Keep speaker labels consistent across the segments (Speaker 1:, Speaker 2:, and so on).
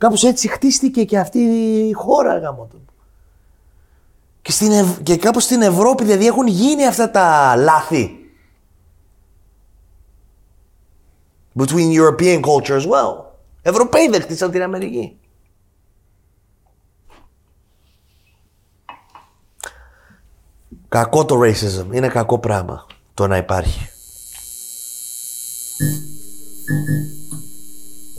Speaker 1: Κάπως έτσι χτίστηκε και αυτή η χώρα γάμο του. Και, στην Ευ... και κάπως στην Ευρώπη δηλαδή έχουν γίνει αυτά τα λάθη. Between European culture as well. Ευρωπαίοι δεν χτίσαν την Αμερική. Κακό το racism. Είναι κακό πράγμα το να υπάρχει.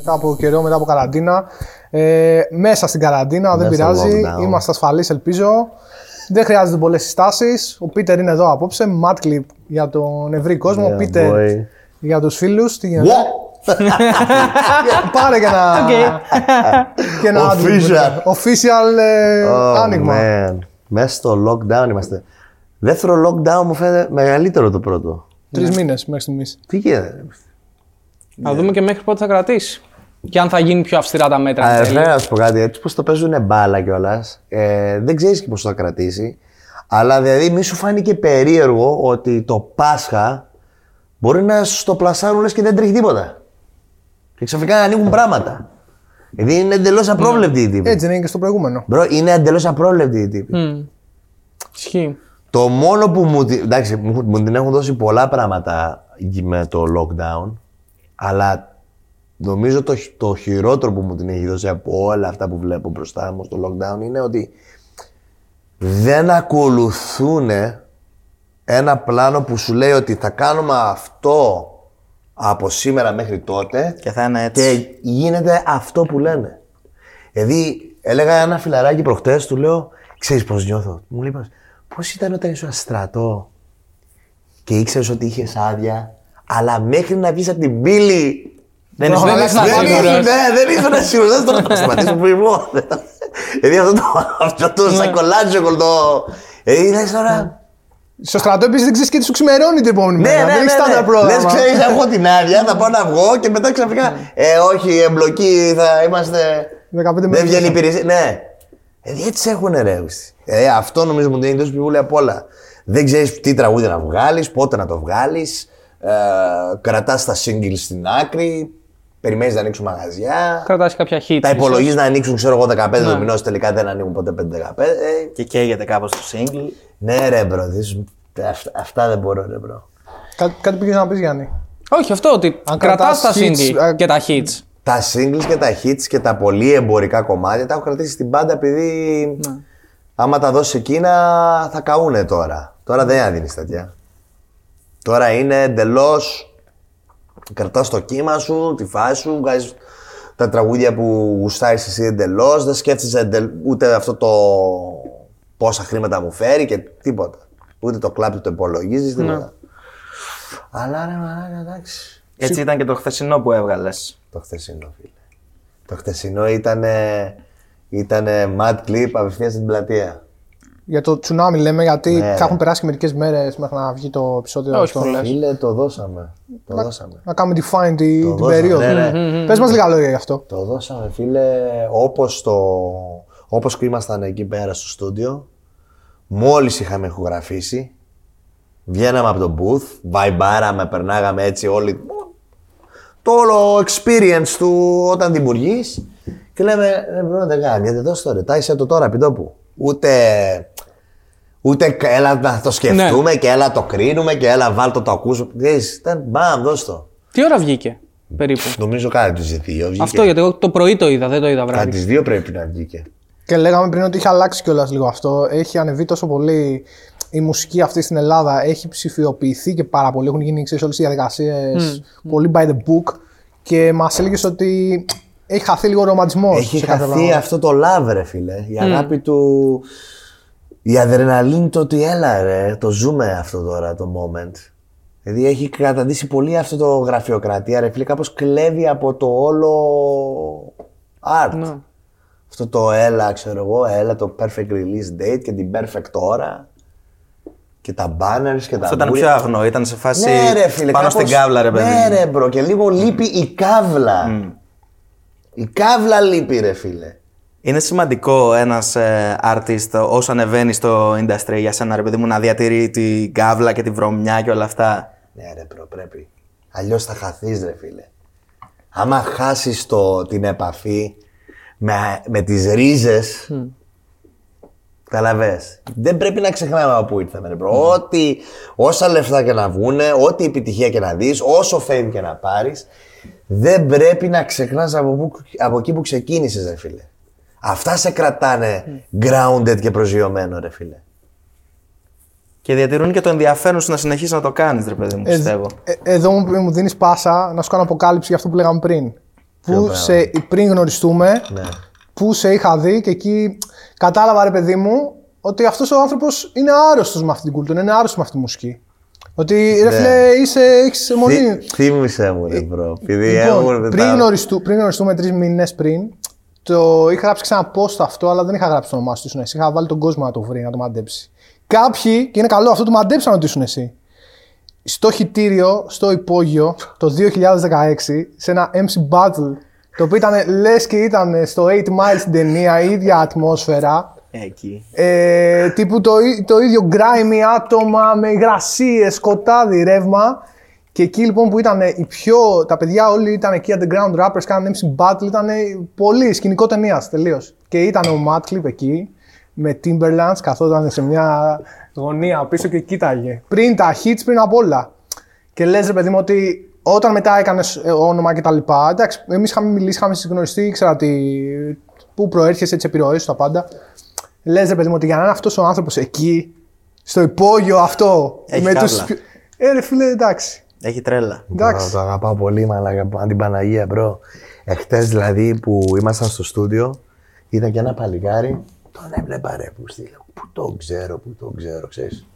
Speaker 2: Μετά από καιρό, μετά από καραντίνα. Ε, μέσα στην καραντίνα, δεν
Speaker 1: Μέσα στο
Speaker 2: πειράζει.
Speaker 1: lockdown.
Speaker 2: Είμαστε ασφαλείς, ελπίζω. Δεν χρειάζεται πολλές συστάσεις. Ο Πίτερ είναι εδώ απόψε. Mad Clip για τον ευρύ κόσμο. Ο
Speaker 1: Yeah,
Speaker 2: Πίτερ
Speaker 1: boy.
Speaker 2: για τους φίλους. Τι γίνεται.
Speaker 1: What?
Speaker 2: Πάρε και ένα. και ένα
Speaker 1: Official.
Speaker 2: Official ε,
Speaker 1: Oh,
Speaker 2: άνοιγμα.
Speaker 1: man. Μέσα στο lockdown είμαστε. Δεύτερο lockdown μου φαίνεται μεγαλύτερο το πρώτο.
Speaker 2: Τρεις μήνες μέχρι στιγμής.
Speaker 1: Τι γίνεται;
Speaker 3: Να δούμε και μέχρι πότε θα κρατήσεις. Και αν θα γίνει πιο αυστηρά τα μέτρα. εν
Speaker 1: Α,
Speaker 3: τέλει.
Speaker 1: θέλω να σου πω κάτι. Έτσι πώ το παίζουν μπάλα κιόλας, ε, δεν ξέρεις και πώ θα κρατήσει. Αλλά δηλαδή μη σου φάνηκε περίεργο ότι το Πάσχα μπορεί να σου το πλασάρουν λες και δεν τρέχει τίποτα. Και ξαφνικά να ανοίγουν πράγματα. Δηλαδή είναι εντελώς απρόβλεπτη η τύπη.
Speaker 2: Έτσι δεν είναι και στο προηγούμενο.
Speaker 1: Μπρο, είναι εντελώς απρόβλεπτη η τύπη.
Speaker 3: Μμ. Ισχύει.
Speaker 1: Το μόνο που μου, τη- εντάξει, μου, μου την έχουν δώσει πολλά πράγματα με το lockdown, αλλά νομίζω το, χ- το χειρότερο που μου την έχει δώσει από όλα αυτά που βλέπω μπροστά μου στο lockdown είναι ότι δεν ακολουθούν ένα πλάνο που σου λέει ότι θα κάνουμε αυτό από σήμερα μέχρι τότε
Speaker 4: Και θα είναι έτσι.
Speaker 1: και γίνεται αυτό που λένε. Δηλαδή, έλεγα ένα φιλαράκι προχτές, του λέω: Ξέρεις πώς νιώθω; Μου λέει: Πώς ήταν όταν ήσουν στρατό και ήξερες ότι είχες άδεια, αλλά μέχρι να βγεις από την πύλη.
Speaker 4: Δεν ήσουν
Speaker 3: δεν
Speaker 4: καλά
Speaker 3: ήσουν
Speaker 4: στην
Speaker 3: σίγουρος.
Speaker 4: πορεία.
Speaker 1: ήσουν- ναι, δεν ήσουν σίγουρο. Δεν το να σταματήσω που ήμουν. Δηλαδή αυτό το, αυτό το σακολάτζο το. Δηλαδή, λες τώρα.
Speaker 2: Στο στρατό επίσης δεν ξέρεις και τι σου ξημερώνει την επόμενη
Speaker 1: Ναι,
Speaker 2: μέρα.
Speaker 1: ναι,
Speaker 2: δεν
Speaker 1: ναι.
Speaker 2: έχεις στάνταρ
Speaker 1: ναι.
Speaker 2: πρόγραμμα.
Speaker 1: Λες, ξέρεις, έχω την άδεια, θα πάω να βγω και μετά ξαφνικά. Ε, όχι, εμπλοκή, θα είμαστε.
Speaker 2: 15
Speaker 1: Δεν
Speaker 2: μέρες
Speaker 1: βγαίνει
Speaker 2: μέσα.
Speaker 1: υπηρεσία. Ναι. Ε, έτσι έχουν ρε. Ε, αυτό νομίζω μου την έχει δώσει πιο πολύ απ' όλα. Δεν ξέρεις τι τραγούδι να βγάλεις, πότε να το βγάλεις. Ε, Κρατάς τα singles στην άκρη. Περιμένεις να ανοίξουν μαγαζιά.
Speaker 3: Κρατάς κάποια hits.
Speaker 1: Τα
Speaker 3: ίσως.
Speaker 1: υπολογίζεις να ανοίξουν, ξέρω εγώ, 15
Speaker 3: Ναι.
Speaker 1: το μηνός, τελικά δεν ανοίγουν ποτέ 5-15. Ε,
Speaker 4: Και καίγεται κάπως το single.
Speaker 1: ναι, ρε, bro. Δεις, αυτά, αυτά δεν μπορώ, ρε, μπρο.
Speaker 2: Κάτι, κάτι πήγες να πεις Γιάννη.
Speaker 3: Όχι, αυτό ότι
Speaker 2: Αν
Speaker 3: κρατάς τα
Speaker 2: κρατάς hits,
Speaker 3: single
Speaker 2: ε,
Speaker 3: και τα hits.
Speaker 1: Τα singles και τα hits και τα πολύ εμπορικά κομμάτια τα έχω κρατήσει στην πάντα επειδή άμα τα δώσεις εκείνα θα καούνε τώρα. Τώρα δεν θα δίνεις τέτοια. Τώρα είναι εντελώς. Κρατάς το κύμα σου, τη φάση σου, βγάζεις τα τραγούδια που γουστάρεις εσύ εντελώς. Δεν σκέφτεσαι εντελ- ούτε αυτό το πόσα χρήματα μου φέρει και τίποτα. Ούτε το κλαπ το υπολογίζεις, τίποτα. Αλλά ρε μαλάκα, εντάξει.
Speaker 4: Έτσι ήταν και το χθεσινό που έβγαλες.
Speaker 1: Το χθεσινό, φίλε. Το χθεσινό ήταν ήτανε mad clip απευθείας στην πλατεία.
Speaker 2: Για το τσουνάμι λέμε, γιατί
Speaker 1: Ναι,
Speaker 2: θα έχουν
Speaker 1: ναι.
Speaker 2: περάσει και μερικές μέρες μέχρι να βγει το επεισόδιο.
Speaker 3: Όχι
Speaker 2: αυτό.
Speaker 3: πολλές.
Speaker 1: Φίλε, το δώσαμε. Το δώσαμε.
Speaker 2: Να κάνουμε define τη, την
Speaker 1: δώσαμε,
Speaker 2: περίοδο.
Speaker 1: ναι, ναι.
Speaker 2: Πες μας λίγα λόγια γι' αυτό.
Speaker 1: Το δώσαμε, φίλε, όπως το... Όπως που ήμασταν εκεί πέρα στο στούντιο, μόλις είχαμε ηχογραφήσει, βγαίναμε από το booth, βαϊμπάραμε, περνάγαμε έτσι όλοι, το όλο experience του όταν δημιουργείς και λέμε, ρε bro, δεν κάνει, γιατί δώσ' το ρε, τάισε το τώρα, επιτόπου. Ούτε, ούτε έλα να το σκεφτούμε και έλα το κρίνουμε και έλα βάλ το το ακούσουμε. Ξέρεις, ήταν μπαμ, δώσ' το.
Speaker 3: Τι ώρα βγήκε περίπου;
Speaker 1: Νομίζω κάτι τις δύο βγήκε.
Speaker 3: Αυτό γιατί εγώ το πρωί το είδα, δεν το είδα
Speaker 1: Κάτι
Speaker 3: βράδυ.
Speaker 1: τις δύο πρέπει να βγήκε.
Speaker 2: Και λέγαμε πριν ότι είχε αλλάξει κιόλας λίγο αυτό. Έχει ανεβεί τόσο πολύ η μουσική αυτή στην Ελλάδα. Έχει ψηφιοποιηθεί και πάρα πολύ. Έχουν γίνει όλες οι διαδικασίες πολύ by the book. Και μας έλεγες ότι έχει χαθεί λίγο ο ρομαντισμός.
Speaker 1: Έχει χαθεί αυτό το love, ρε φίλε. Η αγάπη του. Η αδρεναλίνη το ότι έλα, ρε. Το ζούμε αυτό τώρα το moment. Δηλαδή έχει καταντήσει πολύ αυτό το γραφειοκρατία, ρε φίλε. Κάπως κλέβει από το όλο art. Αυτό το έλα, ξέρω εγώ, έλα το perfect release date και την perfect ώρα. Και τα banners και τα
Speaker 4: Αυτό ήταν
Speaker 1: μπουρια.
Speaker 4: πιο αγνό. Ήταν σε φάση
Speaker 1: Ναι, ρε φίλε.
Speaker 4: πάνω
Speaker 1: κάπως-
Speaker 4: στην κάβλα, ρε παιδί.
Speaker 1: Ναι, ρε bro. Και λίγο λείπει η κάβλα. Η κάβλα λείπει, ρε φίλε.
Speaker 4: Είναι σημαντικό ένας ε, artist όσο ανεβαίνει στο industry για σένα, ρε παιδί μου, να διατηρεί την κάβλα και τη βρωμιά και όλα αυτά;
Speaker 1: Ναι, ρε bro, πρέπει. Αλλιώς θα χαθείς, ρε φίλε. Άμα χάσεις την επαφή με, με τις ρίζες. Καταλαβες. Δεν πρέπει να ξεχνάμε από πού ήρθαμε. Ρε, bro. Ό,τι, όσα λεφτά και να βγούνε, ό,τι επιτυχία και να δεις, όσο fame και να πάρεις, δεν πρέπει να ξεχνάς από, πού- από εκεί που ξεκίνησες, ρε φίλε. Αυτά σε κρατάνε grounded και προσγειωμένο, ρε φίλε.
Speaker 4: Και διατηρούν και το ενδιαφέρον σου να συνεχίσεις να το κάνεις, ρε παιδί μου,
Speaker 2: Ε,
Speaker 4: πιστεύω.
Speaker 2: ε, εδώ μου, μου δίνεις πάσα να σου κάνω αποκάλυψη για αυτό που λέγαμε πριν. Που
Speaker 1: πράγμα;
Speaker 2: σε, πριν γνωριστούμε,
Speaker 1: Ναι.
Speaker 2: που σε είχα δει και εκεί κατάλαβα ρε παιδί μου ότι αυτός ο άνθρωπος είναι άρρωστος με αυτή την κουλτούρα, είναι άρρωστος με αυτή τη μουσική. Ότι ρε
Speaker 1: Ναι.
Speaker 2: φίλε, είσαι, έχεις αιμονή.
Speaker 1: Θύ- Θύμισε μου, ρε bro. Επειδή
Speaker 2: Λοιπόν,
Speaker 1: έχουν
Speaker 2: πριν,
Speaker 1: τα-
Speaker 2: γνωριστού, πριν γνωριστούμε τρεις μήνες πριν, το είχα γράψει ξανά post αυτό, αλλά δεν είχα γράψει το όνομά σου. ότι ήσουν εσύ. Είχα βάλει τον κόσμο να το βρει, να το μαντέψει. Κάποιοι, και είναι καλό αυτό, το μαντέψαν ότι ήσουν εσύ. Στο χιτήριο, στο υπόγειο, το 2016, σε ένα MC Battle, το οποίο ήταν λες και ήταν στο 8 Mile στην ταινία, η ίδια ατμόσφαιρα.
Speaker 4: Εκεί.
Speaker 2: Ε, τύπου το, ί- το ίδιο grimy άτομα με υγρασίε, σκοτάδι, ρεύμα. Και εκεί λοιπόν που ήταν οι πιο. Τα παιδιά όλοι ήταν εκεί underground rappers, κάνανε MC Battle, ήταν πολύ σκηνικό ταινίας τελείως. Και ήταν ο Madclip εκεί με Timberlands, καθόταν σε μια γωνία πίσω και κοίταγε. Πριν τα hits, πριν απ' όλα. Και λες ρε παιδί μου ότι όταν μετά έκανες όνομα και τα λοιπά, εντάξει, εμείς είχαμε μιλήσει, είχαμε γνωριστεί, ήξερα τι, πού προέρχεσαι, τι επιρροές σου, τα πάντα. Λες ρε παιδί μου ότι για να είναι αυτός ο άνθρωπος εκεί, στο υπόγειο αυτό,
Speaker 4: Έχει
Speaker 2: με τους
Speaker 4: κάβλα.
Speaker 2: πιο- Ε, ρε φίλε, εντάξει.
Speaker 4: Έχει τρέλα.
Speaker 2: εντάξει.
Speaker 1: Το αγαπάω πολύ, μαλάκα, μα την Παναγία, bro. Εχθές δηλαδή που ήμασταν στο στούντιο, ήταν και ένα παλικάρι, τον έβλεπα ρε που στείλε. Πού το ξέρω, πού το ξέρω, ξέρεις.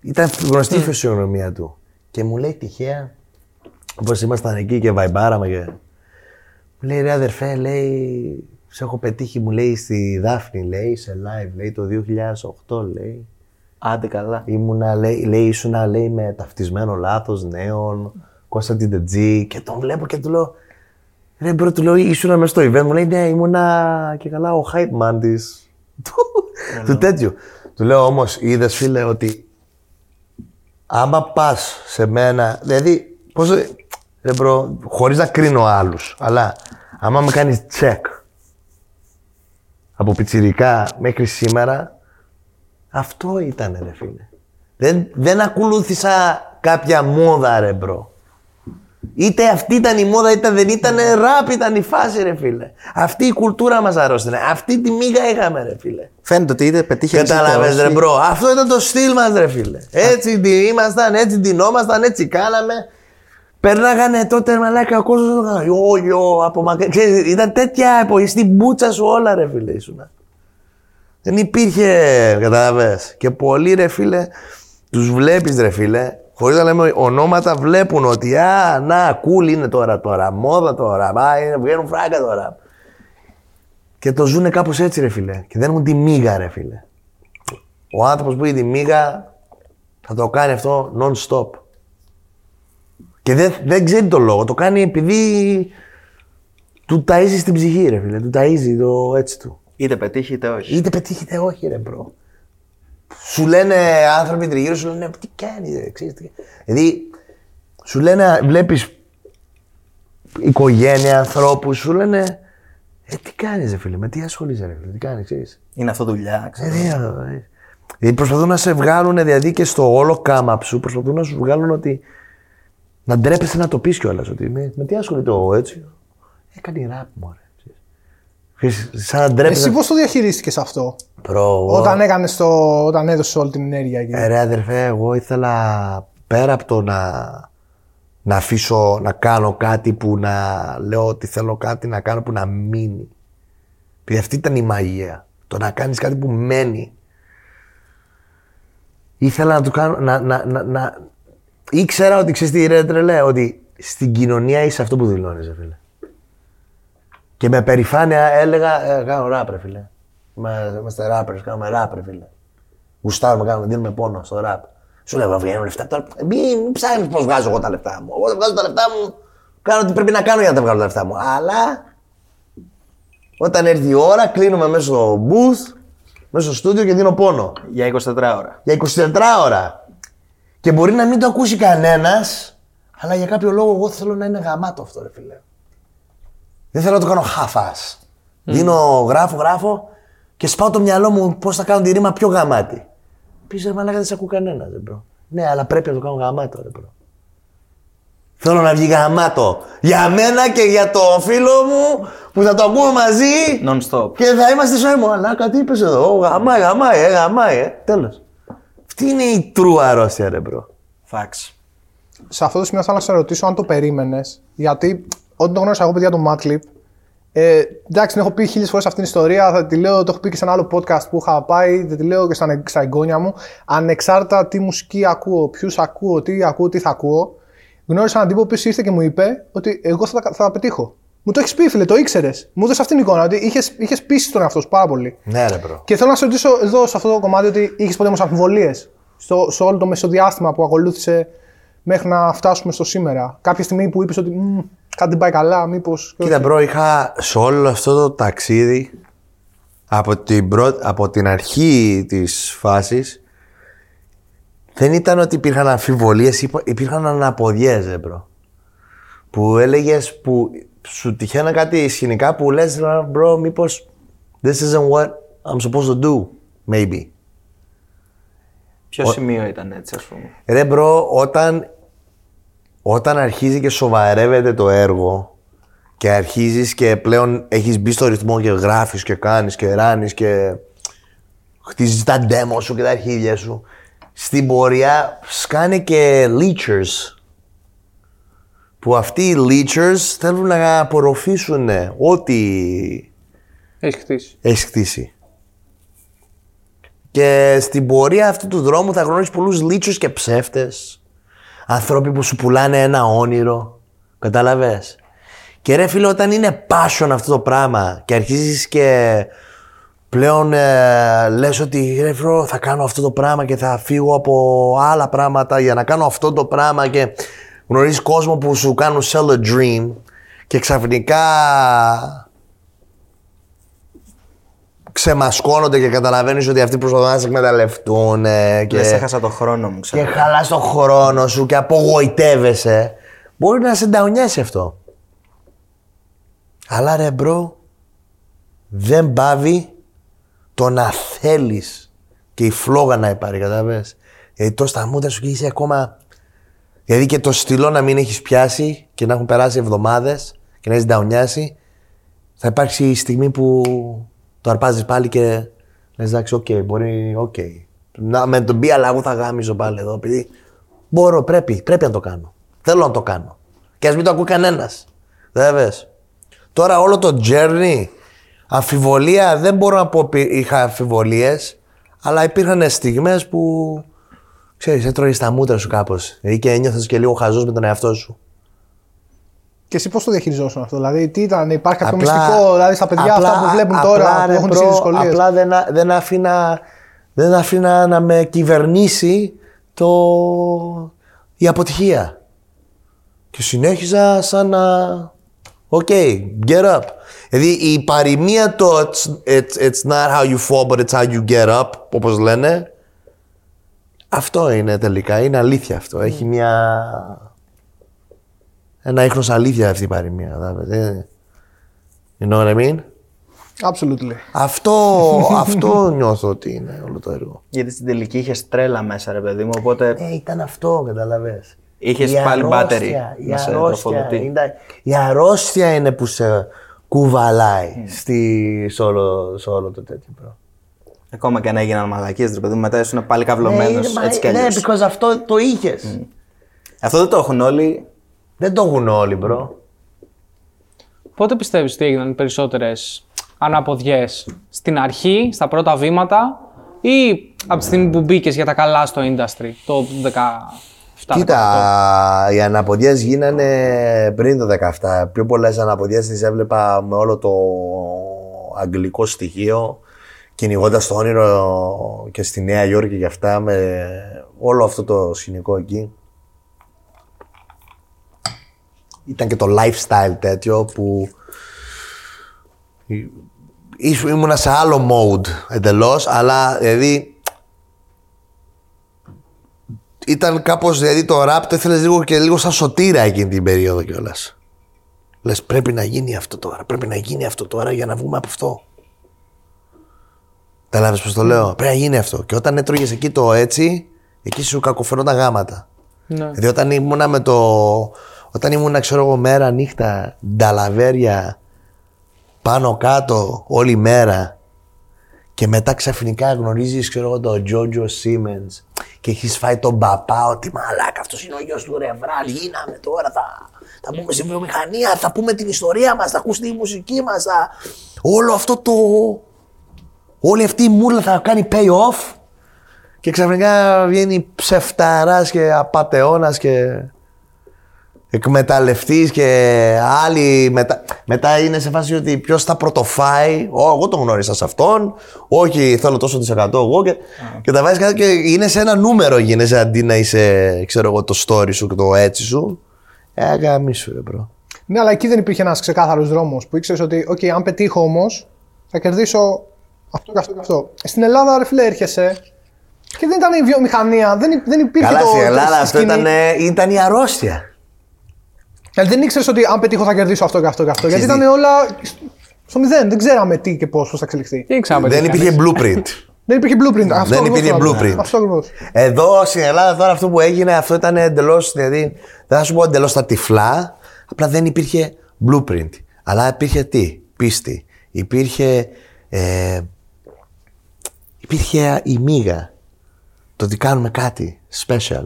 Speaker 1: Ήταν γνωστή η φυσιογνωμία του. Και μου λέει τυχαία, όπως ήμασταν εκεί και βαϊμπάραμε και... Μου λέει ρε αδερφέ, λέει, σε έχω πετύχει, μου λέει στη Δάφνη, λέει, σε live, λέει, το 2008, λέει.
Speaker 4: Άντε καλά.
Speaker 1: Ήμουνα, λέει, λέει ήσουνα, λέει, με ταυτισμένο λάθος νέων, Κωνσταντιν Τετζή και τον βλέπω και του λέω, ρε μπρο, του λέω, ήσουνα μέσα στο event, μου λέει, ναι, ήμουνα και καλά ο hype man της, του, του τέτοιου. Του λέω όμως, είδες φίλε ότι άμα πας σε μένα, δηλαδή, πώς, ρε bro, χωρίς να κρίνω άλλους, αλλά άμα με κάνεις check από πιτσιρικά μέχρι σήμερα, αυτό ήταν ρε φίλε. Δεν, δεν ακολούθησα κάποια μόδα ρε bro. Είτε αυτή ήταν η μόδα είτε δεν ήταν, ραπ ήταν η φάση ρε φίλε. Αυτή η κουλτούρα μας αρρώσταινε. Αυτή τη μύγα είχαμε ρε φίλε.
Speaker 4: Φαίνεται ότι είτε πετύχει
Speaker 1: Κατάλαβες ρε bro. Αυτό ήταν το στυλ μας ρε φίλε. Έτσι την ήμασταν, έτσι ντυνόμασταν, έτσι κάναμε. Περνάγανε τότε μαλάκα ο κόσμος Yo, yo, από μακριά. Ξέρεις, ήταν τέτοια εποχή στην πούτσα σου όλα ρε φίλε ήσουνα. Δεν υπήρχε, κατάλαβες. Και πολλοί ρε φίλε, τους βλέπεις ρε φίλε, χωρίς να λέμε ονόματα, βλέπουν ότι α, να, cool είναι τώρα τώρα, μόδα τώρα, α, είναι, βγαίνουν φράγκα τώρα. Και το ζουνε κάπως έτσι ρε φίλε. Και δεν έχουν τη μύγα ρε φίλε. Ο άνθρωπος που έχει τη μύγα θα το κάνει αυτό non-stop. Και δεν, δεν ξέρει το λόγο. Το κάνει επειδή του ταΐζει στην ψυχή ρε φίλε. Του ταΐζει το έτσι του.
Speaker 4: Είτε πετύχει είτε όχι.
Speaker 1: Είτε πετύχει είτε όχι, ρε bro. Σου λένε άνθρωποι τριγύρω, σου λένε τι κάνει, ρε, ξέρεις τι. Δηλαδή, σου λένε, βλέπεις οικογένεια, ανθρώπους, σου λένε, ε, τι κάνεις, ρε φίλε, με τι ασχολείσαι, ρε φίλε, τι κάνεις, ξέρεις.
Speaker 4: Είναι αυτό δουλειά, ξέρω.
Speaker 1: Δηλαδή προσπαθούν να σε βγάλουν δηλαδή και στο όλο κάμα σου, προσπαθούν να σου βγάλουν ότι. Να ντρέπεσαι να το πεις κιόλας. Ότι με, με τι ασχολείται ο έτσι. Έκανε ραπ μου, Σαν να ντρέπεσαι.
Speaker 2: Εσύ πώς το διαχειρίστηκες αυτό,
Speaker 1: Bro, εγώ-
Speaker 2: όταν, έκανες το, όταν έδωσε όλη την ενέργεια εκεί.
Speaker 1: Ε, ρε αδερφέ, εγώ ήθελα πέρα από το να, να αφήσω να κάνω κάτι που να λέω ότι θέλω κάτι να κάνω που να μείνει. Επειδή αυτή ήταν η μαγεία. Το να κάνεις κάτι που μένει. Ήθελα να το κάνω, να, να, να, να... Ήξερα ότι ξέρεις τι ρε τρελέ, ότι στην κοινωνία είσαι αυτό που δηλώνεις, ρε φίλε. Και με περηφάνεια έλεγα, ε, κάνω ράπ, ρε φίλε. Είμα- Είμαστε rappers, κάνουμε ράπ, ρε φίλε. Γουστάρουμε, κάνουμε, δίνουμε πόνο στο ραπ. Σου λέω, βγαίνουν λεφτά τώρα. Μην, μην ψάχνεις πώς βγάζω εγώ τα λεφτά μου. Εγώ δεν βγάζω τα λεφτά μου. Κάνω τι πρέπει να κάνω για να τα βγάλω τα λεφτά μου. Αλλά όταν έρθει η ώρα, κλείνουμε μέσα στο booth, μέσα στο στούντιο και δίνω πόνο.
Speaker 4: Για 24 ώρα.
Speaker 1: Για 24 ώρα. Και μπορεί να μην το ακούσει κανένας, αλλά για κάποιο λόγο εγώ θέλω να είναι γαμάτο αυτό, ρε φίλε. Δεν θέλω να το κάνω χαφάς. Δίνω, γράφω, γράφω και σπάω το μυαλό μου πώς θα κάνω τη ρίμα πιο γαμάτη. Πίσω ρε μαλάκα δεν σε ακούει κανένα, δεν bro. Ναι, αλλά πρέπει να το κάνω γαμάτο, ρε bro. Θέλω να βγει γαμάτο. Για μένα και για το φίλο μου που θα το ακούμε μαζί
Speaker 4: Non-stop.
Speaker 1: και θα είμαστε στο μου. Αλλά τι είπες εδώ, Ω, γαμάει, γαμάει, ε, γαμάει, ε. Τέλος. Αυτή είναι η true αρρώστια, ρε bro.
Speaker 4: Facts.
Speaker 2: σε αυτό το σημείο θέλω να σε ρωτήσω αν το περίμενες. Γιατί όταν το γνώρισα εγώ, παιδιά, το Madclip, ε, εντάξει, την έχω πει χίλιες φορές αυτήν την ιστορία. Θα τη λέω, το έχω πει και σε ένα άλλο podcast που είχα πάει. Θα τη λέω και στα, στα εγγόνια μου. Ανεξάρτητα τι μουσική ακούω, ποιους ακούω, τι ακούω, τι θα ακούω. Γνώρισα έναν τύπο που ήρθε και μου είπε ότι εγώ θα, τα- θα τα πετύχω. Μου το έχεις πει, φίλε, το ήξερες. Μου έδωσε αυτήν την εικόνα. Ότι είχες πείσει τον εαυτό σου πάρα πολύ.
Speaker 1: Ναι, ρε bro.
Speaker 2: Και θέλω να σε ρωτήσω εδώ σε αυτό το κομμάτι ότι είχες ποτέ όμως αμφιβολίες σε όλο το μεσοδιάστημα που ακολούθησε μέχρι να φτάσουμε στο σήμερα. Κάποια στιγμή που είπες ότι «Μμ, κάτι δεν πάει καλά, μήπως.
Speaker 1: Κοίτα, bro, είχα σε όλο αυτό το ταξίδι από την, πρω- από την αρχή της φάσης δεν ήταν ότι υπήρχαν αμφιβολίες, υπα- υπήρχαν αναποδιές, ρε, bro. Που έλεγες, που σου τυχαίνα κάτι σκηνικά που λες, «Ρε, bro, μήπως this isn't what I'm supposed to do, maybe.
Speaker 4: Ποιο σημείο ήταν έτσι, ας πούμε;
Speaker 1: Ρε bro, όταν, όταν αρχίζει και σοβαρεύεται το έργο και αρχίζεις και πλέον έχεις μπει στο ρυθμό και γράφεις και κάνεις και ράνεις και χτίζεις τα demo σου και τα αρχίδια σου στην πορεία σκάνε και leechers που αυτοί οι leechers θέλουν να απορροφήσουν ό,τι
Speaker 3: Έχεις χτίσει.
Speaker 1: έχεις χτίσει. Και στην πορεία αυτού του δρόμου θα γνωρίσεις πολλούς λίτσους και ψεύτες. Ανθρώποι που σου πουλάνε ένα όνειρο. Καταλαβες. Και ρε φίλε, όταν είναι passion αυτό το πράγμα και αρχίζεις και πλέον ε, λες ότι ρε φίλε, θα κάνω αυτό το πράγμα και θα φύγω από άλλα πράγματα για να κάνω αυτό το πράγμα και γνωρίζεις κόσμο που σου κάνουν sell a dream και ξαφνικά ξεμασκώνονται και καταλαβαίνεις ότι αυτοί προσπαθούν να σε εκμεταλλευτούν ε, και,
Speaker 4: Λες, έχασα το χρόνο μου,
Speaker 1: και
Speaker 4: ξέρω.
Speaker 1: χαλάς τον χρόνο σου και απογοητεύεσαι. Μπορεί να σε νταουνιάσει αυτό. Αλλά ρε bro, δεν παύει το να θέλεις και η φλόγα να υπάρχει, κατάλαβες. Γιατί το στα μούτρα σου και είσαι ακόμα... Δηλαδή και το στυλό να μην έχεις πιάσει και να έχουν περάσει εβδομάδες και να έχεις νταουνιάσει, θα υπάρξει η στιγμή που το αρπάζεις πάλι και λες εντάξει, οκ, μπορεί, οκ. Να με τον πει, αλλά εγώ θα γαμήσω πάλι εδώ, επειδή μπορώ, πρέπει, πρέπει να το κάνω. Θέλω να το κάνω. Και ας μην το ακούει κανένας. Βέβαιες. Τώρα όλο το journey, αμφιβολία, δεν μπορώ να πω ότι είχα αμφιβολίες, αλλά υπήρχαν στιγμές που, ξέρεις, έτρωγες τα μούτρα σου κάπως. Δηλαδή και ένιωθες και λίγο χαζός με τον εαυτό σου.
Speaker 2: Και εσύ πώς το διαχειριζόσουν αυτό, Δηλαδή, τι ήταν, υπάρχει κάποιο
Speaker 1: Απλά-
Speaker 2: μυστικό, δηλαδή στα παιδιά
Speaker 1: απλά-
Speaker 2: αυτά που βλέπουν
Speaker 1: απλά,
Speaker 2: τώρα, που
Speaker 1: ρε,
Speaker 2: έχουν τις
Speaker 1: bro,
Speaker 2: δυσκολίες;
Speaker 1: Απλά δεν, α- δεν αφήνα, δεν αφήνα να με κυβερνήσει το, η αποτυχία. Και συνέχιζα σαν να... Ok, get up. Δηλαδή η παροιμία το it's, it's, it's not how you fall but it's how you get up, όπως λένε, αυτό είναι τελικά, είναι αλήθεια αυτό. Έχει μια... Ένα ίχνος αλήθεια αυτή η παροιμία. κατάλαβες, ε. You know what I mean?
Speaker 2: Absolutely.
Speaker 1: Αυτό, αυτό νιώθω ότι είναι όλο το έργο.
Speaker 4: Γιατί στην τελική είχες τρέλα μέσα, ρε παιδί μου. Οπότε
Speaker 1: Ε, ήταν αυτό, καταλαβες.
Speaker 4: Είχες
Speaker 1: Η
Speaker 4: πάλι
Speaker 1: αρρώστια,
Speaker 4: battery
Speaker 1: η
Speaker 4: να σε
Speaker 1: αρρώστια,
Speaker 4: τροφοδοτεί.
Speaker 1: είναι- η αρρώστια είναι που σε κουβαλάει στη, σε, όλο, σε όλο το τέτοιο πράγμα.
Speaker 4: ακόμα και αν έγιναν μαλακίες, ρε παιδί μου, μετά ήσουν πάλι καυλωμένο έτσι κι
Speaker 1: ναι,
Speaker 4: αλλιώς.
Speaker 1: because αυτό το είχες.
Speaker 4: Αυτό δεν το έχουν όλοι.
Speaker 1: Δεν το έχουν όλοι, bro.
Speaker 3: Πότε πιστεύεις ότι έγιναν περισσότερες αναποδιές; Στην αρχή, στα πρώτα βήματα ή από τη στιγμή που μπήκες για τα καλά στο industry, το 17
Speaker 1: Κοίτα, οι αναποδιές γίνανε πριν το 17. Πιο πολλές αναποδιές τις έβλεπα με όλο το αγγλικό στοιχείο, κυνηγώντας το όνειρο και στη Νέα Υόρκη και αυτά, με όλο αυτό το σκηνικό εκεί. Ήταν και το lifestyle τέτοιο που ήσου- ήμουνα σε άλλο mode εντελώς, αλλά δηλαδή ήταν κάπως, δηλαδή το rap το ήθελες λίγο και λίγο σαν σωτήρα εκείνη την περίοδο κιόλας. Λες πρέπει να γίνει αυτό τώρα. Πρέπει να γίνει αυτό τώρα για να βγούμε από αυτό. Κατάλαβε πώς το λέω; Πρέπει να γίνει αυτό. Και όταν έτρωγες εκεί το έτσι, εκεί σου κακοφαινόταν γάματα.
Speaker 3: Ναι.
Speaker 1: Δηλαδή όταν ήμουνα με το. Όταν ήμουνα, ξέρω εγώ, μέρα, νύχτα, νταλαβέρια, πάνω κάτω, όλη μέρα. Και μετά ξαφνικά γνωρίζεις, ξέρω εγώ, τον Τζότζο Σίμενς και έχεις φάει τον παπά ότι μαλάκα αυτός είναι ο γιος του Ρεβράλ, γίναμε τώρα, θα, θα πούμε στη βιομηχανία, θα πούμε την ιστορία μας, θα ακούσει τη μουσική μας, θα... όλο αυτό το... Όλη αυτή η μούρλα θα κάνει pay off και ξαφνικά βγαίνει ψεφταράς και απατεώνας και εκμεταλλευτής και άλλοι μετά, μετά είναι σε φάση ότι ποιος θα πρωτοφάει. Ω, εγώ τον γνώρισα σε αυτόν. Όχι, θέλω τόσο τη εκατό εγώ. Και, και τα βάζεις κάτω και είναι σε ένα νούμερο γίνεσαι αντί να είσαι, ξέρω εγώ, το story σου και το έτσι σου. Ε, γαμίσου, ρε bro.
Speaker 2: Ναι, αλλά εκεί δεν υπήρχε ένας ξεκάθαρος δρόμος που ήξερες ότι, OK, αν πετύχω όμως, θα κερδίσω αυτό και αυτό και αυτό. Στην Ελλάδα, ρε φίλε, έρχεσαι και δεν ήταν η βιομηχανία, δεν, υ- δεν υπήρχε
Speaker 1: Καλά,
Speaker 2: το.
Speaker 1: στην
Speaker 2: το
Speaker 1: Ελλάδα αυτό
Speaker 2: σκηνή.
Speaker 1: ήταν, ε, ήταν η αρρώστια.
Speaker 2: Δηλαδή δεν ήξερες ότι αν πετύχω θα κερδίσω αυτό και αυτό και αυτό. Γιατί
Speaker 1: Ξέρεις
Speaker 2: ήταν όλα στο μηδέν. Δεν ξέραμε τι και πώς θα εξελιχθεί.
Speaker 3: Τι ήξερα
Speaker 1: Δεν υπήρχε blueprint.
Speaker 2: Δεν υπήρχε blueprint. Αυτό
Speaker 1: Δεν
Speaker 2: ακριβώς
Speaker 1: υπήρχε
Speaker 2: θέλω να πω.
Speaker 1: blueprint.
Speaker 2: Αυτό ακριβώς.
Speaker 1: Εδώ στην Ελλάδα τώρα αυτό που έγινε, αυτό ήταν εντελώς. Δηλαδή, δεν θα σου πω εντελώς τα τυφλά, απλά δεν υπήρχε blueprint. Αλλά υπήρχε τι, πίστη. Υπήρχε. Ε, υπήρχε η μίγα. Το ότι κάνουμε κάτι special.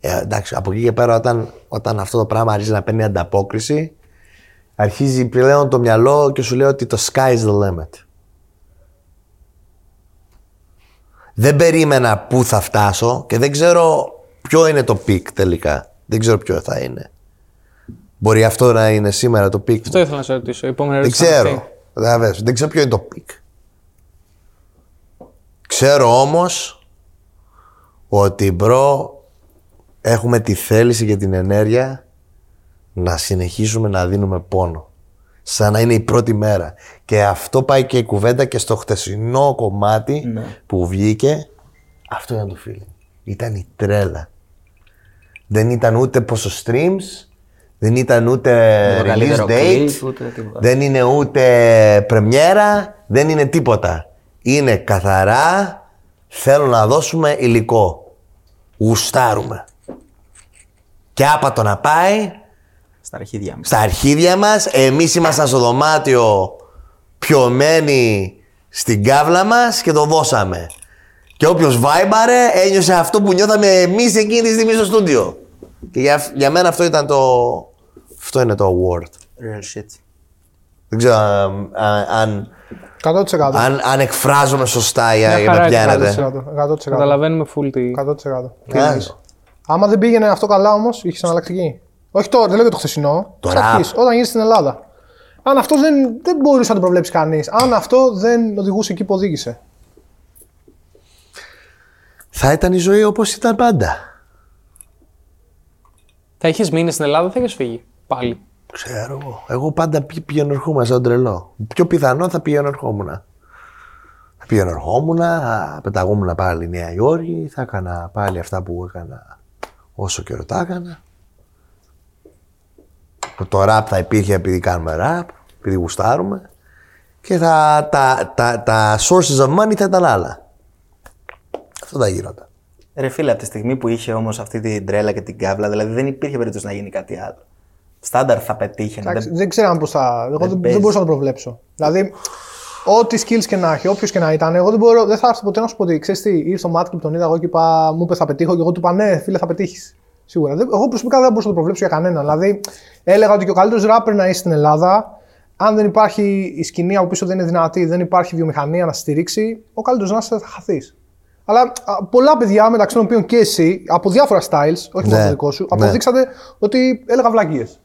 Speaker 1: Ε, εντάξει, από εκεί και πέρα, όταν, όταν αυτό το πράγμα αρχίζει να παίρνει ανταπόκριση, αρχίζει πλέον το μυαλό και σου λέει ότι το sky is the limit. Δεν περίμενα πού θα φτάσω και δεν ξέρω ποιο είναι το peak τελικά. Δεν ξέρω ποιο θα είναι. Μπορεί αυτό να είναι σήμερα το peak.
Speaker 3: Αυτό ήθελα να σε ρωτήσω. Η επόμενη
Speaker 1: Δεν
Speaker 3: ερώτηση ήταν
Speaker 1: ξέρω.
Speaker 3: αυτή.
Speaker 1: Καταλαβαίνεις. Δεν ξέρω ποιο είναι το peak. Ξέρω όμως ότι bro έχουμε τη θέληση και την ενέργεια να συνεχίσουμε να δίνουμε πόνο. Σαν να είναι η πρώτη μέρα. Και αυτό πάει και η κουβέντα και στο χτεσινό κομμάτι που βγήκε. Αυτό ήταν το feeling. Ήταν η τρέλα. Δεν ήταν ούτε πόσο streams, δεν ήταν ούτε
Speaker 4: Το
Speaker 1: release
Speaker 4: καλύτερο
Speaker 1: date,
Speaker 4: κλιπ, ούτε τίποτα.
Speaker 1: δεν είναι ούτε πρεμιέρα, δεν είναι τίποτα. Είναι καθαρά, θέλω να δώσουμε υλικό. Γουστάρουμε. Και άπατο να πάει,
Speaker 4: Στα αρχίδια μου.
Speaker 1: στα αρχίδια μας, εμείς ήμασταν στο δωμάτιο πιωμένοι στην κάβλα μας και το δώσαμε. Και όποιος βάιμπαρε ένιωσε αυτό που νιώθαμε εμείς εκείνη τη στιγμή στο στούντιο. Και για, για μένα αυτό ήταν το... Αυτό είναι το award.
Speaker 4: Real shit.
Speaker 1: Δεν ξέρω αν, αν,
Speaker 2: 100%.
Speaker 1: αν, αν εκφράζομαι σωστά για,
Speaker 3: Μια
Speaker 1: για
Speaker 3: χαρά
Speaker 1: με
Speaker 3: έτσι,
Speaker 1: πιάνετε.
Speaker 2: 100%. 100%.
Speaker 3: Καταλαβαίνουμε full τι.
Speaker 2: 100%.
Speaker 1: Άς.
Speaker 2: Άμα δεν πήγαινε αυτό καλά όμως, είχε εναλλακτική. Όχι τώρα, δεν λέω για το χθεσινό.
Speaker 1: Το
Speaker 2: Εξ
Speaker 1: rap.
Speaker 2: αρχής, όταν γύρισε στην Ελλάδα. Αν αυτό δεν, δεν μπορούσε να το προβλέψει κανείς. Αν αυτό δεν οδηγούσε εκεί που οδήγησε.
Speaker 1: Θα ήταν η ζωή όπως ήταν πάντα.
Speaker 3: Θα είχες μείνει στην Ελλάδα, θα είχες φύγει. Πάλι.
Speaker 1: Ξέρω εγώ. Εγώ πάντα πη- πηγαίνω ερχόμουν σαν τρελό. Πιο πιθανό θα πηγαίνω ερχόμουν. Θα πηγαίνω ερχόμουν, θα πεταγόμουν πάλι Νέα Υόρκη, θα έκανα πάλι αυτά που έκανα όσο καιρό τα έκανα. Που Το ραπ θα υπήρχε επειδή κάνουμε ραπ, επειδή γουστάρουμε. Και θα, τα, τα, τα sources of money θα ήταν άλλα. Αυτό θα γίνονταν.
Speaker 4: Ρε φίλε, από τη στιγμή που είχε όμως αυτή την τρέλα και την κάβλα, δηλαδή δεν υπήρχε περίπτωση να γίνει κάτι άλλο. Στάνταρ θα πετύχαινε.
Speaker 2: Εντάξει,
Speaker 4: Δεν...
Speaker 2: δεν ξέραμε πώς θα. Εγώ δεν, δεν
Speaker 4: παίζει.
Speaker 2: μπορούσα να το προβλέψω. Δηλαδή, ό,τι skills και να έχει, όποιος και να ήταν, εγώ δεν, μπορώ, δεν θα έρθω ποτέ να σου πω ότι ξέρεις τι, ήρθε ο Μάτκι που τον είδα εγώ και είπα, μου είπες θα πετύχω και εγώ του είπα ναι, φίλε, θα πετύχεις. Σίγουρα. Δεν- Εγώ προσωπικά δεν μπορούσα να το προβλέψω για κανέναν. Δηλαδή, έλεγα ότι και ο καλύτερος ράπερ να είσαι στην Ελλάδα, αν δεν υπάρχει η σκηνή από πίσω δεν είναι δυνατή, δεν υπάρχει βιομηχανία να στηρίξει, ο καλύτερος να είσαι θα χαθείς. Αλλά α, πολλά παιδιά μεταξύ των οποίων και εσύ, από διάφορα styles, όχι μόνο
Speaker 1: Ναι,
Speaker 2: το δικό σου,
Speaker 1: ναι.
Speaker 2: αποδείξατε ότι έλεγα βλακίες.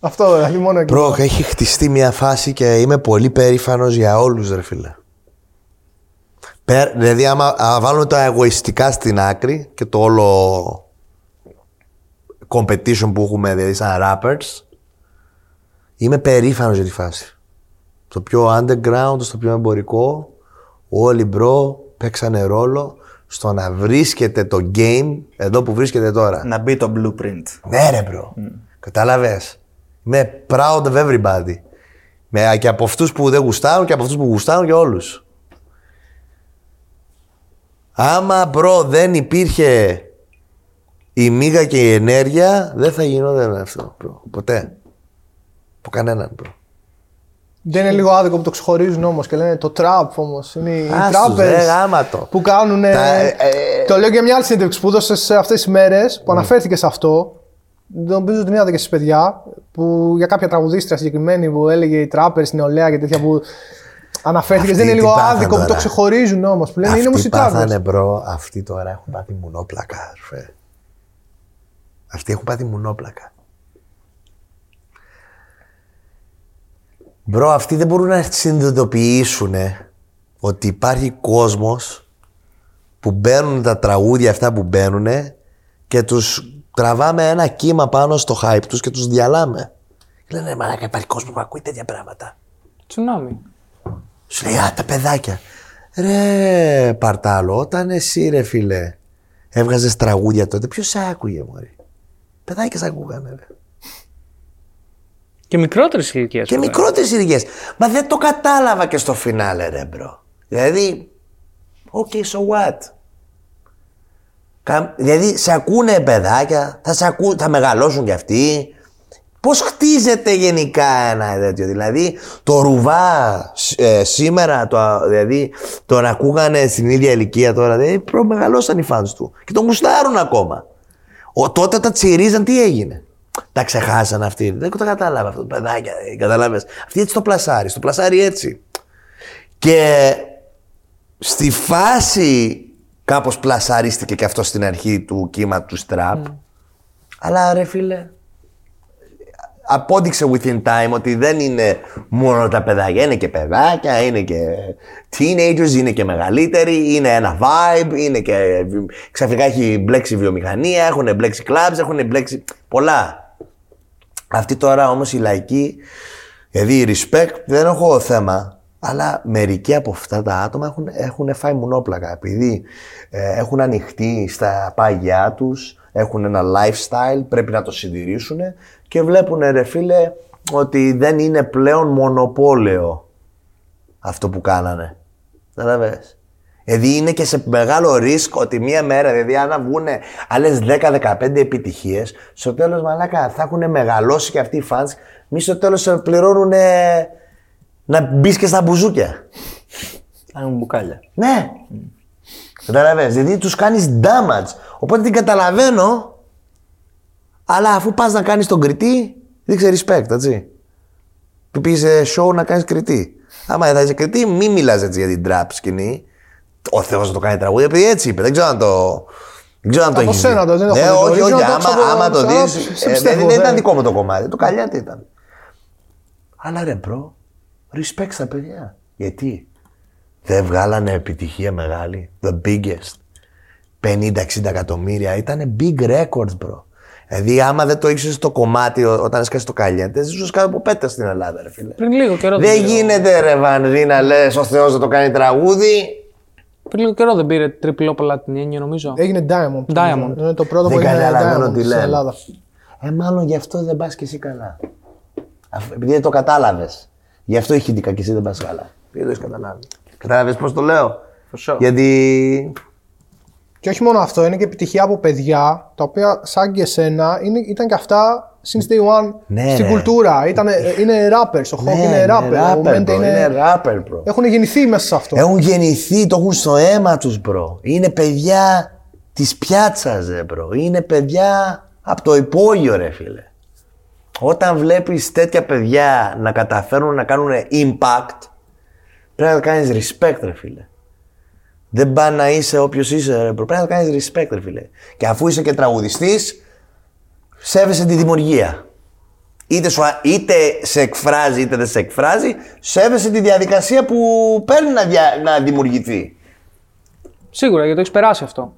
Speaker 2: Αυτό δηλαδή μόνο εκεί.
Speaker 1: Μπρο, έχει χτιστεί μια φάση και είμαι πολύ περήφανος για όλους ρε φίλε. Πε- δηλαδή άμα, άμα βάλουμε τα εγωιστικά στην άκρη και το όλο competition που έχουμε δηλαδή σαν rappers είμαι περήφανος για τη φάση. Στο πιο underground, στο πιο εμπορικό όλοι bro παίξανε ρόλο στο να βρίσκεται το game εδώ που βρίσκεται τώρα.
Speaker 4: Να μπει το blueprint.
Speaker 1: Ναι, ρε, bro. Κατάλαβες; Είμαι proud of everybody. Με, και από αυτούς που δεν γουστάρουν και από αυτούς που γουστάρουν και όλους. Άμα bro δεν υπήρχε η μύγα και η ενέργεια, δεν θα γινόταν αυτό. Bro. Ποτέ. Από κανέναν. Bro.
Speaker 2: Δεν είναι λίγο άδικο που το ξεχωρίζουν όμως και λένε το trap όμως. Είναι οι
Speaker 1: Άστος, ρε,
Speaker 2: trappers
Speaker 1: γάμα το.
Speaker 2: που κάνουν.
Speaker 1: Τα, ε, ε,
Speaker 2: το λέω και μια άλλη συνέντευξη που έδωσε σε αυτές τις μέρες που αναφέρθηκε σε αυτό. Νομίζω την είδατε και στι παιδιά. Που για κάποια τραγουδίστρια συγκεκριμένη που έλεγε οι trappers, νεολαία και τέτοια που αναφέρθηκες.
Speaker 1: Αυτοί
Speaker 2: Δεν είναι
Speaker 1: τι
Speaker 2: λίγο
Speaker 1: πάθαν
Speaker 2: άδικο που το
Speaker 1: τώρα.
Speaker 2: ξεχωρίζουν όμως. Που λένε είναι όμως
Speaker 1: Αυτοί
Speaker 2: οι trappers.
Speaker 1: πάθανε bro, αυτοί τώρα έχουν πάθει μουνόπλακα, αδερφέ. Αυτοί έχουν πάθει μουνόπλακα. Bro, αυτοί δεν μπορούν να συνειδητοποιήσουν ότι υπάρχει κόσμος που μπαίνουν τα τραγούδια αυτά που μπαίνουν και τους τραβάμε ένα κύμα πάνω στο hype τους και τους διαλύουμε. Λένε, μαλάκα, υπάρχει κόσμος που ακούει τέτοια πράγματα.
Speaker 3: Τσουνάμι.
Speaker 1: Σου λέει, α, τα παιδάκια. Ρε, παρτάλω, όταν εσύ, ρε φίλε, έβγαζες τραγούδια τότε, ποιος σε άκουγε, μωρή; Παιδάκια σε ακούγανε, ρε.
Speaker 3: Και μικρότερες ηλικίες.
Speaker 1: Και μικρότερες ηλικίες. Μα δεν το κατάλαβα και στο φινάλε, ρε, bro. Δηλαδή, ok, so what; Κα- Δηλαδή, σε ακούνε παιδάκια, θα, σε ακού, θα μεγαλώσουν κι αυτοί. Πώς χτίζεται γενικά ένα τέτοιο, δηλαδή το ρουβά ε, σήμερα, το, δηλαδή τον ακούγανε στην ίδια ηλικία τώρα, δηλαδή προμεγαλώσαν οι φάνς του και τον γουστάρουν ακόμα. Ο, τότε τα τσιρίζαν, τι έγινε; Τα ξεχάσαν αυτοί. Δεν το κατάλαβα αυτό το παιδάκια. ε, Καταλάβες. Αυτή έτσι το πλασάρει. Το πλασάρει έτσι. Και στη φάση κάπως πλασαρίστηκε και αυτό στην αρχή του κύματος του τραπ. Αλλά ρε φίλε, απόδειξε within time ότι δεν είναι μόνο τα παιδάκια. Είναι και παιδάκια, είναι και teenagers, είναι και μεγαλύτεροι, είναι ένα vibe, είναι και ξαφνικά έχει μπλέξει βιομηχανία, έχουν μπλέξει clubs, έχουν μπλέξει πολλά. Αυτή τώρα όμως η λαϊκή, δηλαδή respect δεν έχω θέμα, αλλά μερικοί από αυτά τα άτομα έχουν, έχουν φάει μουνόπλακα επειδή ε, έχουν ανοιχτεί στα πάγια τους, έχουν ένα lifestyle, πρέπει να το συντηρήσουν και βλέπουν ρε φίλε ότι δεν είναι πλέον μονοπόλαιο αυτό που κάνανε. Καταλαβες; Δηλαδή είναι και σε μεγάλο ρίσκο ότι μία μέρα, δηλαδή αν βγουν άλλες 10-15 επιτυχίες, στο τέλος μαλάκα θα έχουν μεγαλώσει και αυτοί οι fans, μη στο τέλος σε πληρώνουν να μπεις και στα μπουζούκια.
Speaker 4: Κάνουν μπουκάλια.
Speaker 1: Ναι. Καταλαβες, δηλαδή τους κάνεις damage. Οπότε την καταλαβαίνω, αλλά αφού πας να κάνεις τον κριτή, δείξε respect, έτσι. Που πήγες σε show να κάνεις κριτή. Άμα δεν θα είσαι κριτή, μην μιλάς έτσι για την trap σκηνή. Ο Θεός να το κάνει τραγούδι, επειδή έτσι είπε. Δεν ξέρω αν το... Δεν ξέρω αν το
Speaker 2: Από
Speaker 1: έχεις
Speaker 2: σένα
Speaker 1: δει.
Speaker 2: το, δεν
Speaker 1: ναι,
Speaker 2: έχω δει το
Speaker 1: όχι, όχι,
Speaker 2: original, το
Speaker 1: άμα,
Speaker 2: ξέρω,
Speaker 1: άμα το
Speaker 2: ξέρω,
Speaker 1: δεις,
Speaker 2: σε
Speaker 1: ε,
Speaker 2: πιστεύω,
Speaker 1: δεν, δεν ήταν
Speaker 2: δεν-
Speaker 1: δικό μου το κομμάτι, το καλιάτι ήταν. Αλλά ρε bro, respect στα παιδιά. Γιατί; Δεν βγάλανε επιτυχία μεγάλη, the biggest. 50-60 εκατομμύρια, ήταν big records, bro. Δηλαδή, άμα δεν το ήξερες το κομμάτι ό- όταν έσκασε το Caliente, ίσως κάτω από πέτρες στην Ελλάδα, ρε φίλε.
Speaker 3: Πριν λίγο καιρό
Speaker 1: Δεν
Speaker 3: πήρε-
Speaker 1: γίνεται, ρε Βανδί, να λες ο Θεός να το κάνει τραγούδι.
Speaker 3: Πριν λίγο καιρό δεν πήρε τριπλό πλατινένιο, νομίζω.
Speaker 2: Έγινε Diamond.
Speaker 3: Diamond.
Speaker 2: Είναι το πρώτο
Speaker 1: Δεν
Speaker 2: που έγινε
Speaker 1: καταλαβαίνω
Speaker 2: Diamond
Speaker 1: τι
Speaker 2: στην
Speaker 1: λένε.
Speaker 2: Ελλάδα.
Speaker 1: Ε, μάλλον γι' αυτό δεν πας και εσύ καλά. Αφ- Επειδή δεν το κατάλαβες. Γι' αυτό και εσύ δεν πας καλά. Δεν το έχεις καταλάβει. Κατάλαβες πώς το λέω;
Speaker 4: sure.
Speaker 1: Γιατί.
Speaker 2: Και όχι μόνο αυτό, είναι και επιτυχία από παιδιά τα οποία, σαν και εσένα, είναι, ήταν και αυτά since day one
Speaker 1: Ναι,
Speaker 2: στην
Speaker 1: ρε.
Speaker 2: κουλτούρα. Ήτανε, είναι rappers. Ο Hawk είναι
Speaker 1: ναι,
Speaker 2: rapper. ο
Speaker 1: rapper,
Speaker 2: Mente
Speaker 1: bro,
Speaker 2: είναι...
Speaker 1: είναι rapper, bro.
Speaker 2: Έχουν γεννηθεί μέσα σε αυτό.
Speaker 1: Έχουν γεννηθεί, το έχουν στο αίμα τους, bro. Είναι παιδιά της πιάτσας, ρε, bro. Είναι παιδιά από το υπόγειο, ρε, φίλε. Όταν βλέπεις τέτοια παιδιά να καταφέρουν να κάνουν impact, πρέπει να κάνεις respect, ρε, φίλε. Δεν πάει να είσαι όποιος είσαι, ρε, bro. Πρέπει να κάνεις respect, ρε, φίλε. Και αφού είσαι και τραγουδιστής, σέβεσαι τη δημιουργία. Είτε, σου, α- είτε σε εκφράζει είτε δεν σε εκφράζει, σέβεσαι τη διαδικασία που παίρνει να, δια, να δημιουργηθεί.
Speaker 3: Σίγουρα γιατί το έχεις περάσει αυτό.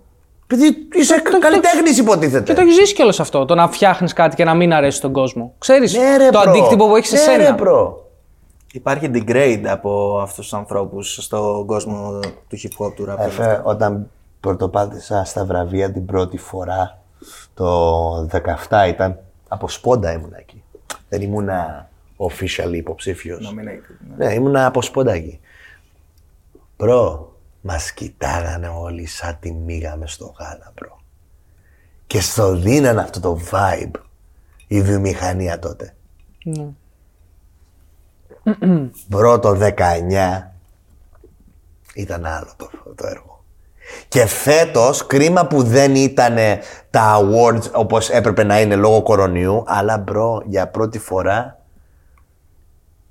Speaker 1: Επειδή είσαι καλλιτέχνης, υποτίθεται.
Speaker 3: Και το έχεις ζήσει κιόλας αυτό. Το να φτιάχνεις κάτι και να μην αρέσει στον κόσμο. Ξέρεις
Speaker 1: Ναι, ρε,
Speaker 3: το
Speaker 1: bro.
Speaker 3: αντίκτυπο που έχεις σε
Speaker 1: Ναι,
Speaker 3: σένα.
Speaker 1: ρε, bro.
Speaker 4: Υπάρχει degrade από αυτούς τους ανθρώπους στον κόσμο του hip hop, του rap.
Speaker 1: Εφέ, όταν πρωτοπάτησα στα βραβεία την πρώτη φορά, το 17 ήταν, από σπόντα ήμουν εκεί. Δεν ήμουνα official υποψήφιος.
Speaker 4: Nominated,
Speaker 1: Ναι, ήμουνα από σποντάκι. Bro, μας κοιτάγανε όλοι σαν τη μύγα μες στο γάλα, bro. Και στο δίνανε αυτό το vibe η βιομηχανία τότε.
Speaker 3: Ναι.
Speaker 1: Bro το 19 ήταν άλλο το, το έργο. Και φέτος, κρίμα που δεν ήταν τα awards όπως έπρεπε να είναι λόγω κορονοϊού, αλλά bro, για πρώτη φορά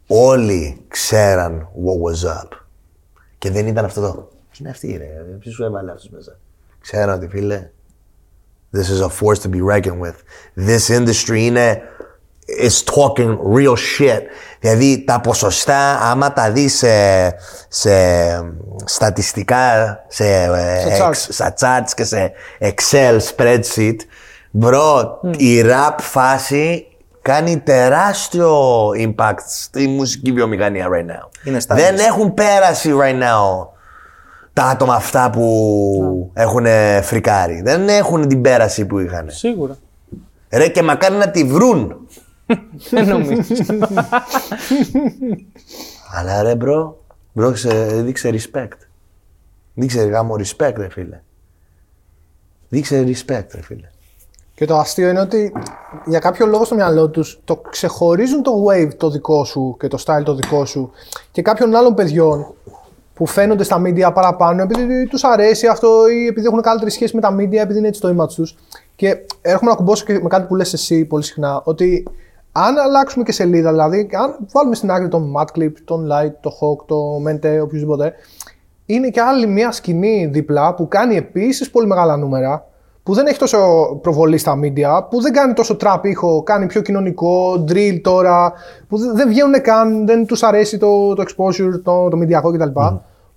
Speaker 1: όλοι ξέραν what was up. Και δεν ήταν αυτό το. «Ποιοι είναι αυτοί, ρε, ποιος σου έβαλε αυτούς μέσα; Ξέραν ότι φίλε, this is a force to be reckoned with. This industry είναι is talking real shit. Δηλαδή τα ποσοστά, άμα τα δεις σε, σε στατιστικά, σε, ε,
Speaker 2: Σε charts.
Speaker 1: εξ- στα charts και σε Excel spreadsheet, bro, η rap φάση κάνει τεράστιο impact στη μουσική βιομηχανία right now.
Speaker 4: Είναι stylish.
Speaker 1: Δεν έχουν πέρασει right now τα άτομα αυτά που έχουν φρικάρει. Δεν έχουν την πέραση που είχαν.
Speaker 3: Σίγουρα.
Speaker 1: Ρε και μακάρι να τη βρουν.
Speaker 3: Δεν νομίζω.
Speaker 1: Αλλά ρε bro, bro ξε, δείξε respect. Δείξε γαμώ respect ρε φίλε. Δείξε respect ρε φίλε.
Speaker 2: Και το αστείο είναι ότι για κάποιο λόγο στο μυαλό τους το ξεχωρίζουν το wave το δικό σου και το style το δικό σου και κάποιων άλλων παιδιών που φαίνονται στα media παραπάνω επειδή τους αρέσει αυτό ή επειδή έχουν καλύτερη σχέση με τα media, επειδή είναι έτσι το image τους. Και έρχομαι να κουμπώσω και με κάτι που λες εσύ πολύ συχνά, ότι αν αλλάξουμε και σελίδα, δηλαδή, αν βάλουμε στην άκρη τον Madclip, τον Light, τον Hawk, τον Mente, οποιοδήποτε, είναι και άλλη μια σκηνή δίπλα που κάνει επίσης πολύ μεγάλα νούμερα, που δεν έχει τόσο προβολή στα media, που δεν κάνει τόσο trap ήχο, κάνει πιο κοινωνικό, drill τώρα, που δεν- δεν βγαίνουν καν, δεν τους αρέσει το, το exposure, το, το μηντιακό κτλ.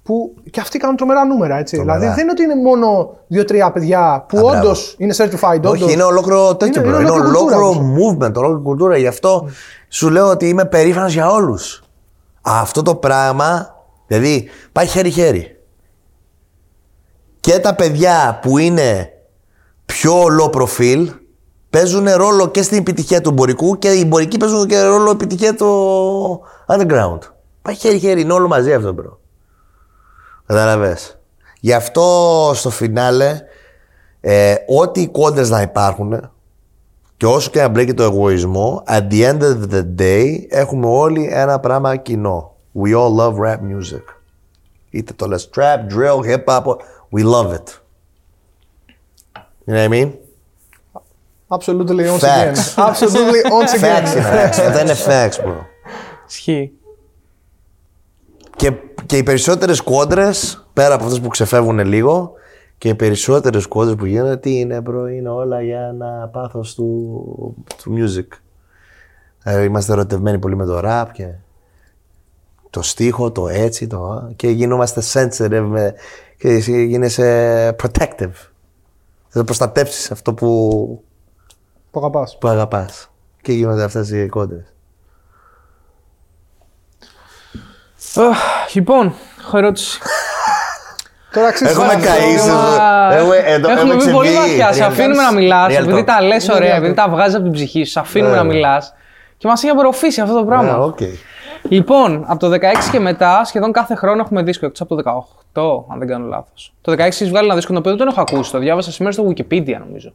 Speaker 2: Που και αυτοί κάνουν τρομερά νούμερα, έτσι.
Speaker 1: Τρομερά.
Speaker 2: Δηλαδή δεν είναι ότι είναι μόνο δύο-τρία παιδιά που
Speaker 1: μπράβο.
Speaker 2: όντως είναι certified, όντως.
Speaker 1: Όχι, είναι ολόκληρο τέτοιο
Speaker 2: Είναι-
Speaker 1: bro.
Speaker 2: είναι
Speaker 1: Είναι
Speaker 2: ολόκληρη
Speaker 1: ολόκληρο
Speaker 2: κουλτούρα,
Speaker 1: movement, ολόκληρη κουλτούρα. Γι' αυτό σου λέω ότι είμαι περήφανος για όλους. Αυτό το πράγμα, δηλαδή πάει χέρι-χέρι. Και τα παιδιά που είναι πιο low profile παίζουν ρόλο και στην επιτυχία του εμπορικού και οι εμπορικοί παίζουν και ρόλο επιτυχία του underground. Πάει χέρι-χέρι, είναι όλο μαζί αυτό, bro. Κατάλαβες. Γι' αυτό στο φινάλε, ε, ό,τι κόντρες να υπάρχουν και όσο και να μπλέκει το εγωισμό, at the end of the day έχουμε όλοι ένα πράγμα κοινό. We all love rap music. Είτε το λες trap, drill, hip hop, we love it. You know what I mean?
Speaker 2: Absolutely once
Speaker 1: Facts.
Speaker 2: again. Absolutely once again.
Speaker 1: Facts είναι facts. Αυτά είναι facts, bro.
Speaker 3: Ισχύει.
Speaker 1: Και, και οι περισσότερες κόντρε, πέρα από αυτές που ξεφεύγουν λίγο, και οι περισσότερες κόντρε που γίνονται, τι είναι, bro, είναι όλα για ένα πάθος του, του music. Ε, είμαστε ερωτευμένοι πολύ με το rap και το στίχο, το έτσι, το. και γινόμαστε sensitive με, και εσύ γίνεσαι protective. Θα προστατεύσεις αυτό που,
Speaker 2: Που αγαπάς.
Speaker 1: που αγαπάς. Και γίνονται αυτές οι κόντρες.
Speaker 3: Αχ, Λοιπόν, έχω ερώτηση.
Speaker 2: Τώρα ξέρεις
Speaker 1: Έχουμε
Speaker 2: πάρα
Speaker 1: καεί
Speaker 2: αυτό.
Speaker 1: σε-
Speaker 3: Μα-
Speaker 1: Έχουμε- εδώ-
Speaker 3: Έχουμε
Speaker 1: έχουμε
Speaker 3: μπει πολύ
Speaker 1: ξεφύγει.
Speaker 3: βαθιά. Σε
Speaker 1: Real
Speaker 3: αφήνουμε
Speaker 1: talk.
Speaker 3: να μιλάς,
Speaker 1: Real
Speaker 3: επειδή
Speaker 1: talk.
Speaker 3: τα λες
Speaker 2: Είναι
Speaker 3: ωραία,
Speaker 2: real
Speaker 3: επειδή
Speaker 2: talk.
Speaker 3: τα βγάζεις από την ψυχή σου. Σε αφήνουμε
Speaker 1: Ναι,
Speaker 3: να
Speaker 1: ναι.
Speaker 3: μιλάς. Και μας έχει απορροφήσει αυτό το πράγμα.
Speaker 1: Ναι, οκ.
Speaker 3: Λοιπόν, από το 16 και μετά, σχεδόν κάθε χρόνο έχουμε δίσκο εκτός από το 18, αν δεν κάνω λάθος. Το 16 έχεις βγάλει ένα δίσκο το οποίο δεν τον έχω ακούσει. Το διάβασα σήμερα στο Wikipedia, νομίζω.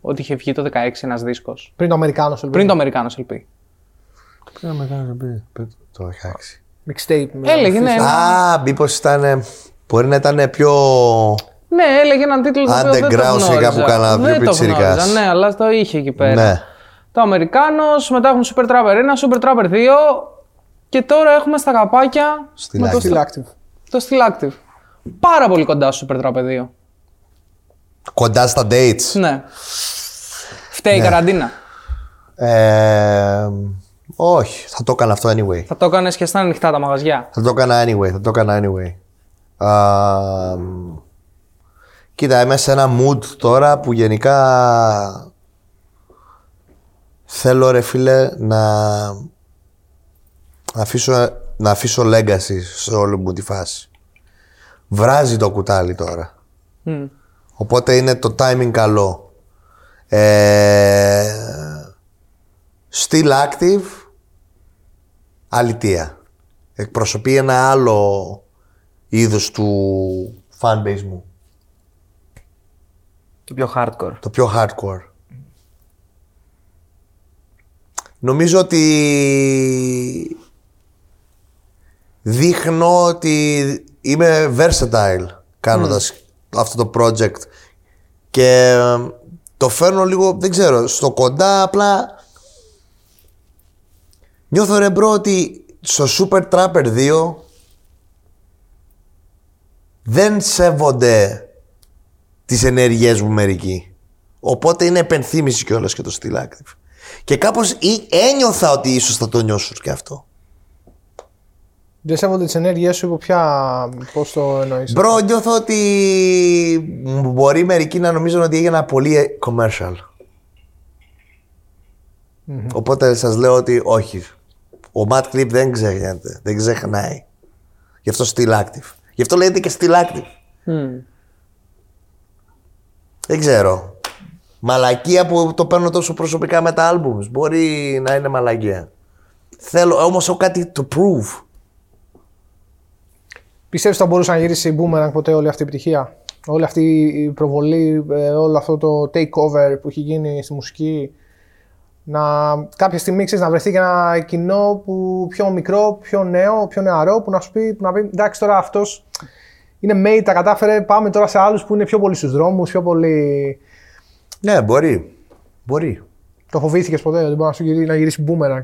Speaker 3: Ότι είχε βγει το 16 ένας δίσκος.
Speaker 2: Πριν το Αμερικάνος ελπίζω.
Speaker 3: Πριν το Αμερικάνο LP.
Speaker 1: Το 16.
Speaker 2: Mixtape. με-
Speaker 3: Έλεγε, ναι.
Speaker 1: Α, μήπως ήταν. Μπορεί να ήταν πιο.
Speaker 3: Ναι, έλεγε έναν τίτλο το οποίο δεν το
Speaker 1: Underground σιγά
Speaker 3: γνώριζα.
Speaker 1: που κάνα
Speaker 3: Δεν
Speaker 1: πιο
Speaker 3: το
Speaker 1: πιτσιρικάς.
Speaker 3: γνώριζα, ναι, αλλά το είχε εκεί πέρα.
Speaker 1: Ναι.
Speaker 3: Το Αμερικάνος, μετά έχουμε Super Trapper 1, Super Trapper 2 και τώρα έχουμε στα καπάκια
Speaker 1: Still
Speaker 3: με το,
Speaker 1: Active.
Speaker 2: Still active.
Speaker 3: το Still Active. Πάρα πολύ κοντά στο Super Trapper 2.
Speaker 1: Κοντά στα dates.
Speaker 3: Ναι. Φταίει η καραντίνα.
Speaker 1: Ε, όχι, θα το έκανα αυτό anyway.
Speaker 3: Θα το έκανες και στα ανοιχτά τα μαγαζιά.
Speaker 1: Θα το έκανα anyway, θα το έκανα anyway. Α, μ, κοίτα, είμαι σε ένα mood τώρα που γενικά θέλω ρε φίλε να, να, αφήσω, να αφήσω legacy σε όλη μου τη φάση. Βράζει το κουτάλι τώρα.
Speaker 3: Μμ.
Speaker 1: Οπότε είναι το timing καλό. Ε, Still active, αλητεία. Εκπροσωπεί ένα άλλο είδος του fanbase μου.
Speaker 4: Το πιο hardcore.
Speaker 1: Το πιο hardcore. Νομίζω ότι δείχνω ότι είμαι versatile κάνοντας αυτό το project και ε, το φέρνω λίγο, δεν ξέρω, στο κοντά απλά νιώθω ρε bro ότι στο Super Trapper 2 δεν σέβονται τις ενέργειές μου μερικοί. Οπότε είναι υπενθύμιση κιόλας και το Still Active. Και κάπως ή- ένιωθα ότι ίσως θα το νιώσουν και αυτό.
Speaker 2: Δεν σέβονται τις ενέργειές σου υπό ποια. Πώς το εννοείς.
Speaker 1: Μπρο, νιώθω ότι μου μπορεί μερικοί να νομίζουν ότι έγινα πολύ commercial. Οπότε σας λέω ότι όχι. Ο Matt Clip δεν ξεχνιέται, δεν ξεχνάει. Γι' αυτό still active. Γι' αυτό λέγεται και still active.
Speaker 3: Μμμ.
Speaker 1: Δεν ξέρω. Μαλακία που το παίρνω τόσο προσωπικά με τα albums. Μπορεί να είναι μαλακία. Θέλω όμως έχω κάτι to prove.
Speaker 2: Πιστεύεις ότι θα μπορούσε να γυρίσει η Boomerang ποτέ όλη αυτή η επιτυχία; Όλη αυτή η προβολή, ε, όλο αυτό το takeover που έχει γίνει στη μουσική; Να κάποια στιγμή ξέρεις, να βρεθεί και ένα κοινό που πιο μικρό, πιο νέο, πιο νεαρό που να σου πει, που να πει εντάξει τώρα αυτός είναι made, τα κατάφερε. Πάμε τώρα σε άλλους που είναι πιο πολύ στους δρόμους, πιο πολύ.
Speaker 1: Ναι, μπορεί. Μπορεί.
Speaker 2: Το φοβήθηκες ποτέ ότι μπορεί να σου γυρίσει, να γυρίσει boomerang;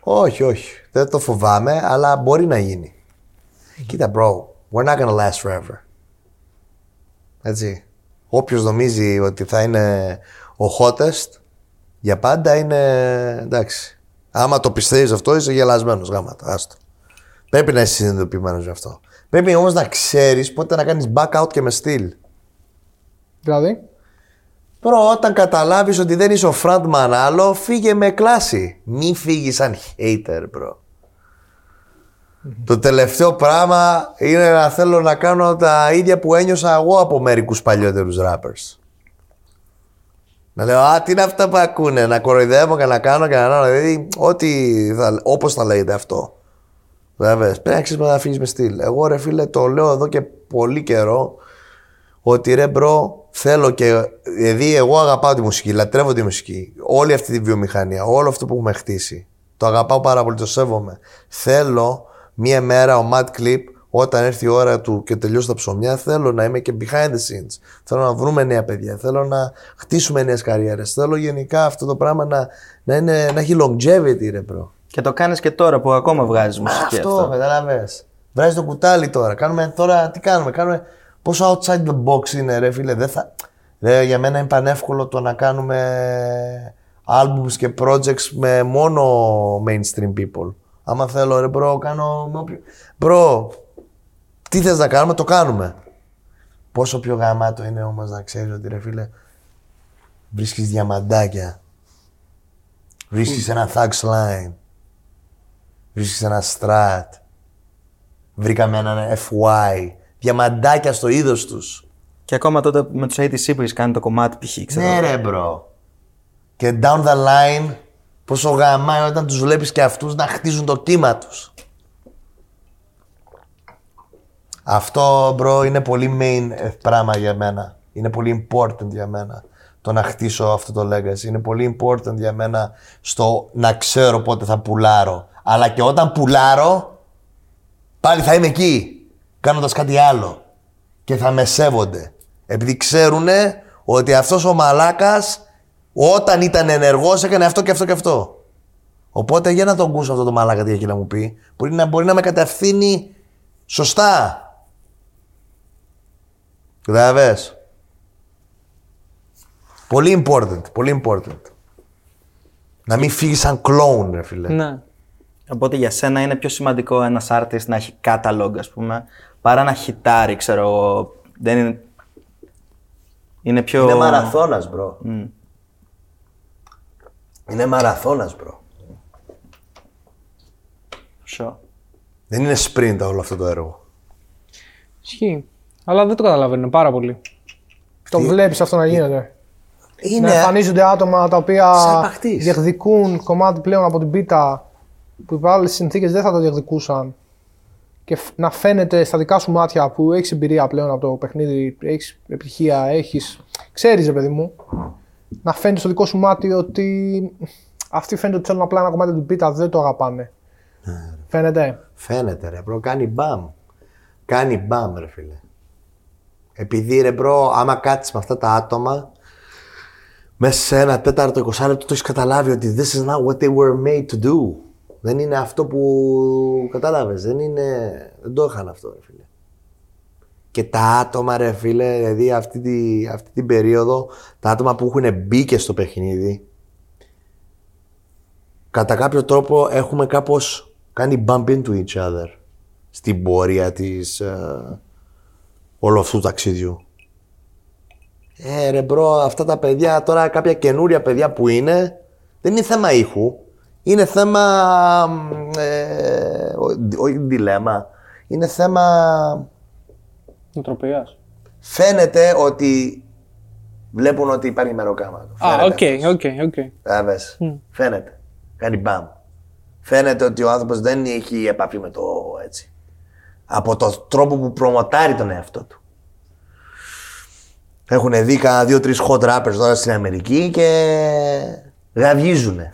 Speaker 1: Όχι, όχι. Δεν το φοβάμαι, αλλά μπορεί να γίνει. Κοίτα, bro, we're not gonna last forever. Έτσι. Όποιος νομίζει ότι θα είναι ο hottest, για πάντα είναι εντάξει. Άμα το πιστεύεις αυτό, είσαι γελασμένος γάματα. Άστο. Πρέπει να είσαι συνειδητοποιημένος γι' αυτό. Πρέπει όμως να ξέρεις πότε να κάνεις back out και με στυλ.
Speaker 2: Δηλαδή,
Speaker 1: Bro, όταν καταλάβεις ότι δεν είσαι ο frontman άλλο, φύγε με κλάση. Μη φύγεις σαν hater, bro. Το τελευταίο πράγμα είναι να θέλω να κάνω τα ίδια που ένιωσα εγώ από μερικούς παλιότερους rappers. Να λέω, α, τι είναι αυτά που ακούνε, να κοροϊδεύω και να κάνω και να κάνω, δηλαδή, ό,τι θα, όπως θα λέγεται αυτό. Βέβαια, πρέπει να ξέρεις να φύγεις με στυλ. Εγώ ρε φίλε το λέω εδώ και πολύ καιρό ότι ρε bro θέλω και δηλαδή εγώ αγαπάω τη μουσική, λατρεύω τη μουσική, όλη αυτή τη βιομηχανία, όλο αυτό που έχουμε χτίσει. Το αγαπάω πάρα πολύ, το σέβομαι. Θέλω μία μέρα ο Mad Clip όταν έρθει η ώρα του και τελειώσει τα ψωμιά, θέλω να είμαι και behind the scenes. Θέλω να βρούμε νέα παιδιά. Θέλω να χτίσουμε νέες καριέρες. Θέλω γενικά αυτό το πράγμα να, να, είναι, να έχει longevity, ρε bro.
Speaker 4: Και το κάνεις και τώρα που ακόμα βγάζεις μουσική
Speaker 1: Αυτό,
Speaker 4: αυτό.
Speaker 1: κατάλαβε. Βράζεις το κουτάλι τώρα. Κάνουμε τώρα, τι κάνουμε, κάνουμε. Πόσο outside the box είναι, ρε φίλε. Δεν θα... Ρε, για μένα είναι πανεύκολο το να κάνουμε albums και projects με μόνο mainstream people. Άμα θέλω, ρε bro, κάνω. με όποιο- Bro, τι θες να κάνουμε, το κάνουμε. Πόσο πιο γαμάτο είναι όμως να ξέρεις ότι ρε φίλε βρίσκεις διαμαντάκια. Βρίσκεις ένα thugs line. Βρίσκεις ένα Strat. Βρήκαμε έναν FY. Διαμαντάκια στο είδος τους.
Speaker 4: Και ακόμα τότε με τους ATC που έχεις κάνει το κομμάτι π.χ. ξέρω.
Speaker 1: Ναι ρε bro. Και down the line πόσο γαμάει όταν τους βλέπεις και αυτούς να χτίζουν το κύμα τους. Αυτό bro είναι πολύ main ε, πράγμα για μένα. Είναι πολύ important για μένα το να χτίσω αυτό το legacy. Είναι πολύ important για μένα στο να ξέρω πότε θα πουλάρω. Αλλά και όταν πουλάρω, πάλι θα είμαι εκεί, κάνοντας κάτι άλλο. Και θα με σέβονται. Επειδή ξέρουν ότι αυτός ο μαλάκας όταν ήταν ενεργός έκανε αυτό και αυτό και αυτό. Οπότε για να τον ακούσω αυτό το μαλάκα τι έχει να μου πει. Μπορεί να, μπορεί να με κατευθύνει σωστά. Καταλαβες. Πολύ important, πολύ important. Να μην φύγεις σαν κλόουν, ρε φίλε.
Speaker 3: Ναι.
Speaker 4: Οπότε για σένα είναι πιο σημαντικό ένας artist να έχει catalog, ας πούμε, παρά να χιτάρει, ξέρω εγώ. Δεν είναι. Είναι πιο.
Speaker 1: Είναι μαραθώνας, bro.
Speaker 4: Μμ.
Speaker 1: Είναι μαραθώνας, bro.
Speaker 4: Sure.
Speaker 1: Δεν είναι sprint όλο αυτό το έργο.
Speaker 3: Ισχύει. Αλλά δεν το καταλαβαίνω πάρα πολύ.
Speaker 2: Το βλέπεις αυτό να γίνεται.
Speaker 1: Είναι-
Speaker 2: Να εμφανίζονται άτομα τα οποία
Speaker 1: Σαν παχτής.
Speaker 2: διεκδικούν κομμάτι πλέον από την πίτα που υπό άλλες συνθήκες δεν θα το διεκδικούσαν. Και φ- να φαίνεται στα δικά σου μάτια που έχεις εμπειρία πλέον από το παιχνίδι, έχεις επιτυχία, έχει. ξέρεις, ρε παιδί μου, να φαίνεται στο δικό σου μάτι ότι αυτοί φαίνεται ότι θέλουν απλά ένα κομμάτι από την πίτα, δεν το αγαπάνε. Φαίνεται.
Speaker 1: Φαίνεται ρε bro, κάνει μπαμ. Κάνει μπαμ ρε φίλε. Επειδή ρε bro, άμα κάτσεις με αυτά τα άτομα, μέσα σε ένα τέταρτο 20 λεπτό το έχεις καταλάβει ότι this is not what they were made to do. Δεν είναι αυτό που κατάλαβες, δεν είναι, δεν το είχαν αυτό ρε φίλε. Και τα άτομα ρε φίλε, δηλαδή αυτή, τη, αυτή την περίοδο, τα άτομα που έχουν μπει και στο παιχνίδι, κατά κάποιο τρόπο έχουμε κάπως κάνει bump into each other στην πορεία της ε, όλου αυτού του ταξιδιού. Ε, ρε bro, αυτά τα παιδιά τώρα, κάποια καινούρια παιδιά που είναι, δεν είναι θέμα ήχου. Είναι θέμα, μ, ε, ο- όχι διλέμμα, είναι θέμα
Speaker 3: Νοοτροπίας.
Speaker 1: φαίνεται ότι βλέπουν ότι υπάρχει μεροκάματο.
Speaker 3: Α, οκ, οκ, οκ.
Speaker 1: Κατάλαβες. Φαίνεται. Κάνει μπαμ. Φαίνεται ότι ο άνθρωπος δεν έχει επαφή με το έτσι. Από το τρόπο που προμοτάρει τον εαυτό του. Έχουν δει κανένα δύο-τρεις hot rappers τώρα στην Αμερική και γαβγίζουνε.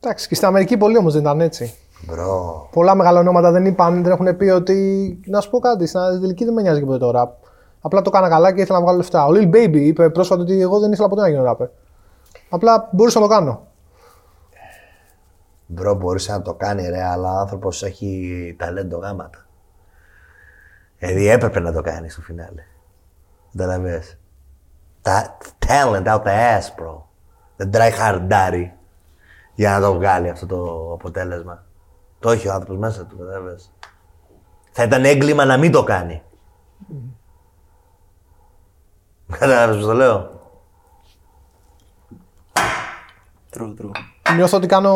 Speaker 2: Εντάξει, και στην Αμερική πολλοί όμως δεν ήταν έτσι.
Speaker 1: Bro.
Speaker 2: Πολλά μεγάλα ονόματα δεν είπαν, δεν έχουν πει ότι. Να σου πω κάτι, στην τελική δεν με νοιάζει και ποτέ το rap. Απλά το έκανα καλά και ήθελα να βγάλω λεφτά. Ο Lil Baby είπε πρόσφατα ότι εγώ δεν ήθελα ποτέ να γίνω rapper. Απλά μπορούσα να το κάνω.
Speaker 1: Μπρο μπορούσε να το κάνει ρε, αλλά ο άνθρωπος έχει ταλέντο γάματα. Δηλαδή έπρεπε να το κάνει στο φινάλε. Καταλαβες. Τα talent out the ass, bro. The try hard daddy. Για να το βγάλει αυτό το αποτέλεσμα. Το έχει ο άνθρωπος μέσα του, καταλαβες. Θα ήταν έγκλημα να μην το κάνει. Κατάλαβες πώς το λέω.
Speaker 4: True, true.
Speaker 2: Νιώθω ότι κάνω.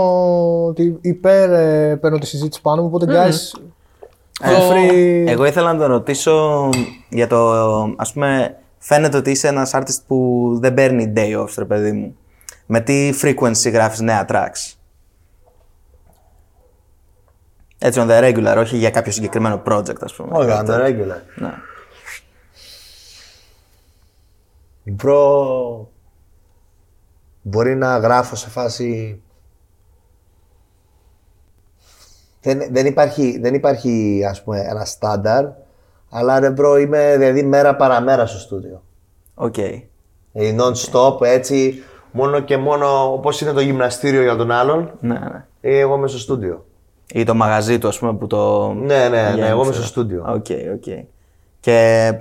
Speaker 2: ότι υπέρ ε, παίρνω τη συζήτηση πάνω μου. Οπότε, guys. feel free.
Speaker 4: Εγώ ήθελα να τον ρωτήσω για το. ας πούμε, φαίνεται ότι είσαι ένας artist που δεν παίρνει day off, ρε παιδί μου. Με τι frequency γράφεις νέα tracks; Έτσι on the regular, όχι για κάποιο συγκεκριμένο project, ας πούμε.
Speaker 1: Όχι, on the regular.
Speaker 4: Ναι.
Speaker 1: Bro, μπορεί να γράφω σε φάση... Δεν, δεν, υπάρχει, δεν υπάρχει ας πούμε ένα στάνταρ, αλλά ρε bro είμαι δηλαδή μέρα παραμέρα στο στούντιο.
Speaker 4: Οκ.
Speaker 1: Δηλαδή non-stop έτσι, μόνο και μόνο όπως είναι το γυμναστήριο για τον άλλον,
Speaker 4: Ναι, ναι.
Speaker 1: ε, εγώ είμαι στο στούντιο.
Speaker 4: Ή το μαγαζί του, ας πούμε, που το...
Speaker 1: Ναι, ναι, ναι,
Speaker 4: πηγαίνει,
Speaker 1: εγώ είμαι
Speaker 4: ξέρω.
Speaker 1: στο στούντιο.
Speaker 4: Οκ, οκ. Και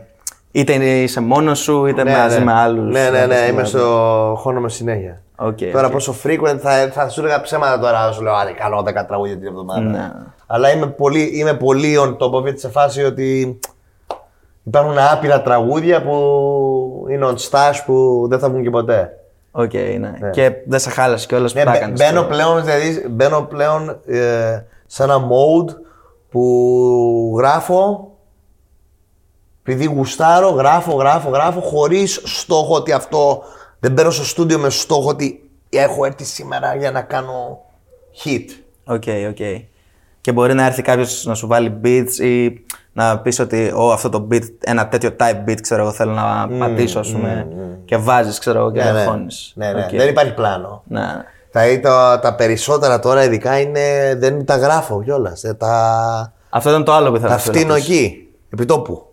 Speaker 4: είτε είσαι μόνος σου, είτε μαζί με άλλους.
Speaker 1: Ναι, ναι, ναι,
Speaker 4: ας πούμε.
Speaker 1: είμαι στο χώρο με συνέχεια.
Speaker 4: Οκ,
Speaker 1: Τώρα
Speaker 4: οκ.
Speaker 1: πόσο frequent θα, θα σου έλεγα ψέματα τώρα, σου λέω Άρη, κάνω 10 τραγούδια την εβδομάδα.
Speaker 4: Ναι.
Speaker 1: Αλλά είμαι πολύ, είμαι πολύ on top of it σε φάση ότι υπάρχουν άπειρα τραγούδια που είναι on stash που δεν θα βγουν και ποτέ.
Speaker 4: Οκ, ναι. Και δεν σε χάλασε κιόλας που
Speaker 1: Ναι,
Speaker 4: τα
Speaker 1: μπαι-
Speaker 4: έκανες.
Speaker 1: μπαίνω
Speaker 4: το-
Speaker 1: πλέον, δηλαδή, μπαίνω πλέον ε, σε ένα mode που γράφω επειδή γουστάρω, γράφω, γράφω, γράφω χωρίς στόχο ότι αυτό δεν μπαίνω στο στούντιο με στόχο ότι έχω έρθει σήμερα για να κάνω hit.
Speaker 4: Οκ, οκ. Και μπορεί να έρθει κάποιος να σου βάλει beats ή να πεις ότι Ω, αυτό το beat, ένα τέτοιο type beat, ξέρω εγώ, θέλω να πατήσω, ας πούμε. Και βάζεις, ξέρω εγώ, και
Speaker 1: Ναι,
Speaker 4: να
Speaker 1: ναι.
Speaker 4: φώνεις.
Speaker 1: ναι, ναι.
Speaker 4: Οκ.
Speaker 1: δεν υπάρχει πλάνο.
Speaker 4: Ναι, ναι.
Speaker 1: Τα, τα, τα περισσότερα τώρα ειδικά είναι, δεν τα γράφω κιόλας. Τα,
Speaker 4: Αυτό ήταν το άλλο που ήθελα
Speaker 1: τα
Speaker 4: να σου
Speaker 1: φτύνω
Speaker 4: ρωτήσω.
Speaker 1: εκεί, επί τόπου.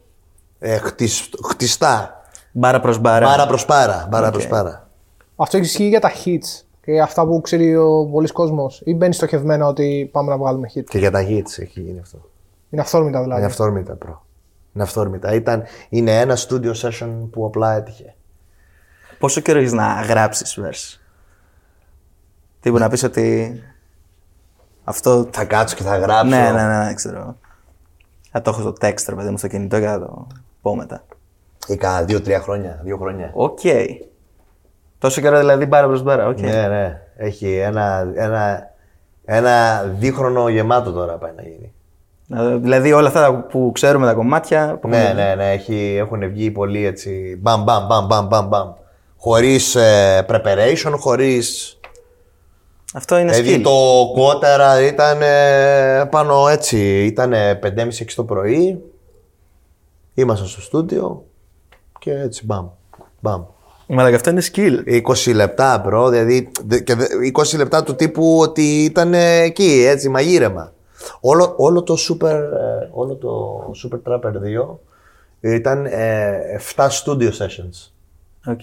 Speaker 1: Ε, χτισ- χτιστά.
Speaker 4: Μπάρα προς μπάρα.
Speaker 1: Μπάρα προς μπάρα. Μπάρα προς μπάρα.
Speaker 2: Αυτό ισχύει για τα hits και αυτά που ξέρει ο πολύς κόσμος. Ή μπαίνει στοχευμένα ότι πάμε να βγάλουμε hit.
Speaker 1: Και για τα hits έχει γίνει αυτό.
Speaker 2: Είναι αυθόρμητα δηλαδή.
Speaker 1: Είναι αυθόρμητα, bro. Είναι αυθόρμητα. Ήταν, είναι ένα studio session που απλά έτυχε.
Speaker 4: Πόσο καιρό έχεις να γράψεις verse; Τι μπορεί να πεις ότι. Αυτό.
Speaker 1: Θα κάτσω και θα γράψω.
Speaker 4: Ναι, ναι, ναι, ναι, ξέρω. Θα το έχω στο text, ρε παιδί μου, στο κινητό και θα το πω μετά.
Speaker 1: Ή κάνα δύο-τρία χρόνια. Δύο χρόνια.
Speaker 4: Οκ. Τόσο καιρό δηλαδή μπάρα προς μπάρα. Οκ.
Speaker 1: Ναι, ναι. Έχει ένα, ένα, ένα δίχρονο γεμάτο τώρα πάει να γίνει.
Speaker 4: Ε, Δηλαδή όλα αυτά που ξέρουμε τα κομμάτια. που
Speaker 1: Ναι,
Speaker 4: έχουμε-
Speaker 1: ναι, ναι, έχει, έχουν βγει πολύ έτσι. Μπαμ, μπαμ, μπαμ, μπαμ, μπαμ, μπαμ. Χωρίς preparation, χωρίς.
Speaker 4: Αυτό είναι
Speaker 1: Δηλαδή
Speaker 4: skill.
Speaker 1: το κότερα ήταν ε, πάνω έτσι. Ήταν 5.30-6 το πρωί. Ήμασταν στο στούντιο και έτσι μπαμ. Μπαμ.
Speaker 4: Μα αυτό είναι skill.
Speaker 1: 20 λεπτά, bro. Δηλαδή δε- και δε- 20 λεπτά του τύπου ότι ήταν ε, εκεί, έτσι, μαγείρεμα. Όλο, όλο το Super, ε, όλο το Super Trapper 2 ήταν ε, 7 studio sessions.
Speaker 4: Οκ.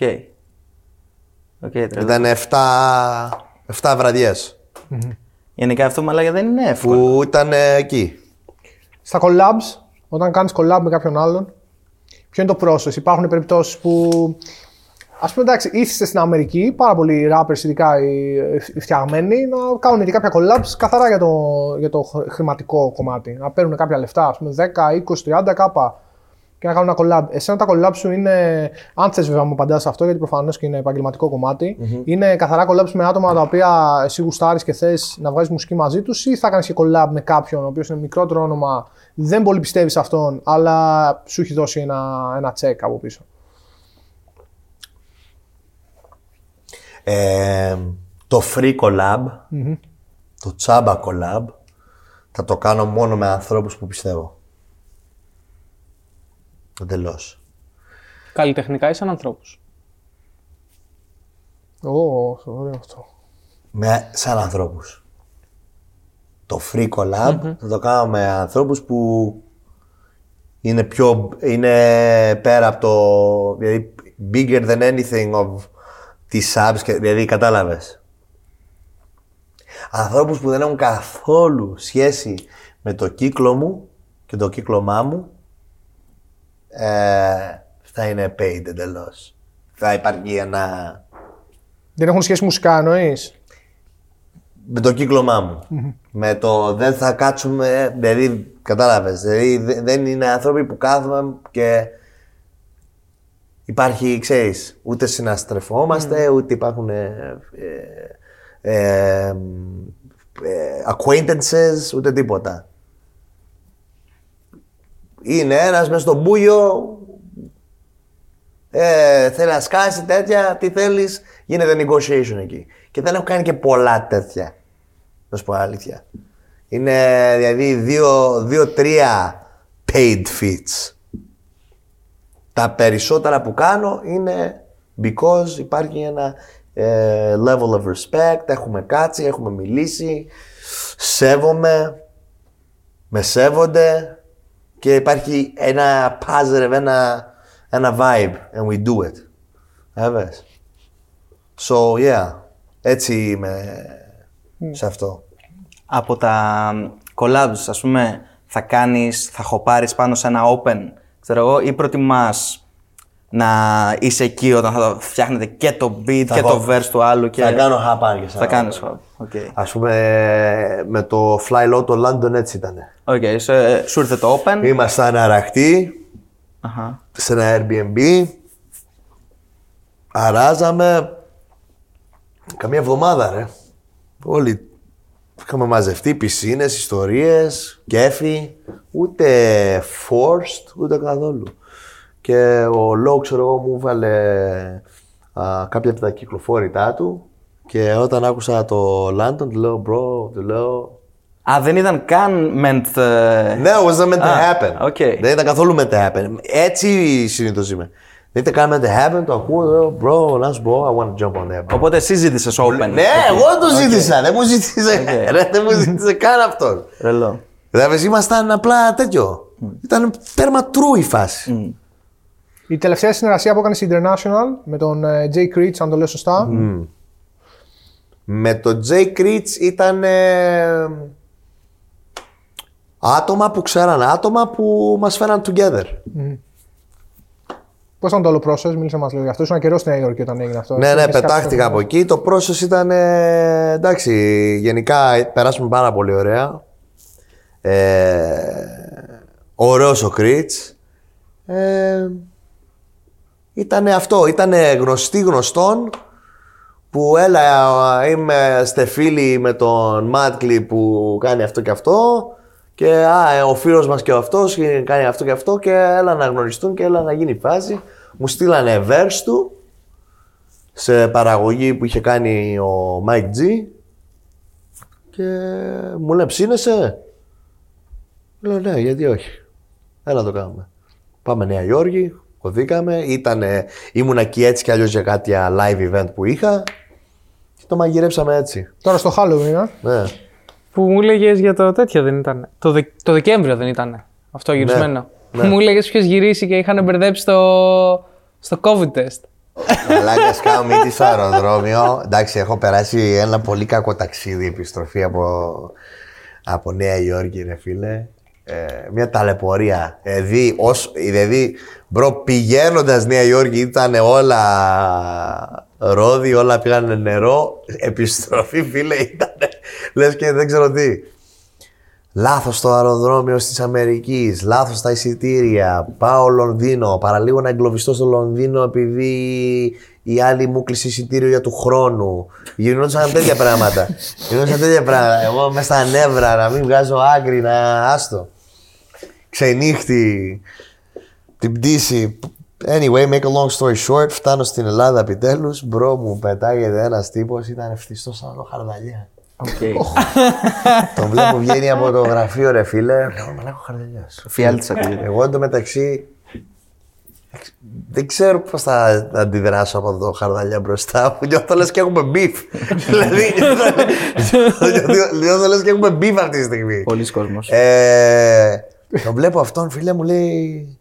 Speaker 4: Οκ, τρελό.
Speaker 1: Ήταν 7, 7 βραδιές
Speaker 4: Γενικά αυτό μαλάκα δεν είναι εύκολο.
Speaker 1: που ήταν ε, εκεί.
Speaker 2: Στα collabs, όταν κάνεις collab με κάποιον άλλον, ποιο είναι το process; Υπάρχουν περιπτώσεις που. Α πούμε, εντάξει, είθισται στην Αμερική, πάρα πολλοί rappers, ειδικά οι, οι φτιαγμένοι, να κάνουν και κάποια collabs καθαρά για το, για το χρ- χρηματικό κομμάτι. Να παίρνουν κάποια λεφτά, ας πούμε 10, 20, 30 κάπα και να κάνουν ένα collab. Εσένα τα collab σου είναι, αν θες βέβαια μου απαντάς σε αυτό, γιατί προφανώς και είναι επαγγελματικό κομμάτι, είναι καθαρά collabs με άτομα τα οποία εσύ γουστάρεις και θες να βγάζεις μουσική μαζί τους, ή θα κάνεις και collab με κάποιον ο οποίος είναι μικρότερο όνομα, δεν πολύ πιστεύεις σε αυτόν, αλλά σου έχει δώσει ένα, ένα check από πίσω.
Speaker 1: Ε, το free collab, το τσάμπα collab, θα το κάνω μόνο με ανθρώπους που πιστεύω. Εντελώς.
Speaker 3: Καλλιτεχνικά ή σαν ανθρώπους;
Speaker 2: Ω, ωραίο αυτό.
Speaker 1: με, σαν ανθρώπους. Το free collab θα το κάνω με ανθρώπους που είναι πιο, είναι πέρα από το, δηλαδή bigger than anything of τις subs, και, δηλαδή κατάλαβες. Ανθρώπους που δεν έχουν καθόλου σχέση με το κύκλο μου και το κύκλωμά μου, ε, θα είναι paid εντελώς. Θα υπάρχει ένα
Speaker 2: Δεν έχουν σχέση μουσικά, εννοείς;
Speaker 1: με το κύκλωμά μου. Με το δεν θα κάτσουμε. Δηλαδή, κατάλαβες. Δηλαδή, δε- δεν είναι άνθρωποι που κάθομαι και υπάρχει, ξέρεις, ούτε συναστρεφόμαστε, ούτε υπάρχουν. Ε, ε, ε, ε, acquaintances, ούτε τίποτα. Είναι ένας μέσα στο μπούγιο, ε, θέλει να σκάσει τέτοια, τι θέλεις, γίνεται negotiation εκεί. Και δεν έχω κάνει και πολλά τέτοια, να σου πω αλήθεια. Είναι δηλαδή δύο- δύο-τρία paid feats. Τα περισσότερα που κάνω είναι because υπάρχει ένα ε, level of respect, έχουμε κάτσει, έχουμε μιλήσει, σέβομαι, με σέβονται και υπάρχει ένα positive, ένα, ένα vibe and we do it. Έβες. So yeah, έτσι είμαι σε αυτό.
Speaker 4: Από τα collabs, ας πούμε, θα κάνεις, θα χοπάρεις πάνω σε ένα open, ξέρω εγώ, ή προτιμάς να είσαι εκεί όταν θα φτιάχνετε και το beat
Speaker 1: Θα
Speaker 4: και το
Speaker 1: έχω-
Speaker 4: verse του άλλου και...
Speaker 1: Θα κάνω hop on και σε
Speaker 4: Θα
Speaker 1: ένα
Speaker 4: κάνεις
Speaker 1: open.
Speaker 4: hop. Οκ.
Speaker 1: Ας πούμε με το Fly Lo το London έτσι ήταν.
Speaker 4: Οκ, σε- σου ήρθε το open.
Speaker 1: Ήμασταν αραχτοί
Speaker 4: Αχα.
Speaker 1: σε ένα Airbnb. Αράζαμε καμία εβδομάδα ρε. Όλοι είχαμε μαζευτεί πισίνες, ιστορίες, κέφι. Ούτε forced, ούτε καθόλου. Και ο Lo, ξέρω εγώ, μου έβαλε α, κάποια από τα ακυκλοφόρητά του και όταν άκουσα το London, του λέω, bro, του λέω,
Speaker 4: Α, δεν ήταν καν meant... ε,
Speaker 1: ναι, it wasn't meant to
Speaker 4: Α,
Speaker 1: happen.
Speaker 4: οκ.
Speaker 1: Δεν ήταν καθόλου meant to happen. Έτσι συνήθως είμαι. Δεν ήταν καν meant to happen, το ακούω, λέω, bro, να σου πω, I want to jump on there.
Speaker 4: Οπότε εσύ ζήτησες open.
Speaker 1: Ναι, εγώ το ζήτησα, δεν μου ζήτησε. Ρε, δεν μου ζήτησε καν αυτός.
Speaker 4: Ρελό.
Speaker 1: Δηλαδή, ήμασταν απλά τέτοιο. Ήταν τέρμα true η φάση.
Speaker 2: Η τελευταία συνεργασία που έκανε International με τον ε, Jay Creech, αν το λέω σωστά.
Speaker 1: Με το Jay Creech ήταν ε, άτομα που ξέραν άτομα που μας φέραν together.
Speaker 2: Πώς ήταν το όλο process, μίλησε μας λίγο γι' αυτό. Ήσουν καιρό στην Νέα Υόρκη όταν έγινε αυτό.
Speaker 1: Ναι, ναι,
Speaker 2: Έχεις κάτι
Speaker 1: πετάχτηκα από εκεί. Το process ήταν. ε, εντάξει, γενικά ε, περάσαμε πάρα πολύ ωραία. Ε, ωραίος ο Κρίτς. Ε, ήταν αυτό, ήταν γνωστή γνωστόν που έλα είμαι στεφίλη με τον Μάτκλι που κάνει αυτό και αυτό Και α, ε, ο φίλος μας και αυτός κάνει αυτό και αυτό και έλα να γνωριστούν και έλα να γίνει η φάση. Μου στείλανε verse του σε παραγωγή που είχε κάνει ο Mike G και μου λέει ψήνεσαι; Λέω ναι, γιατί όχι. Έλα το κάνουμε. Πάμε Νέα Υόρκη, κωδίκαμε, ήτανε, ήμουνα εκεί έτσι κι αλλιώς για κάτι live event που είχα και το μαγειρέψαμε έτσι.
Speaker 2: Τώρα στο Halloween, ε.
Speaker 1: Ναι.
Speaker 3: Που μου έλεγε για το τέτοιο δεν ήταν. Το, Δε- το Δεκέμβριο δεν ήταν αυτό γυρισμένο.
Speaker 1: ναι.
Speaker 3: Μου έλεγε που είχες γυρίσει και είχαν μπερδέψει στο, στο COVID test.
Speaker 1: Μαλάκα σκάω μύτη στο αεροδρόμιο. Εντάξει, έχω περάσει ένα πολύ κακό ταξίδι επιστροφή από, από Νέα Υόρκη, ρε φίλε. Ε, μια ταλαιπωρία. Δηλαδή, ως, δηλαδή bro, πηγαίνοντας Νέα Υόρκη ήταν όλα ρόδι, όλα πήγανε νερό. Επιστροφή, φίλε, ήταν λες και δεν ξέρω τι. Λάθος το αεροδρόμιο της Αμερικής, λάθος τα εισιτήρια, πάω Λονδίνο, παραλίγο να εγκλωβιστώ στο Λονδίνο επειδή η άλλη μου κλείσει εισιτήριο για του χρόνου. Γινόντουσαν τέτοια πράγματα. Γινόντουσαν τέτοια πράγματα. Εγώ μέσα στα νεύρα, να μην βγάζω άκρη, να άστο. Ξενύχτη, την πτήση. Anyway, make a long story short, φτάνω στην Ελλάδα επιτέλους. Bro μου πετάγεται ένας τύπος, ήταν φτυστός σαν το Χαρδαλιά. Τον βλέπω βγαίνει από το γραφείο, ρε φίλε. Λέω, μαλάκα ο Χαρδαλιάς.
Speaker 4: Εφιάλτης ακούγεται.
Speaker 1: Εγώ εντωμεταξύ δεν ξέρω πώς θα αντιδράσω από το Χαρδαλιά μπροστά μου. Νιώθω λες και έχουμε beef. δηλαδή, νιώθω- νιώθω λες και έχουμε beef αυτή τη στιγμή.
Speaker 4: Πολλοί κόσμος.
Speaker 1: Ε, τον βλέπω αυτόν, φίλε μου λέει.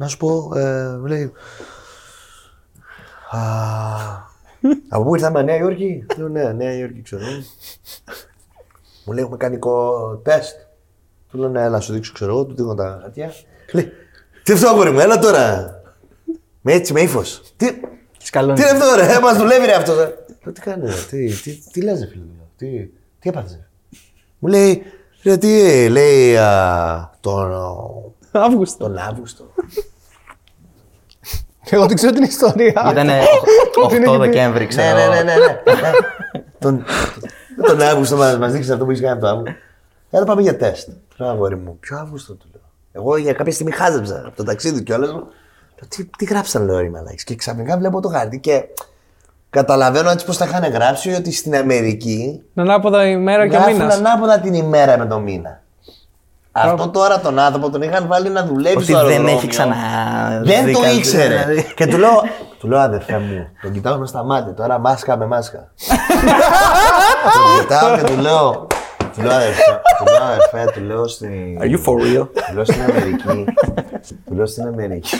Speaker 1: Να σου πω, ε, μου λέει. «Α, από πού ήρθαμε, Νέα Υόρκη; Λέω ναι, Νέα Υόρκη, ξέρω. μου λέει, έχουμε κάνει κο- τεστ. Του λέω ναι, έλα, σου δείξω, ξέρω εγώ, του δίνω τα χαρτιά. Λέει, τι αυτό, αγόρι μου, έλα τώρα. Με έτσι, με ύφος. Τι,
Speaker 4: Σκαλώνει.
Speaker 1: τι είναι αυτό, ρε, μας δουλεύει ρε αυτός. Λέω, τι κάνει, ρε, τι, τι, τι λες, ρε, φίλε μου, τι, τι έπαθες, ρε. Μου λέει, ρε, τι, λέει, α, τον,
Speaker 3: Αύγουστο.
Speaker 1: τον Αύγουστο.
Speaker 2: Εγώ δεν ξέρω την ιστορία.
Speaker 4: Ήταν
Speaker 2: την
Speaker 4: 8
Speaker 2: έχει πει.
Speaker 4: Δεκέμβρη,
Speaker 1: ναι,
Speaker 4: ξέρω.
Speaker 1: ναι, ναι, ναι, ναι. τον, τον Αύγουστο μας, μας δείξεις αυτό που έχεις κάνει από το Αύγουστο. Έλα πάμε για τεστ. Λέω, αγόρι μου, ποιο Αύγουστο του λέω. Εγώ για κάποια στιγμή χάζεψα από το ταξίδι κιόλας μου. Λέω, τι, τι γράψαν, λέω, ρε μαλάκες. Και ξαφνικά βλέπω το χάρτη και καταλαβαίνω έτσι πως τα είχαν γράψει ότι στην Αμερική
Speaker 3: Ανάποδα ημέρα και
Speaker 1: Γράφουν
Speaker 3: μήνας.
Speaker 1: ανάποδα την ημέρα με το μήνα. Αυτό τώρα τον άνθρωπο τον είχαν βάλει να δουλεύει
Speaker 4: Ότι
Speaker 1: στο
Speaker 4: δεν
Speaker 1: αεροδρόμιο.
Speaker 4: έχει ξανά.
Speaker 1: Δεν
Speaker 4: δει
Speaker 1: το
Speaker 4: κάτι,
Speaker 1: ήξερε.
Speaker 4: δηλαδή.
Speaker 1: και του λέω, του λέω αδερφέ μου, τον κοιτάω με στα μάτια τώρα μάσκα με μάσκα. τον κοιτάω και του λέω, του λέω αδερφέ, του λέω αδερφέ, του λέω στην...
Speaker 4: Are you for real?
Speaker 1: Του λέω στην Αμερική. του λέω στην Αμερική.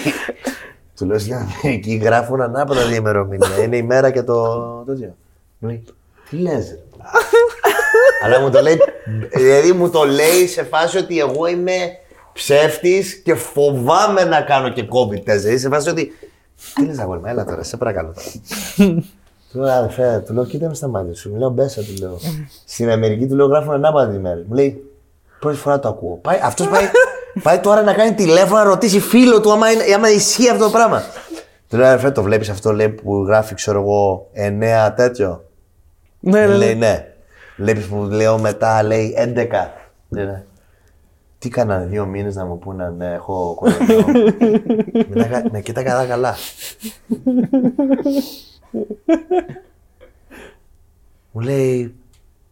Speaker 1: του λέω στην Αμερική γράφουν ανάποδα την ημερομηνία. Είναι η μέρα και το τέτοιο. Μου λέει, τι λες ρε. Αλλά μου το λέει, δηλαδή μου το λέει σε φάση ότι εγώ είμαι ψεύτης και φοβάμαι να κάνω και COVID test. Δηλαδή σε φάση ότι, τι λες αγόρι μου, έλα τώρα, σε παρακαλώ τώρα. Του λέω, αδερφέ, του λέω, κοίτα με στα μάτια σου. Μου λέω, μπέσα, του λέω. Στην Αμερική του λέω, γράφουν ανάποδα την ημέρα. Μου λέει, πρώτη φορά το ακούω. Πάει, αυτός πάει, πάει τώρα να κάνει τηλέφωνο να ρωτήσει φίλο του άμα, είναι, άμα ισχύει αυτό το πράγμα. Του λέω, αδερφέ, το βλέπεις αυτό λέει, που γράφει, ξέρω εγώ, 9 τέτοιο.
Speaker 3: Ναι, ναι,
Speaker 1: Λέει
Speaker 3: ναι.
Speaker 1: Ναι. Βλέπεις που λέω μετά, λέει 11. Λέει, ναι. Τι κάνανε δύο μήνες να μου πούνε ναι, έχω κορονοϊό. Μετά με κοίτα καλά καλά. μου λέει,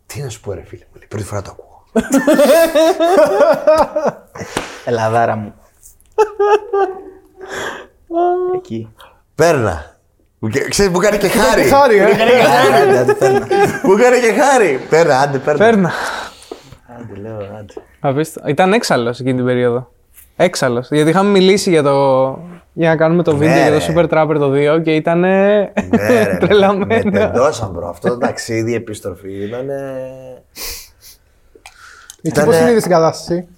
Speaker 1: τι να σου πω ρε φίλε, μου λέει, πρώτη φορά το ακούω.
Speaker 4: Ελαδάρα μου. Εκεί.
Speaker 1: Παίρνα. Μου κα- Ξέρεις, μου κάνει και χάρη.
Speaker 2: Χάρη, ε.
Speaker 4: Άντε, άντε, παίρνα.
Speaker 1: Μου κάνει και χάρη. Παίρνα, άντε, παίρνα.
Speaker 3: Παίρνα.
Speaker 4: Άντε, λέω, άντε.
Speaker 3: Απίστευτο. Ήταν έξαλλος εκείνη την περίοδο. Έξαλλος. Γιατί είχαμε μιλήσει για, το... για να κάνουμε το βίντεο
Speaker 1: Ναι,
Speaker 3: για το
Speaker 1: ρε.
Speaker 3: Super Trapper το 2 και ήταν
Speaker 1: Ναι, ρε, με, με
Speaker 3: τρελαμένο.
Speaker 1: τεντώσαν, bro. Αυτό το ταξίδι, η επιστροφή ήταν.
Speaker 2: Εκεί πώς είναι στην κατάσταση.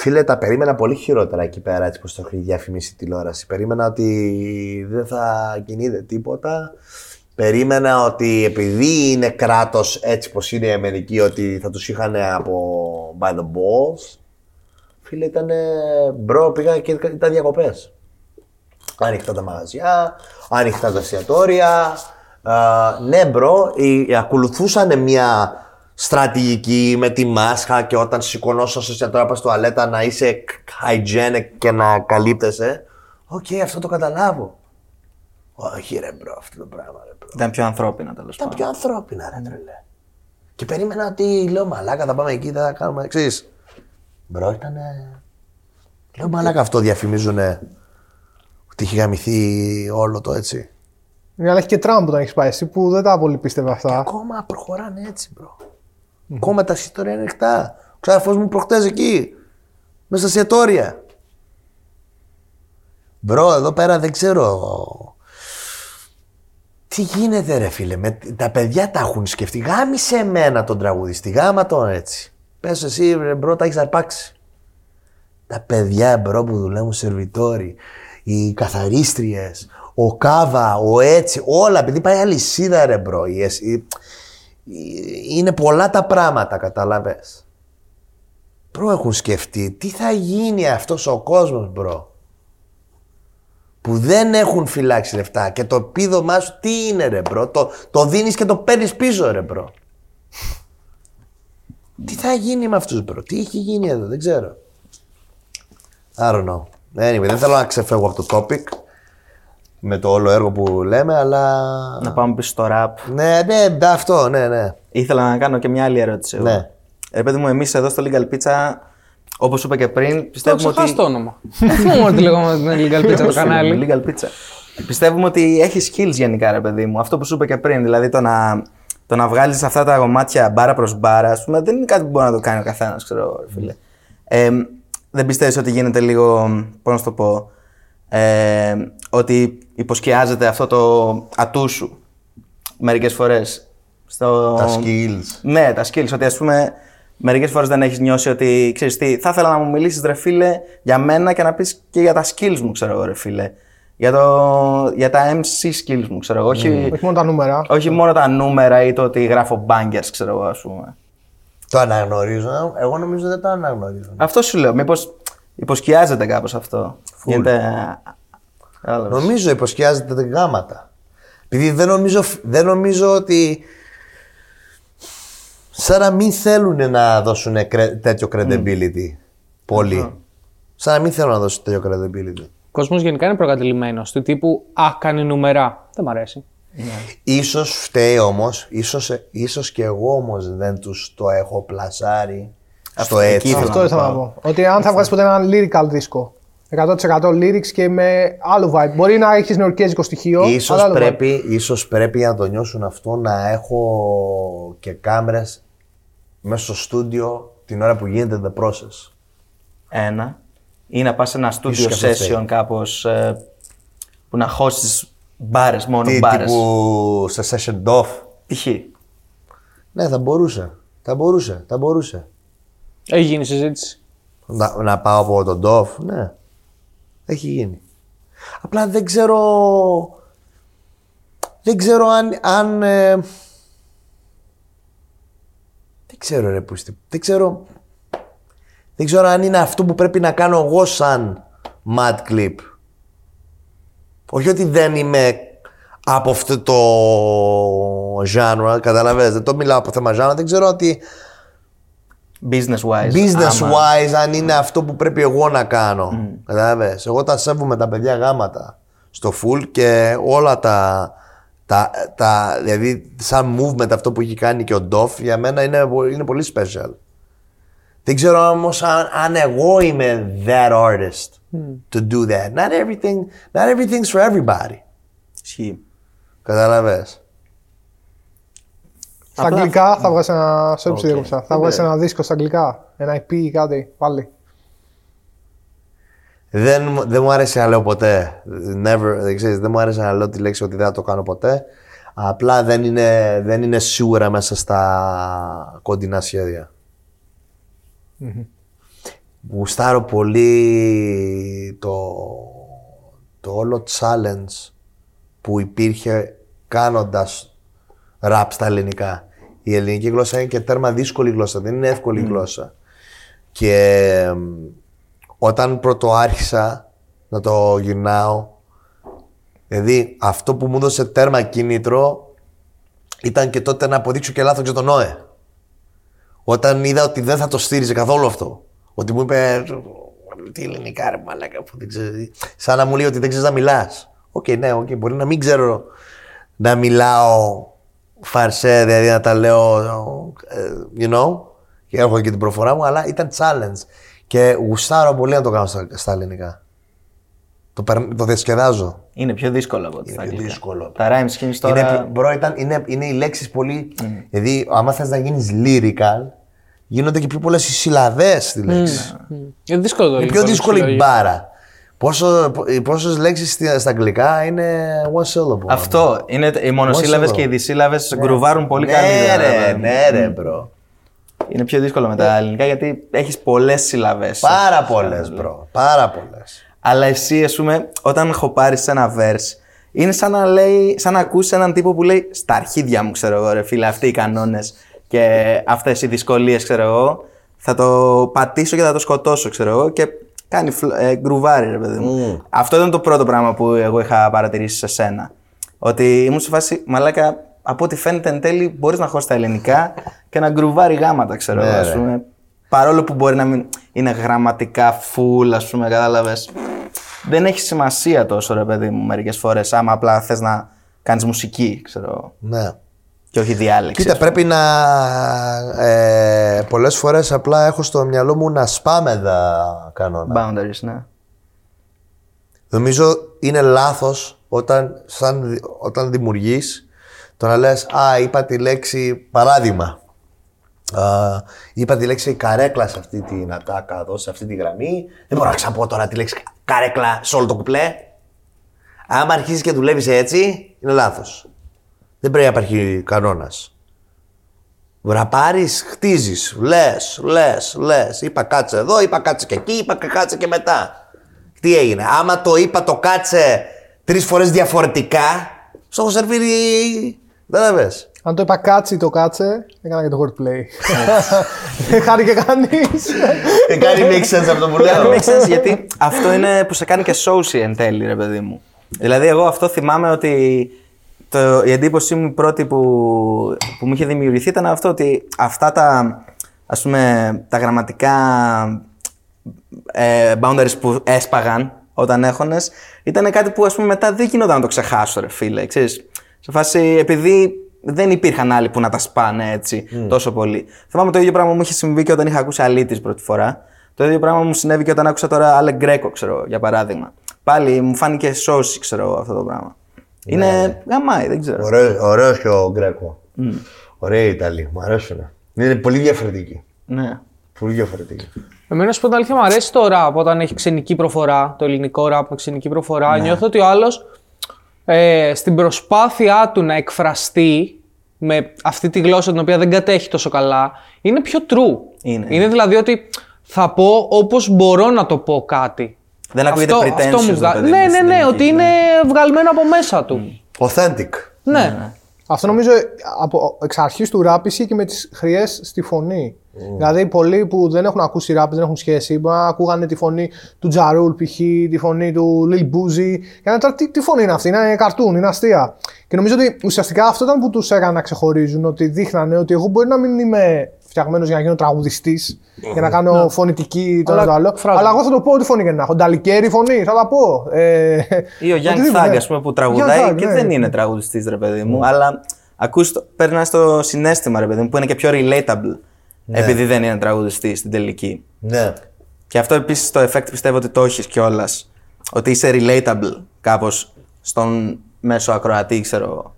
Speaker 1: Φίλε, τα περίμενα πολύ χειρότερα εκεί πέρα, έτσι πως το έχει διαφημίσει η τηλεόραση. Περίμενα ότι δεν θα κινείται τίποτα. Περίμενα ότι επειδή είναι κράτος έτσι πως είναι η Αμερική, ότι θα τους είχαν από by the balls. Φίλε, ήταν bro, πήγα και ήταν διακοπές. Ανοιχτά τα μαγαζιά, ανοιχτά τα εστιατόρια. Α, ναι, bro, οι- ακολουθούσαν μια στρατηγική με τη μάσκα και όταν σηκώνεσαι τώρα πας τουαλέτα να είσαι hygienic και να καλύπτεσαι. Οκ, αυτό το καταλάβω. Όχι ρε bro, αυτό το πράγμα ρε bro.
Speaker 4: Ήταν πιο ανθρώπινα τέλος
Speaker 1: Ήταν
Speaker 4: πάντων.
Speaker 1: πιο ανθρώπινα ρε τρελέ. Και περίμενα ότι λέω μαλάκα θα πάμε εκεί, θα κάνουμε εξής. Bro ήταν. Λέω μαλάκα αυτό διαφημίζουνε ότι έχει γαμηθεί όλο το έτσι.
Speaker 2: Ναι, αλλά έχει και Τραμπ που τον έχεις πάει εσύ που δεν τα πολύ πίστευε αυτά.
Speaker 1: Ακόμα προχωράνε έτσι, bro. Ακόμα τα εστιατόρια είναι ανοιχτά. Ο ξάδερφός μου προχτές εκεί. Μέσα στα εστιατόρια. Bro, εδώ πέρα δεν ξέρω. Τι γίνεται ρε φίλε, με, τα παιδιά τα έχουν σκεφτεί. Γάμησε εμένα τον τραγουδιστή, γάμα τον έτσι. Πες εσύ ρε bro, τα έχεις αρπάξει. Τα παιδιά bro που δουλεύουν σερβιτόροι, οι καθαρίστριες, ο Κάβα, ο έτσι, όλα, επειδή πάει αλυσίδα ρε bro. η εσ- η- η- είναι πολλά τα πράγματα, καταλαβες. Bro έχουν σκεφτεί τι θα γίνει αυτός ο κόσμος bro. Που δεν έχουν φυλάξει λεφτά και το επίδομά σου τι είναι ρε bro. Το, το δίνεις και το παίρνεις πίσω ρε bro. τι θα γίνει με αυτούς bro. Τι έχει γίνει εδώ δεν ξέρω. I don't know. Anyway, δεν θέλω να ξεφεύγω από το topic με το όλο έργο που λέμε, αλλά.
Speaker 4: Να πάμε πίσω στο rap.
Speaker 1: Ναι, ναι, ναι, αυτό, ναι, ναι.
Speaker 4: Ήθελα να κάνω και μια άλλη ερώτηση. εγώ.
Speaker 1: Ναι.
Speaker 4: Ρε παιδί μου, εμείς εδώ στο Legal Pizza, όπως είπα και πριν,
Speaker 3: Το
Speaker 4: πιστεύουμε ότι.
Speaker 3: ξεχάσει το όνομα. Δεν θυμόμαι ότι λέγαμε την Legal Pizza το κανάλι.
Speaker 4: Legal Pizza. Πιστεύουμε ότι έχει skills γενικά, ρε παιδί μου. Αυτό που σου είπα και πριν, δηλαδή το να, το να βγάλεις αυτά τα κομμάτια μπάρα προς μπάρα, ας πούμε, δεν είναι κάτι που μπορεί να το κάνει ο καθένας, ξέρω εγώ, ρε φίλε. Ε, δεν πιστεύεις ότι γίνεται λίγο, πώς να σου το πω, ε, ότι υποσκιάζεται αυτό το ατού σου μερικές φορές. Στο...
Speaker 1: Τα skills.
Speaker 4: Ναι, τα skills. Ότι ας πούμε, μερικές φορές δεν έχεις νιώσει ότι ξέρεις τι, θα ήθελα να μου μιλήσεις ρε φίλε για μένα και να πεις και για τα skills μου, ξέρω εγώ, ρε φίλε. Για, το, για τα MC skills μου, ξέρω εγώ. Όχι,
Speaker 2: Όχι μόνο τα νούμερα.
Speaker 4: όχι μόνο τα νούμερα ή το ότι γράφω bangers, ξέρω εγώ, ας πούμε.
Speaker 1: Το αναγνωρίζω. Εγώ νομίζω δεν το αναγνωρίζω.
Speaker 4: Αυτό σου λέω. Μήπως υποσκιάζεται κάπως αυτό. Γίνεται. Κατάλαβες.
Speaker 1: Νομίζω υποσκιάζεται τα γάματα. Επειδή δεν νομίζω, δεν νομίζω ότι. Σαν να μην θέλουν να δώσουν κρε- τέτοιο credibility. Πολλοί. Σαν να μην θέλουν να δώσουν τέτοιο credibility.
Speaker 3: Ο κόσμος γενικά είναι προκατηλημένος του τύπου Α, κάνει νούμερα. Δεν μ' αρέσει.
Speaker 1: Ίσως φταίει όμως, ίσως, ίσως και εγώ όμως δεν τους το έχω πλασάρει στο
Speaker 4: εκεί
Speaker 1: έτσι.
Speaker 4: ήθελα
Speaker 2: Αυτό
Speaker 4: να
Speaker 2: ήθελα να
Speaker 4: πάω.
Speaker 2: πω. Ότι αν θα βγάλεις ποτέ ένα lyrical δίσκο. 100% lyrics και με άλλο vibe. Μπορεί να έχεις νεορκέζικο στοιχείο. αλλά
Speaker 1: Ίσως
Speaker 2: άλλο vibe.
Speaker 1: πρέπει, ίσως πρέπει για να το νιώσουν αυτό να έχω και κάμερες μέσα στο στούντιο την ώρα που γίνεται the process.
Speaker 4: Ένα. Ή να πας σε ένα studio
Speaker 1: Ίσως και αυτό φταίει.
Speaker 4: session κάπως που να χώσει μπάρες, μόνο
Speaker 1: Τι
Speaker 4: μπάρες.
Speaker 1: τύπου σε session off.
Speaker 4: Π.χ.
Speaker 1: Ναι, θα μπορούσε. Θα μπορούσε, θα μπορούσε.
Speaker 3: Έχει γίνει συζήτηση.
Speaker 1: Να, να πάω από τον DOF, ναι. Έχει γίνει. Απλά δεν ξέρω... Δεν ξέρω αν... αν ε, δεν ξέρω ρε Πούστη. Δεν ξέρω... Δεν ξέρω αν είναι αυτό που πρέπει να κάνω εγώ σαν mad clip. Όχι ότι δεν είμαι από αυτό το genre, καταλαβαίνετε. Δεν το μιλάω από θέμα genre. Δεν ξέρω ότι
Speaker 4: Business wise.
Speaker 1: business
Speaker 4: άμα-
Speaker 1: wise αν είναι αυτό που πρέπει εγώ να κάνω. Κατάλαβες. Εγώ τα σέβομαι τα παιδιά γάματα στο full και όλα τα, τα, τα δηλαδή σαν movement αυτό που έχει κάνει και ο Ντόφ για μένα είναι, πο- είναι πολύ special. Δεν ξέρω όμως αν, αν εγώ είμαι that artist to do that. Not everything, not everything's for everybody.
Speaker 4: Ισχύει.
Speaker 1: Κατάλαβες.
Speaker 2: Στα
Speaker 4: Απλά-
Speaker 2: αγγλικά θα βγάλεις ένα. Σε
Speaker 1: Οκ.
Speaker 2: διέκοψα. Θα βγάλεις ένα δίσκο στα αγγλικά. Ένα EP ή κάτι. Πάλι.
Speaker 1: Δεν, μου- δεν μου άρεσε να λέω ποτέ. Never, δεν, ξέρεις, δεν μου άρεσε να λέω τη λέξη ότι δεν θα το κάνω ποτέ. Απλά δεν είναι, δεν είναι σίγουρα μέσα στα κοντινά σχέδια. Γουστάρω πολύ το, το όλο challenge που υπήρχε κάνοντας rap στα ελληνικά. Η ελληνική γλώσσα είναι και τέρμα δύσκολη γλώσσα, δεν είναι εύκολη γλώσσα. Και εμ, όταν πρώτο άρχισα να το γυρνάω, δηλαδή αυτό που μου έδωσε τέρμα κίνητρο ήταν και τότε να αποδείξω και λάθος για τον ΝΟΕ. Όταν είδα ότι δεν θα το στήριζε καθόλου αυτό. Ότι μου είπε. Τι ελληνικά ρε μαλάκα που δεν ξέρεις. Σαν να μου λέει ότι δεν ξέρεις να μιλάς. Οκ, ναι, οκ, μπορεί να μην ξέρω να μιλάω φαρσί, δηλαδή να τα λέω. ε, You know, και έχω και την προφορά μου, αλλά ήταν challenge. Και γουστάρω πολύ να το κάνω στα, στα ελληνικά. Το, περ- το διασκεδάζω.
Speaker 4: Είναι πιο δύσκολο από ό,τι
Speaker 1: Είναι
Speaker 4: στα
Speaker 1: πιο
Speaker 4: αγγλικά.
Speaker 1: δύσκολο.
Speaker 4: Τα rhyme schemes τώρα.
Speaker 1: Είναι, bro, ήταν, είναι, είναι οι λέξεις πολύ. Δηλαδή, άμα θες να γίνεις lyrical, γίνονται και πιο πολλές οι συλλαβέ στη λέξη.
Speaker 3: Είναι δύσκολο το
Speaker 1: Είναι
Speaker 3: ελληνικό,
Speaker 1: πιο δύσκολη η
Speaker 3: συλλογή.
Speaker 1: μπάρα. Πόσο, πόσες λέξεις στη- στα αγγλικά είναι one syllable.
Speaker 4: Αυτό. Είναι, οι μονοσύλλαβες
Speaker 1: Μόνο
Speaker 4: και οι δισύλλαβε γκρουβάρουν πολύ
Speaker 1: ναι,
Speaker 4: καλύτερα.
Speaker 1: ρε,
Speaker 4: βέβαια.
Speaker 1: ναι, ρε, bro.
Speaker 4: Είναι πιο δύσκολο με τα ελληνικά γιατί έχεις πολλές συλλαβές.
Speaker 1: Πάρα πολλές, bro. Πάρα πολλές.
Speaker 4: Αλλά εσύ, ας πούμε, όταν χοπάρεις σε ένα verse, είναι σαν να, λέει, σαν να ακούσει έναν τύπο που λέει Στα αρχίδια μου, ξέρω εγώ, ρε φίλε, αυτοί οι κανόνες και αυτές οι δυσκολίες, ξέρω εγώ. Θα το πατήσω και θα το σκοτώσω, ξέρω εγώ. Και κάνει φλ- ε, γκρουβάρι, ρε παιδί μου. Αυτό ήταν το πρώτο πράγμα που εγώ είχα παρατηρήσει σε σένα. Ότι ήμουν σε φάση, μαλάκα, από ό,τι φαίνεται εν τέλει, μπορείς να χώσεις τα ελληνικά και να γκρουβάρει γάματα, ξέρω εγώ,
Speaker 1: Ναι,
Speaker 4: ας
Speaker 1: ρε.
Speaker 4: πούμε. Παρόλο που μπορεί να μην είναι γραμματικά full, ας πούμε, κατάλαβες. Δεν έχει σημασία τόσο, ρε παιδί μου, μερικές φορές. Άμα απλά θες να κάνεις μουσική, ξέρω.
Speaker 1: Ναι.
Speaker 4: Και όχι διάλεξη.
Speaker 1: Κοίτα, πρέπει να. Ε, Πολλές φορές απλά έχω στο μυαλό μου να σπάμε τα κανόνα.
Speaker 4: Boundaries, ναι.
Speaker 1: Νομίζω είναι λάθος όταν, σαν, όταν δημιουργείς το να λες Α, είπα τη λέξη παράδειγμα. Α, είπα τη λέξη καρέκλα σε αυτή την ατάκα εδώ, σε αυτή τη γραμμή. Δεν μπορώ να ξαναπώ τώρα τη λέξη καρέκλα σε όλο το κουπλέ. Άμα αρχίζεις και δουλεύεις έτσι, είναι λάθος. Δεν πρέπει να υπάρχει κανόνας. Βραπάρεις, χτίζεις. Λες, λες, λες. Είπα κάτσε εδώ, είπα κάτσε και εκεί, είπα και κάτσε και μετά. Τι έγινε; Άμα το είπα το κάτσε τρεις φορές διαφορετικά, στο έχω σερβίρει. Δεν λες.
Speaker 2: Αν το είπα κάτσι το κάτσε, έκανα και το wordplay. Δεν χάρηκε κανείς.
Speaker 1: Δεν κάνει make sense αυτό που λέω.
Speaker 4: Makes sense, γιατί αυτό είναι που σε κάνει και social εν τέλει, ρε παιδί μου. Δηλαδή, εγώ αυτό θυμάμαι ότι το, η εντύπωσή μου η πρώτη που, που μου είχε δημιουργηθεί ήταν αυτό ότι αυτά τα, ας πούμε, τα γραμματικά ε, boundaries που έσπαγαν όταν έχονες ήταν κάτι που ας πούμε μετά δεν γινόταν να το ξεχάσω ρε φίλε, ξέρεις. Σε φάση επειδή δεν υπήρχαν άλλοι που να τα σπάνε έτσι τόσο πολύ. Θυμάμαι το ίδιο πράγμα μου είχε συμβεί και όταν είχα ακούσει αλήτης πρώτη φορά. Το ίδιο πράγμα μου συνέβη και όταν άκουσα τώρα Άλε Γκρέκο, ξέρω, για παράδειγμα. Πάλι μου φάνηκε σώση, ξέρω, αυτό το πράγμα. Είναι γαμάει, δεν ξέρω.
Speaker 1: Ωραίος, ωραίος και ο Γκρέκο. Ωραία οι Ιταλοί, μου αρέσουν. Είναι πολύ διαφορετικοί.
Speaker 4: Ναι.
Speaker 1: Πολύ διαφορετικοί.
Speaker 3: Εμένα σου πω την αλήθεια μου αρέσει το ραπ όταν έχει ξενική προφορά, το ελληνικό ραπ με ξενική προφορά. Νιώθω ότι ο άλλος ε, στην προσπάθειά του να εκφραστεί με αυτή τη γλώσσα την οποία δεν κατέχει τόσο καλά, είναι πιο true.
Speaker 4: Είναι.
Speaker 3: δηλαδή ότι θα πω όπως μπορώ να το πω κάτι.
Speaker 4: Δεν ακούγεται
Speaker 3: αυτό,
Speaker 4: pretentious,
Speaker 3: αυτό μου
Speaker 4: ρε
Speaker 3: βγα-
Speaker 4: παιδί μου,
Speaker 3: Ναι, ναι,
Speaker 4: στην
Speaker 3: ναι,
Speaker 4: τελική,
Speaker 3: ότι
Speaker 4: ναι.
Speaker 3: είναι βγαλμένο από μέσα του.
Speaker 1: Authentic.
Speaker 3: Ναι.
Speaker 2: Αυτό νομίζω από εξ αρχής του ράπ ισχύει και με τις χρειές στη φωνή. Δηλαδή, πολλοί που δεν έχουν ακούσει ράπ, δεν έχουν σχέση, μπορεί να ακούγανε τη φωνή του Τζαρούλ π.χ., τη φωνή του Lil Boozy. Και να τώρα τι, τι φωνή είναι αυτή, είναι καρτούν, είναι αστεία. Και νομίζω ότι ουσιαστικά αυτό ήταν που τους έκανα να ξεχωρίζουν, ότι δείχνανε ότι εγώ μπορεί να μην είμαι φτιαγμένος για να γίνω τραγουδιστής, για να κάνω φωνητική το ένα
Speaker 3: Αλλά
Speaker 2: το άλλο.
Speaker 3: φράζω.
Speaker 2: Αλλά εγώ θα το πω ό,τι φωνή και να έχω. Νταλικέρι φωνή, θα τα πω. Ε,
Speaker 4: Ή ο Young
Speaker 2: οτιδήποτε,
Speaker 4: Thug,
Speaker 2: ναι.
Speaker 4: ας πούμε, που
Speaker 2: Young
Speaker 4: τραγουδάει
Speaker 2: Thug,
Speaker 4: και
Speaker 2: ναι.
Speaker 4: δεν είναι τραγουδιστής, ρε παιδί μου, αλλά ακούς το, περνάς το συνέστημα, ρε παιδί μου, που είναι και πιο relatable. Επειδή δεν είναι τραγουδιστή στην τελική.
Speaker 1: Ναι.
Speaker 4: Και αυτό επίσης το effect πιστεύω ότι το έχεις κιόλας. Ότι είσαι relatable κάπως στον μέσο ακροατή, ξέρω εγώ.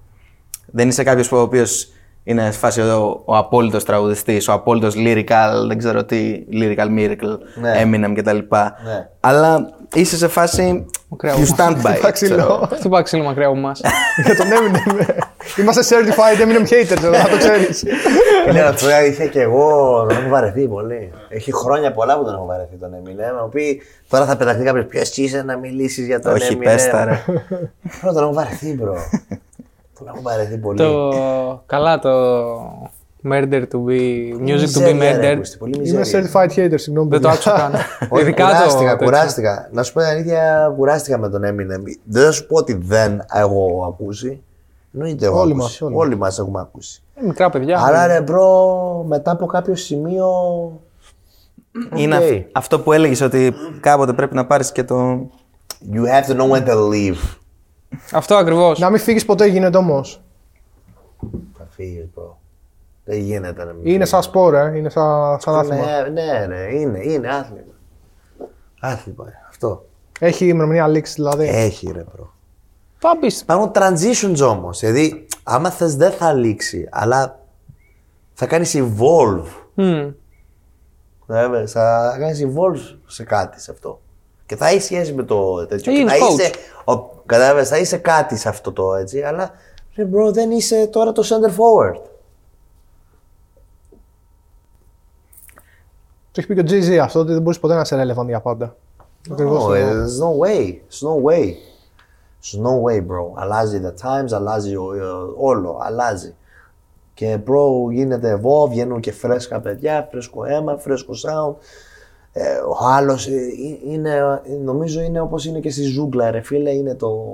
Speaker 4: Δεν είσαι κάποιος ο οποίος είναι σε φάση ο, ο απόλυτος τραγουδιστής, ο απόλυτος lyrical, δεν ξέρω τι, lyrical miracle,
Speaker 1: Ναι.
Speaker 4: Eminem κτλ.
Speaker 1: Ναι.
Speaker 4: Αλλά είσαι σε φάση.
Speaker 3: Μακριά
Speaker 4: You
Speaker 3: μου.
Speaker 4: stand by.
Speaker 2: Χτύπα
Speaker 4: it, ξέρω.
Speaker 2: ξύλο.
Speaker 3: Χτυπά ξύλο μακριά από εμά.
Speaker 2: Για τον Eminem. Είμαστε certified Eminem haters, εδώ, θα το ξέρεις.
Speaker 1: Είναι αυτό είχε και εγώ, τον έχω βαρεθεί πολύ. Έχει χρόνια πολλά που τον έχω βαρεθεί τον Eminem. Να μου πει τώρα θα πεταχτεί κάποιος ποιος είσαι να μιλήσεις για τον
Speaker 4: Όχι,
Speaker 1: Eminem;
Speaker 4: πες τα, ρε.
Speaker 1: Bro, τον έχω βαρεθεί, bro. Τον έχω βαρεθεί πολύ.
Speaker 3: το... Καλά το murder to be... Music to be
Speaker 1: Μιζέρια, ρε,
Speaker 3: murdered.
Speaker 1: Κούστη, Πολύ
Speaker 2: Είμαι
Speaker 1: μιζέρια.
Speaker 2: certified hater, συγγνώμη.
Speaker 3: Δεν το
Speaker 2: παιδιά.
Speaker 3: άκουσα καν.
Speaker 1: Όχι,
Speaker 3: Ειδικά το...
Speaker 1: κουράστηκα,
Speaker 3: τέτοιο.
Speaker 1: κουράστηκα. Να σου πω την αλήθεια, κουράστηκα με τον Eminem. Δεν θα σου πω ότι δεν έχω ακούσει. Εννοείται έχω
Speaker 2: Όλοι
Speaker 1: ακούσει.
Speaker 2: μας, όλοι
Speaker 1: όλοι μας έχουμε ακούσει.
Speaker 3: Ε, Μικρά παιδιά.
Speaker 1: Άρα ρε bro, μετά από κάποιο σημείο...
Speaker 4: Είναι
Speaker 1: Οκ.
Speaker 4: αυ- αυτό που έλεγες ότι κάποτε πρέπει να πάρεις και το.
Speaker 1: You have to know when to leave.
Speaker 3: Αυτό ακριβώς.
Speaker 2: Να μην φύγεις ποτέ γίνεται όμως.
Speaker 1: Θα φύγεις bro. Δεν γίνεται να μην
Speaker 2: Είναι σαν σπορ, ε. είναι σαν, σαν άθλημα.
Speaker 1: Ναι, ναι, ναι, είναι, είναι άθλημα. Άθλημα, ε, αυτό.
Speaker 2: Έχει ημερομηνία λήξη δηλαδή.
Speaker 1: Έχει ρε bro.
Speaker 3: Πάμπη.
Speaker 1: Υπάρχουν transitions όμως, δηλαδή άμα θες δεν θα λήξει, αλλά θα κάνεις evolve. Κατάλαβες, θα κάνεις evolve σε κάτι σε αυτό. Και θα έχει σχέση με το τέτοιο.
Speaker 3: Ε,
Speaker 1: Και
Speaker 3: είναι
Speaker 1: θα
Speaker 3: coach.
Speaker 1: είσαι, ο, κατάλαβες, θα είσαι κάτι σε αυτό το έτσι, αλλά ρε bro δεν είσαι τώρα το center forward.
Speaker 2: Το έχει πει και ο Jay-Z αυτό ότι δεν μπορείς ποτέ να είσαι relevant για πάντα. Ακριβώς
Speaker 1: No,
Speaker 2: το-
Speaker 1: there's no way. There's no way. There's no way, bro. Αλλάζει the times, αλλάζει ο- ο- όλο. Αλλάζει. Και bro, γίνεται evolve, βγαίνουν και φρέσκα παιδιά, φρέσκο αίμα, φρέσκο sound. Ε, ο άλλος είναι, νομίζω είναι όπως είναι και στη ζούγκλα, ρε φίλε, είναι το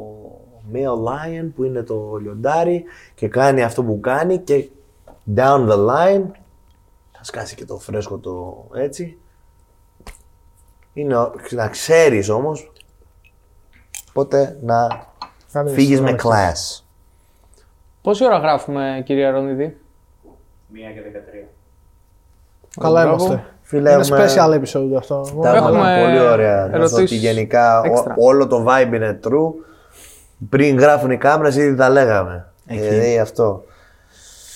Speaker 1: male lion που είναι το λιοντάρι και κάνει αυτό που κάνει και down the line θα σκάσει και το φρέσκο το έτσι είναι ο- να ξέρεις όμως πότε να
Speaker 2: Κάνε
Speaker 1: φύγεις με
Speaker 2: συνέντευξη.
Speaker 1: class.
Speaker 3: Πόση ώρα γράφουμε, κυρία Ρονίδη;
Speaker 5: Μία και 13.
Speaker 2: Καλά
Speaker 3: Μπράβο.
Speaker 2: είμαστε.
Speaker 1: Φίλε,
Speaker 2: είναι
Speaker 1: έχουμε-
Speaker 2: special episode αυτό.
Speaker 1: Τα
Speaker 3: Έχουμε
Speaker 1: έχουμε πολύ ωραία. Νιώθω
Speaker 3: ερωτήσεις
Speaker 1: ότι γενικά ό-
Speaker 3: έξτρα.
Speaker 1: όλο το vibe είναι true. Πριν γράφουν οι κάμερες ήδη τα λέγαμε. Δηλαδή αυτό.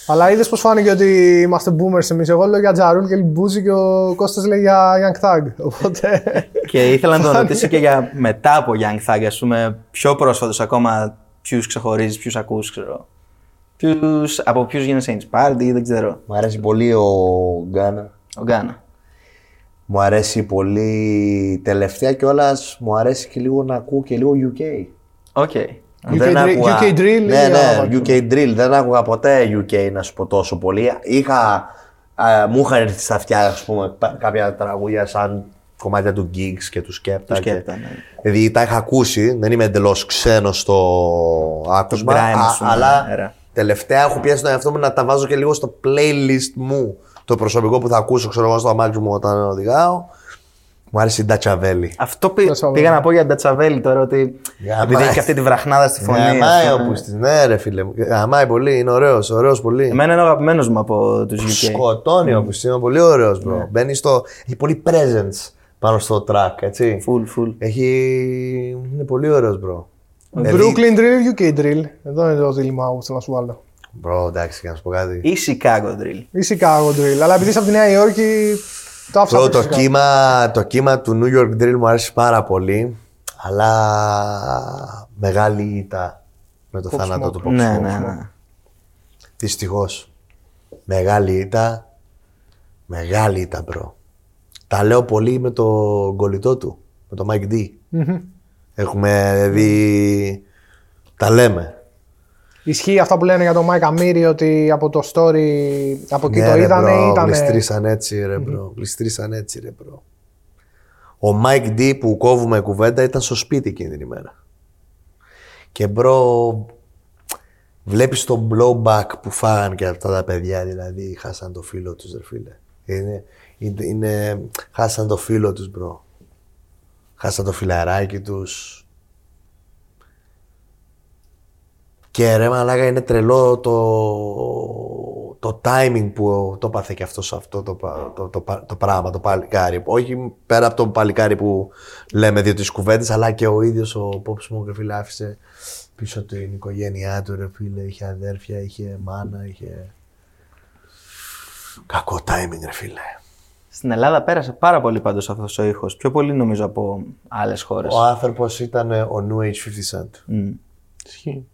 Speaker 2: Αλλά είδες πώς φάνηκε ότι είμαστε boomers εμείς. Εγώ λέω για Τζαρούλ και Λιμπούζι και ο Κώστας λέει για Young Thug. Οπότε.
Speaker 4: Και ήθελα να τον ρωτήσω και για μετά από Young Thug, ας πούμε, πιο πρόσφατος ακόμα, ποιους ξεχωρίζεις, ποιους ακούς, ξέρω. Ποιους, από ποιους γίνεσαι inspired ή δεν ξέρω.
Speaker 1: Μου αρέσει πολύ ο Gunna.
Speaker 4: Ο Gunna.
Speaker 1: Μου αρέσει πολύ τελευταία κιόλας. Μου αρέσει και λίγο να ακούω και λίγο UK.
Speaker 4: OK.
Speaker 2: UK
Speaker 1: Δεν
Speaker 2: drill-
Speaker 1: άκουγα-
Speaker 2: UK drill
Speaker 1: Ναι,
Speaker 2: ή
Speaker 1: ναι,
Speaker 2: άλλο
Speaker 1: UK drill. Δεν άκουγα ποτέ UK να σου πω τόσο πολύ. Είχα, α, μου είχαν έρθει στα αυτιά, ας πούμε, πα- κάποια τραγούδια σαν κομμάτια του Gigs και του Skepta.
Speaker 4: Του
Speaker 1: και-
Speaker 4: Skepta, ναι.
Speaker 1: Δηλαδή τα είχα ακούσει, δεν είμαι εντελώς ξένος στο άκουσμα.
Speaker 4: grime,
Speaker 1: α-
Speaker 4: ας πούμε,
Speaker 1: αλλά
Speaker 4: αέρα.
Speaker 1: τελευταία έχω πιάσει τον εαυτό μου να τα βάζω και λίγο στο playlist μου. Το προσωπικό που θα ακούσω, ξέρω εγώ, στο αμάξι μου όταν οδηγάω. Μου άρεσε η Ντατσαβέλη.
Speaker 4: Αυτό πή-
Speaker 2: Ντατσαβέλη.
Speaker 4: πήγα να πω για Ντατσαβέλη τώρα ότι.
Speaker 1: Γαμάει.
Speaker 4: Επειδή έχει και αυτή τη βραχνάδα στη φωνή. ας
Speaker 1: Γαμάει
Speaker 4: πούμε.
Speaker 1: ο Πούστης, ναι ρε φίλε μου. Γαμάει πολύ, είναι ωραίος, ωραίος πολύ.
Speaker 4: Εμένα είναι ο αγαπημένος μου από τους UK.
Speaker 1: Σκοτώνει ο Πούστης, είναι πολύ ωραίος bro. Μπαίνει στο... Έχει πολύ presence πάνω στο track, έτσι.
Speaker 4: Full, full.
Speaker 1: Έχει... Είναι πολύ ωραίος bro. Δηλαδή-
Speaker 2: Brooklyn drill, UK drill. Εδώ είναι το δίλημα που θέλω να σου βάλω.
Speaker 1: Bro, εντάξει, να σου πω κάτι.
Speaker 4: Ή Chicago Drill.
Speaker 2: Ή Chicago drill. Αλλά επειδή είσαι από τη Νέα Υόρκη, το άφησα
Speaker 1: Bro,
Speaker 2: από
Speaker 1: το,
Speaker 2: Chicago.
Speaker 1: κύμα, το κύμα του New York Drill μου άρεσε πάρα πολύ. Αλλά μεγάλη ήττα με το θάνατο του Pop
Speaker 4: Ναι,
Speaker 1: Smoke.
Speaker 4: ναι, ναι.
Speaker 1: Δυστυχώς. Μεγάλη ήττα. Μεγάλη ήττα, bro. Τα λέω πολύ με το κολλητό του, με το Mike D. Έχουμε δει. Τα λέμε.
Speaker 2: Ισχύει αυτά που λένε για τον Mike Amiri ότι από το story, από εκεί το
Speaker 1: Ναι, ρε,
Speaker 2: είδανε
Speaker 1: bro,
Speaker 2: ή ήταν.
Speaker 1: Γλιστρήσαν έτσι, ρε, bro. Γλιστρήσαν έτσι, ρε, bro. Ο Mike D που κόβουμε κουβέντα ήταν στο σπίτι εκείνη την ημέρα. Και bro, βλέπεις το blowback που φάγαν και αυτά τα παιδιά, δηλαδή χάσαν το φίλο τους, ρε φίλε. Είναι, είναι, είναι- χάσαν το φίλο τους, bro. Χάσαν το φιλαράκι τους. Και ρε μαλάκα είναι τρελό το, το timing που το πάθε και αυτός σε αυτό το, πα- το, το, πα- το πράγμα, το παλικάρι. Όχι πέρα από το παλικάρι που λέμε δύο-τρεις κουβέντες, αλλά και ο ίδιος ο Pop Smoke, ρε φίλε, άφησε πίσω την οικογένειά του, ρε φίλε, είχε αδέρφια, είχε μάνα, είχε... Κακό timing, ρε φίλε.
Speaker 4: Στην Ελλάδα πέρασε πάρα πολύ πάντως αυτός ο ήχος. Πιο πολύ νομίζω από άλλες χώρες.
Speaker 1: Ο άνθρωπος ήταν ο New Age 50 Cent.
Speaker 4: Μμ,
Speaker 3: Ισχύει.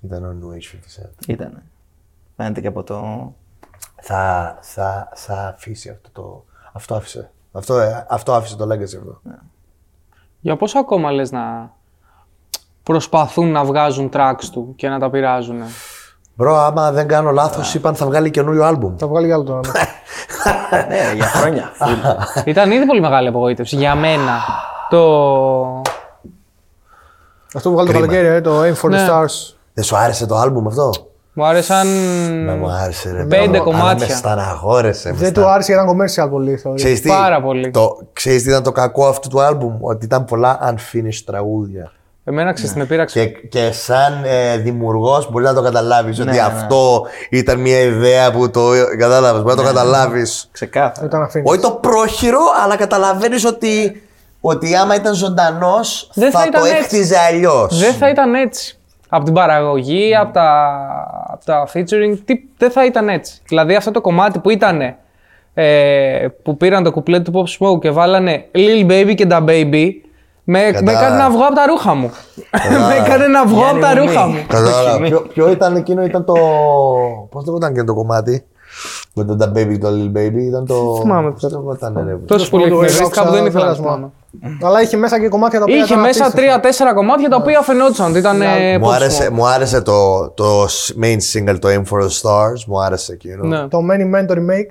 Speaker 1: Ήταν ο New Age 50 Cent.
Speaker 4: Ήτανε. Φαίνεται και από το...
Speaker 1: θα, θα, θα αφήσει αυτό το. Αυτό άφησε. Αυτό, ε, αυτό άφησε το legacy αυτό.
Speaker 3: Για πόσο ακόμα λες να προσπαθούν να βγάζουν tracks του και να τα πειράζουν.
Speaker 1: Μπρο, άμα δεν κάνω λάθος, είπαν θα βγάλει καινούριο άλμπουμ.
Speaker 2: Θα βγάλει κι άλλο τώρα. ναι.
Speaker 4: ναι, για χρόνια. Full.
Speaker 3: Ήταν ήδη πολύ μεγάλη απογοήτευση για μένα. Το.
Speaker 2: Αυτό που βγάλει το
Speaker 1: Κρίμα.
Speaker 2: καλοκαίρι, ε, το Aim for
Speaker 3: Ναι.
Speaker 2: the Stars.
Speaker 1: Δεν σου άρεσε το άλμπουμ αυτό;
Speaker 3: Μου άρεσαν.
Speaker 1: Με μου άρεσε ρε.
Speaker 3: Πέντε
Speaker 1: μπράβο, αλλά
Speaker 3: κομμάτια.
Speaker 1: Με στεναχώρεσε. με
Speaker 2: Δεν
Speaker 1: στα-
Speaker 2: του άρεσε γιατί ήταν commercial πολύ. θεωρεί.
Speaker 1: Ξέρεις τι,
Speaker 3: Πάρα πολύ.
Speaker 1: Το, ξέρεις τι ήταν το κακό αυτού του άλμπουμ, ότι ήταν πολλά unfinished τραγούδια.
Speaker 3: Εμένα ξέρεις τι με πείραξε.
Speaker 1: Και, και σαν ε, δημιουργός μπορεί να το καταλάβεις ότι
Speaker 4: ναι, ναι.
Speaker 1: αυτό ήταν μια ιδέα που το. Κατάλαβες, μπορεί να το καταλάβεις.
Speaker 4: Ξεκάθαρα.
Speaker 2: Ήταν αφήνει.
Speaker 1: Όχι το πρόχειρο, αλλά καταλαβαίνεις ότι, ότι άμα ήταν ζωντανός
Speaker 3: Δεν
Speaker 1: θα,
Speaker 3: θα
Speaker 1: το
Speaker 3: ήταν έτσι.
Speaker 1: έκτιζε αλλιώς.
Speaker 3: Δεν θα ήταν έτσι. Από την παραγωγή, από τα, από τα featuring, τι, δεν θα ήταν έτσι. Δηλαδή αυτό το κομμάτι που ήταν ε, που πήραν το κουπλέ του Pop Smoke και βάλανε Lil Baby και Da Baby, με, με
Speaker 1: Κατά-
Speaker 3: έκανε να βγω από τα ρούχα μου. με έκανε να βγω από τα
Speaker 4: ανοιχμή.
Speaker 3: ρούχα μου.
Speaker 1: Κατάλαβα. Ποιο, ποιο ήταν εκείνο, ήταν το. Πώς το ήταν και το κομμάτι; Με τον Da Baby και το Lil Baby, ήταν το.
Speaker 3: θυμάμαι
Speaker 1: Πώς το ήταν, ρε.
Speaker 3: Τόσο πολύ
Speaker 2: Το
Speaker 3: εκνευρίστηκα που δεν ήθελα να το
Speaker 2: πέρασμα.
Speaker 3: θυμάμαι.
Speaker 2: Αλλά είχε μέσα και κομμάτια τα οποία.
Speaker 3: Είχε
Speaker 2: ήταν
Speaker 3: μέσα
Speaker 2: απίστευτα.
Speaker 3: τρία-τέσσερα κομμάτια τα οποία φαινόντουσαν ότι ήταν ε,
Speaker 1: Μου
Speaker 3: Pop
Speaker 1: άρεσε,
Speaker 3: Smoke.
Speaker 1: μου άρεσε το, το main single, το Aim for the Stars. Μου άρεσε εκείνο.
Speaker 3: Ναι.
Speaker 2: Το Many Men το remake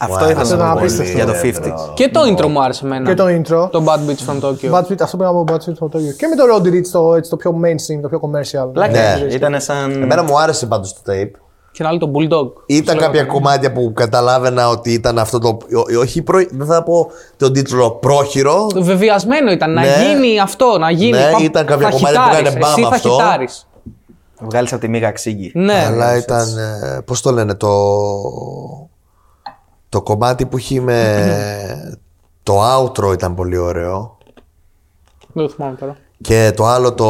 Speaker 4: Αυτό ήθελα
Speaker 2: Αυτό
Speaker 4: να
Speaker 2: ήταν
Speaker 4: πω
Speaker 2: απίστευτο.
Speaker 4: για το
Speaker 1: ρε,
Speaker 4: 50.
Speaker 1: μπρο.
Speaker 3: Και το intro μου άρεσε εμένα.
Speaker 2: και το intro.
Speaker 3: Το Bad Beats from Tokyo.
Speaker 2: Bad Beat, αυτό που από Bad Beat στο Tokyo. Και με το Roddy Rich, το, έτσι, το πιο mainstream, το πιο commercial.
Speaker 4: Πλάκα,
Speaker 1: Ναι.
Speaker 4: ήταν σαν.
Speaker 1: Εμένα μου άρεσε πάντως το tape.
Speaker 3: Και ένα άλλο το Bulldog.
Speaker 1: Ήταν
Speaker 3: Ξέρω
Speaker 1: κάποια
Speaker 3: εγώ.
Speaker 1: κομμάτια που καταλάβαινα ότι ήταν αυτό το. ό- Όχι, προ... δεν θα πω τον τίτλο πρόχειρο.
Speaker 3: Βεβαιασμένο ήταν να
Speaker 1: Ναι.
Speaker 3: γίνει αυτό, να γίνει.
Speaker 1: Ναι,
Speaker 3: Πα-
Speaker 1: ήταν κάποια
Speaker 3: θα
Speaker 1: κομμάτια που
Speaker 3: χιτάρεις,
Speaker 1: έκανε μπαμ
Speaker 3: Εσύ θα
Speaker 1: αυτό.
Speaker 3: χιτάρεις.
Speaker 4: Βγάλεις από τη μίγα ξύγκη.
Speaker 3: Ναι.
Speaker 1: Αλλά ήταν. Πώς το λένε, το. Το κομμάτι που έχει με. το outro ήταν πολύ ωραίο.
Speaker 3: Δεν το θυμάμαι τώρα.
Speaker 1: Και το άλλο το.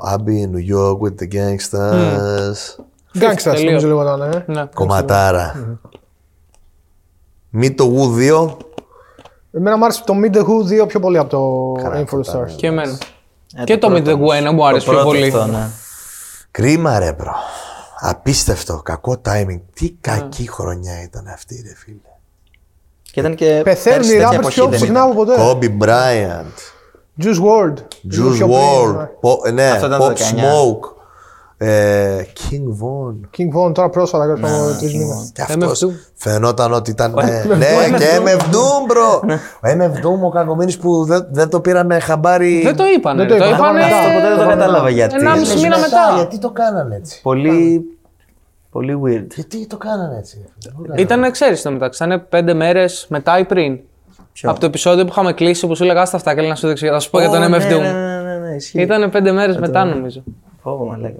Speaker 1: I'll be in New York with the gangsters.
Speaker 2: Gangsters
Speaker 3: Τελείως.
Speaker 2: νομίζω λίγο ήταν. Ε.
Speaker 3: Ναι.
Speaker 1: Κομματάρα. Μη το Woo 2.
Speaker 2: Εμένα μου άρεσε το Mid the Who 2 πιο πολύ από το Aim for the Stars.
Speaker 3: Και εμένα.
Speaker 4: Ε,
Speaker 3: και το Meet the Gwen μου άρεσε πιο πολύ.
Speaker 4: Αυτό, ναι.
Speaker 1: Κρίμα ρε μπρο. Απίστευτο. Κακό timing. Τι κακή χρονιά ήταν αυτή ρε φίλε.
Speaker 4: Και ήταν και.
Speaker 2: Πεθαίνουν
Speaker 4: πέρσι
Speaker 2: οι
Speaker 4: τέτοια
Speaker 2: rappers
Speaker 4: εποχή,
Speaker 2: πιο
Speaker 4: δεν
Speaker 2: συχνά
Speaker 4: ήταν.
Speaker 2: από ποτέ.
Speaker 1: Kobe Bryant.
Speaker 2: Juice WRLD. Λίγο
Speaker 1: Juice
Speaker 2: πιο πριν,
Speaker 1: WRLD.
Speaker 2: ναι.
Speaker 1: Pop- Ναι,
Speaker 4: Αυτό ήταν το
Speaker 1: Pop
Speaker 4: 19.
Speaker 1: Smoke. Ε, King Von.
Speaker 2: King Von τώρα πρόσφατα, πριν από τρεις μήνες.
Speaker 1: Και αυτός
Speaker 3: MF Doom.
Speaker 1: φαινόταν ότι ήταν. Ναι, ναι, και MF Doom, bro. Ο MF Doom, ο κακομοίρης που δεν, δεν το πήραμε χαμπάρι.
Speaker 3: Δεν το είπανε.
Speaker 2: Δεν το
Speaker 3: ρε. Το
Speaker 2: είπανε.
Speaker 3: είπανε.
Speaker 2: Αυτό
Speaker 4: ποτέ δεν το κατάλαβα γιατί.
Speaker 3: Ένα μισή
Speaker 1: Μήνες
Speaker 3: μήνα μετά.
Speaker 1: Γιατί το κάνανε έτσι.
Speaker 4: Πολύ. Πολύ weird.
Speaker 1: Γιατί το κάνανε έτσι. ρε φίλε.
Speaker 3: Ήταν, ξέρεις το μεταξύ, ήταν πέντε μέρες μετά ή πριν.
Speaker 4: Ποιο;
Speaker 3: Από το επεισόδιο που είχαμε κλείσει που σου έλεγα στα αυτά και να σου δείξω. Θα σου πω για τον
Speaker 4: Ω,
Speaker 3: MF
Speaker 4: ναι,
Speaker 3: Doom.
Speaker 4: Ναι, ναι, ναι, ναι, ισχύει.
Speaker 3: Ήταν πέντε μέρες μετά νομίζω.
Speaker 4: Φόβο, μα λέγα.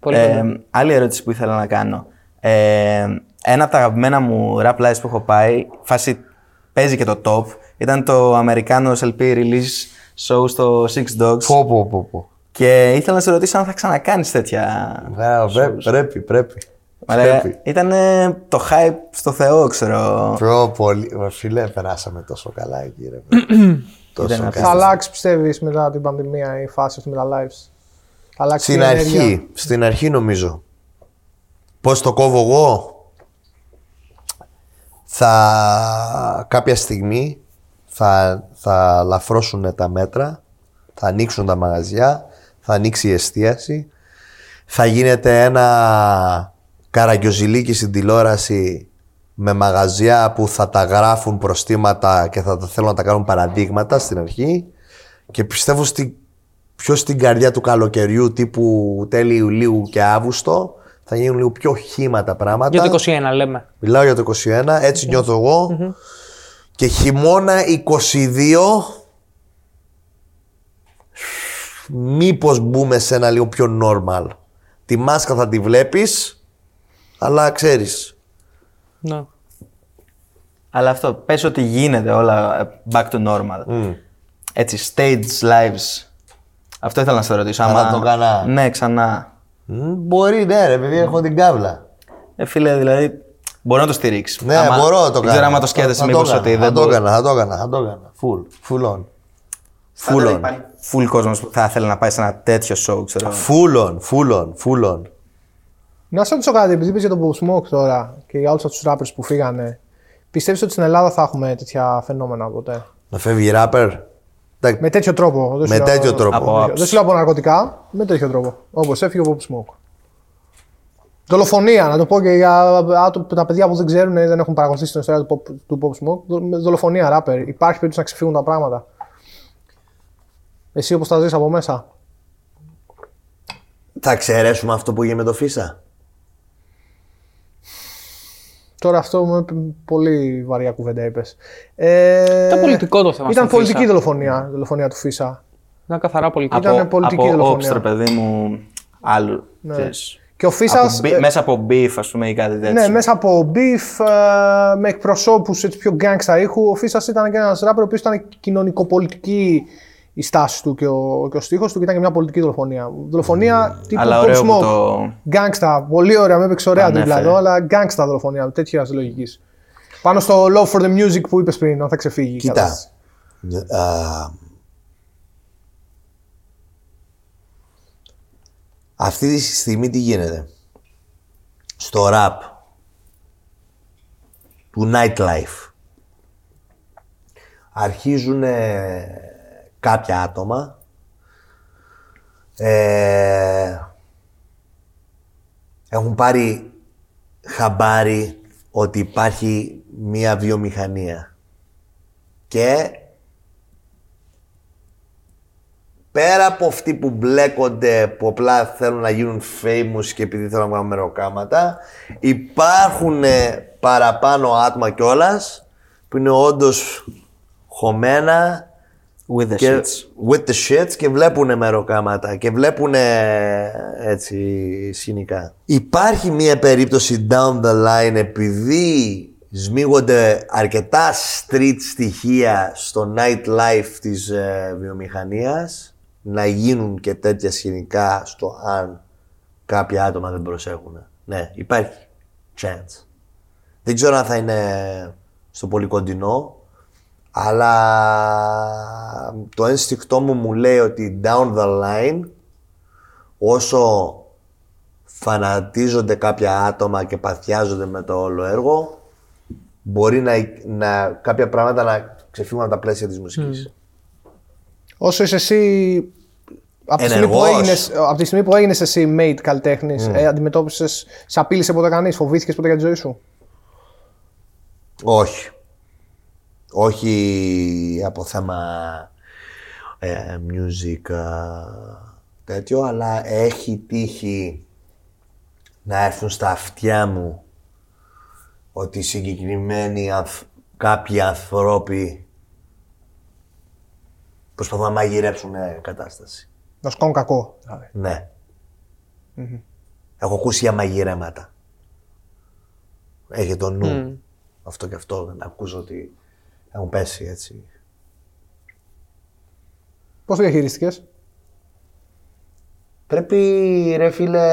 Speaker 3: Πολύ
Speaker 4: Ε,
Speaker 3: κοντά.
Speaker 4: άλλη ερώτηση που ήθελα να κάνω. Ε, ένα από τα αγαπημένα μου rap lives που έχω πάει, φάση παίζει και το top, ήταν το Αμερικάνο LP release show στο Six Dogs.
Speaker 1: Πω, πω, πω, πω.
Speaker 4: Και ήθελα να σε ρωτήσω αν θα ξανακάνεις τέτοια.
Speaker 1: Βέβαια, πρέ- Πρέπει, πρέπει.
Speaker 4: Μα λέγα,
Speaker 1: Πρέπει.
Speaker 4: ήταν το hype στο Θεό, ξέρω.
Speaker 1: Προ, πολύ. Μα, Φίλε, περάσαμε τόσο καλά εκεί, ρε. παιδί. τόσο
Speaker 4: Ήταν
Speaker 2: Θα
Speaker 1: καλά.
Speaker 2: αλλάξει, πιστεύεις, μετά την πανδημία η φάση αυτή με τα lives; Θα αλλάξει
Speaker 1: Στην
Speaker 2: η ενέργεια.
Speaker 1: αρχή, στην αρχή νομίζω. Πώς το κόβω εγώ; Θα κάποια στιγμή θα, θα λαφρώσουν τα μέτρα, θα ανοίξουν τα μαγαζιά, θα ανοίξει η εστίαση, θα γίνεται ένα καραγκιοζηλίκι στην τηλεόραση με μαγαζιά που θα τα γράφουν προστήματα και θα τα θέλουν να τα κάνουν παραδείγματα στην αρχή και πιστεύω στη, πιο στην καρδιά του καλοκαιριού τύπου τέλη Ιουλίου και Αύγουστο θα γίνουν λίγο πιο χύμα τα πράγματα.
Speaker 3: Για το 21 λέμε.
Speaker 1: Μιλάω για το 21, έτσι νιώθω εγώ. Και χειμώνα 22, μήπως μπούμε σε ένα λίγο πιο normal. Τη μάσκα θα τη βλέπεις, αλλά ξέρεις.
Speaker 3: Ναι.
Speaker 4: Αλλά αυτό, πες ότι γίνεται όλα ε, back to normal. Έτσι, stage lives. Αυτό ήθελα να σε ρωτήσω.
Speaker 1: Ξανά
Speaker 4: άμα-
Speaker 1: το κάνα.
Speaker 4: Ναι, ξανά.
Speaker 1: Μ, Μπορεί, ναι, ρε, επειδή έχω την κάβλα.
Speaker 4: Ε, φίλε, δηλαδή, μπορώ να το στηρίξει.
Speaker 1: Ναι, μπορώ να το κάνω.
Speaker 4: Δεν ξέρω άμα το
Speaker 1: Θα-
Speaker 4: σκέφτεσαι
Speaker 1: θα
Speaker 4: μήπως
Speaker 1: έκανα,
Speaker 4: ότι
Speaker 1: θα
Speaker 4: δεν
Speaker 1: το
Speaker 4: μπορείς.
Speaker 1: έκανα, θα το έκανα, θα το έκανα. Full, full on. Full on.
Speaker 4: Υπάρχει full κόσμος που θα ήθελε να πάει σε ένα τέτοιο show, ξέρω.
Speaker 1: Full on, full on, full on.
Speaker 2: Να σε ρωτήσω κάτι, επειδή είπες για το Pop Smoke τώρα και για όλους τους rappers που φύγανε, πιστεύεις ότι στην Ελλάδα θα έχουμε τέτοια φαινόμενα ποτέ;
Speaker 1: Να φεύγει ράπερ. Εντάξει,
Speaker 2: Με τέτοιο τρόπο. δεν
Speaker 1: Με
Speaker 2: σου λέω-
Speaker 1: τέτοιο τρόπο.
Speaker 4: Από
Speaker 2: Δεν σου λέω από ναρκωτικά, με τέτοιο τρόπο. Όπως έφυγε ο Pop Smoke. Δολοφονία, να το πω και για άτομα, τα παιδιά που δεν ξέρουν ή δεν έχουν παρακολουθήσει την ιστορία του Pop, του Pop Smoke. δο- με Δολοφονία, rapper. Υπάρχει περίπτωση να ξεφύγουν τα πράγματα. Εσύ όπως τα ζεις από μέσα.
Speaker 1: Θα εξαιρέσουμε αυτό που έγινε με το Φίσα;
Speaker 2: Τώρα αυτό με πολύ βαριά κουβέντα είπες. Ε,
Speaker 3: Ήταν πολιτικό το θέμα
Speaker 2: Ήταν
Speaker 3: στον
Speaker 2: πολιτική
Speaker 3: Φίσα.
Speaker 2: δολοφονία, η δολοφονία του Φίσα.
Speaker 3: Ήταν καθαρά πολιτικό.
Speaker 2: Ήταν πολιτική
Speaker 4: από
Speaker 2: δολοφονία.
Speaker 4: όψτρο, παιδί μου, άλλου. ξέρεις.
Speaker 2: Και ο Φίσα.
Speaker 4: Από μπι- μέσα από beef, ας πούμε, ή κάτι τέτοιο.
Speaker 2: Ναι, μέσα από beef, ε, με εκπροσώπους πιο γκάγκστα ήχου. Ο Φίσας ήταν και ένας ράπερ ο οποίος ήταν κοινωνικοπολιτική η στάση του και ο, και ο στίχος του και ήταν και μια πολιτική δολοφονία. Δολοφονία τύπου
Speaker 4: Αλλά
Speaker 2: Pop
Speaker 4: ωραίο που
Speaker 2: Smoke.
Speaker 4: το-
Speaker 2: Γκάγκστα. Πολύ ωραία, με έπαιξε ωραία
Speaker 4: Ανέφερε.
Speaker 2: δίπλα εδώ, αλλά γκάγκστα δολοφονία τέτοια λογική. Πάνω στο Love for the Music που είπες πριν, αν θα ξεφύγει. η
Speaker 1: Κοίτα.
Speaker 2: κατάσταση.
Speaker 1: α, αυτή τη στιγμή τι γίνεται; Στο rap του nightlife αρχίζουν κάποια άτομα. Ε, έχουν πάρει χαμπάρι ότι υπάρχει μία βιομηχανία. Και πέρα από αυτοί που μπλέκονται που απλά θέλουν να γίνουν famous και επειδή θέλουν να βγάλουν μεροκάματα υπάρχουν ε, παραπάνω άτομα κιόλας που είναι όντως χωμένα
Speaker 4: With the
Speaker 1: και
Speaker 4: shits.
Speaker 1: with the shits και βλέπουν μεροκάματα και βλέπουν έτσι σκηνικά. Υπάρχει μια περίπτωση down the line επειδή σμίγονται αρκετά street στοιχεία στο nightlife της ε, βιομηχανίας να γίνουν και τέτοια σκηνικά στο αν κάποια άτομα δεν προσέχουν. Ναι, υπάρχει chance. Δεν ξέρω αν θα είναι στο πολύ κοντινό, αλλά το ένστικτό μου μου λέει ότι down the line όσο φανατίζονται κάποια άτομα και παθιάζονται με το όλο έργο μπορεί να, να, κάποια πράγματα να ξεφύγουν από τα πλαίσια της μουσικής.
Speaker 2: Όσο είσαι εσύ. Από τη, στιγμή που
Speaker 1: Ενεργός.
Speaker 2: έγινες, από τη στιγμή που έγινες εσύ mate καλλιτέχνης, ε, αντιμετώπισες, σε απείλησε ποτέ κανείς, φοβήθηκες ποτέ για τη ζωή σου;
Speaker 1: Όχι. Όχι από θέμα ε, music α, τέτοιο, αλλά έχει τύχει να έρθουν στα αυτιά μου ότι συγκεκριμένοι ανθ- κάποιοι ανθρώποι προσπαθούν να μαγειρέψουν ε, κατάσταση.
Speaker 2: Να σου κάνουν κακό. δηλαδή.
Speaker 1: Ναι. Έχω ακούσει για μαγειρέματα. Έχει το νου. Αυτό και αυτό. Να ακούσω ότι έχουν πέσει έτσι.
Speaker 2: Πώς το διαχειρίστηκες,
Speaker 1: Πρέπει, ρε φίλε,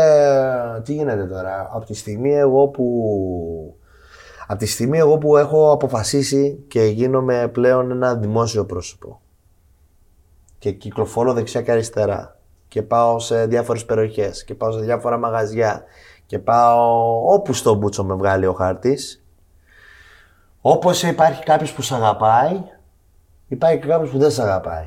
Speaker 1: τι γίνεται τώρα; Από τη στιγμή εγώ που... Από τη στιγμή εγώ που έχω αποφασίσει και γίνομαι πλέον ένα δημόσιο πρόσωπο και κυκλοφορώ δεξιά και αριστερά και πάω σε διάφορες περιοχές και πάω σε διάφορα μαγαζιά και πάω όπου στο μπούτσο με βγάλει ο χάρτης όπως υπάρχει κάποιος που σε αγαπάει υπάρχει και κάποιος που δεν σε αγαπάει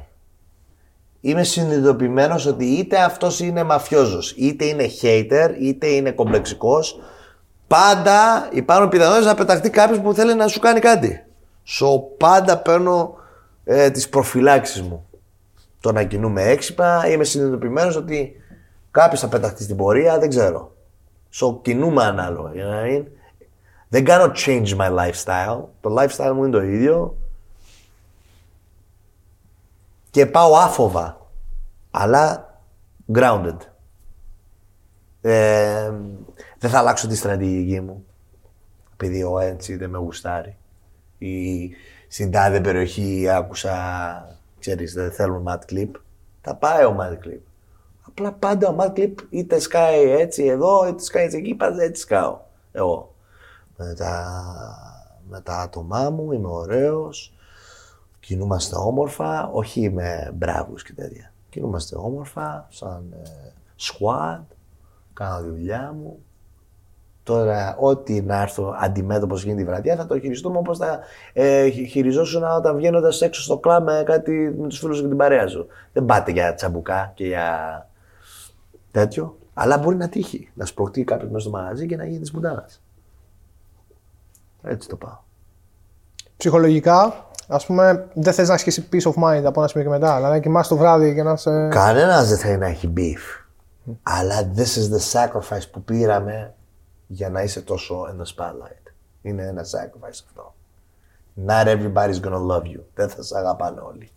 Speaker 1: είμαι συνειδητοποιημένος ότι είτε αυτός είναι μαφιόζος, είτε είναι hater, είτε είναι κομπλεξικός, πάντα υπάρχουν πιθανότητες να πεταχτεί κάποιος που θέλει να σου κάνει κάτι. So, πάντα παίρνω ε, τις προφυλάξεις μου. Το να κινούμε έξυπνα, είμαι συνειδητοποιημένος ότι κάποιος θα πεταχτεί στην πορεία, δεν ξέρω. So, κινούμε ανάλογα. you know what I mean? Δεν κάνω change my lifestyle. Το lifestyle μου είναι το ίδιο και πάω άφοβα. Αλλά grounded. Ε, δεν θα αλλάξω τη στρατηγική μου. Επειδή ο έτσι δεν με γουστάρει. Ή στην τάδε περιοχή άκουσα, ξέρεις, δεν θέλουν mad clip. Θα πάει ο mad clip. Απλά πάντα ο mad clip είτε σκάει έτσι εδώ, είτε σκάει έτσι εκεί, πάντα έτσι σκάω. Εγώ. Με τα, με τα άτομά μου, είμαι ωραίος, κινούμαστε όμορφα, όχι με μπράβους και τέτοια. Κινούμαστε όμορφα, σαν ε, squad, κάνω τη δουλειά μου. Τώρα, ό,τι να έρθω αντιμέτωπος γίνει τη βραδιά, θα το χειριστούμε όπως θα ε, χει- χειριζόσουν όταν βγαίνοντας έξω στο κλαμπ με κάτι με τους φίλους σου και την παρέα σου. Δεν πάτε για τσαμπουκά και για τέτοιο. Αλλά μπορεί να τύχει να σπρωχτεί κάποιος μέσα στο μαγαζί και να γίνει της μπουτάνα. Έτσι το πάω.
Speaker 2: Ψυχολογικά, ας πούμε, δεν θες να έχεις peace of mind από ένα σημείο και μετά. Δηλαδή, να κοιμάσαι το βράδυ και να σε.
Speaker 1: Κανένας δεν θέλει να έχει beef. Αλλά this is the sacrifice που πήραμε για να είσαι τόσο in the spotlight. Είναι ένα sacrifice αυτό. Not everybody's gonna love you. Δεν θα σε αγαπάνε όλοι.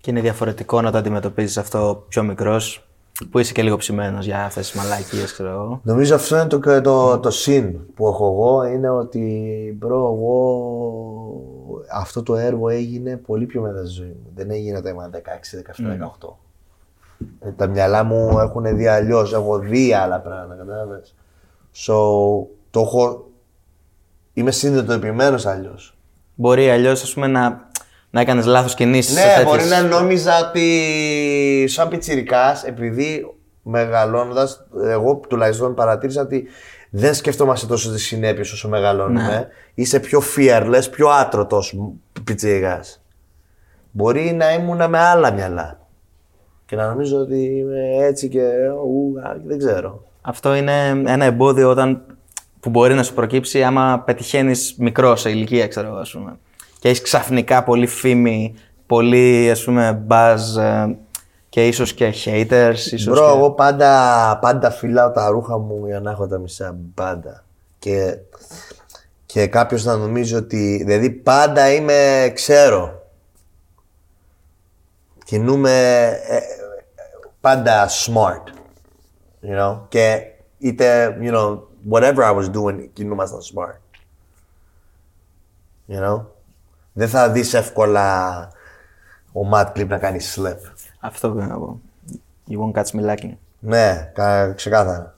Speaker 4: Και είναι διαφορετικό να το αντιμετωπίζεις αυτό πιο μικρός, που είσαι και λίγο ψημένος για αυτές τις μαλακίες, ξέρω εγώ.
Speaker 1: Νομίζω αυτό είναι το, το, το, το συν που έχω εγώ, είναι ότι bro, εγώ αυτό το έργο έγινε πολύ πιο μετά στη ζωή μου. Δεν έγινε όταν ήμουν 16, 17, 18. Ε, Τα μυαλά μου έχουν δέσει αλλιώς. Έχω δει άλλα πράγματα, κατάλαβες. So, το έχω... Είμαι συνειδητοποιημένος αλλιώς.
Speaker 4: Μπορεί αλλιώς να, να έκανες λάθος κινήσεις.
Speaker 1: Ναι, μπορεί να νόμιζα ότι σαν πιτσιρικάς, επειδή μεγαλώνοντας, εγώ τουλάχιστον παρατήρησα ότι δεν σκεφτόμαστε τόσο τις συνέπειες όσο μεγαλώνουμε. Είσαι πιο fearless, πιο άτρωτος πιτσιρικάς. Μπορεί να ήμουν με άλλα μυαλά. Και να νομίζω ότι είμαι έτσι και ου, α, δεν ξέρω.
Speaker 4: Αυτό είναι ένα εμπόδιο όταν, που μπορεί να σου προκύψει άμα πετυχαίνεις μικρό σε ηλικία, ξέρω εγώ, ας πούμε. Και έχεις ξαφνικά πολύ φήμη, πολύ ας πούμε buzz ε, και ίσως και haters. Ίσως
Speaker 1: Μπρο,
Speaker 4: και...
Speaker 1: εγώ πάντα, πάντα φυλάω τα ρούχα μου για να έχω τα μισά. Πάντα. Και, και κάποιος να νομίζει ότι. Δηλαδή πάντα είμαι. ξέρω. Κινούμαι ε, ε, πάντα smart. You know? Και είτε, you know, whatever I was doing, κινούμασταν smart. You know? Δεν θα δεις εύκολα ο Matt Clip να κάνει slip.
Speaker 4: Αυτό πρέπει να πω. You won't catch me lacking.
Speaker 1: Ναι, κα- ξεκάθαρα.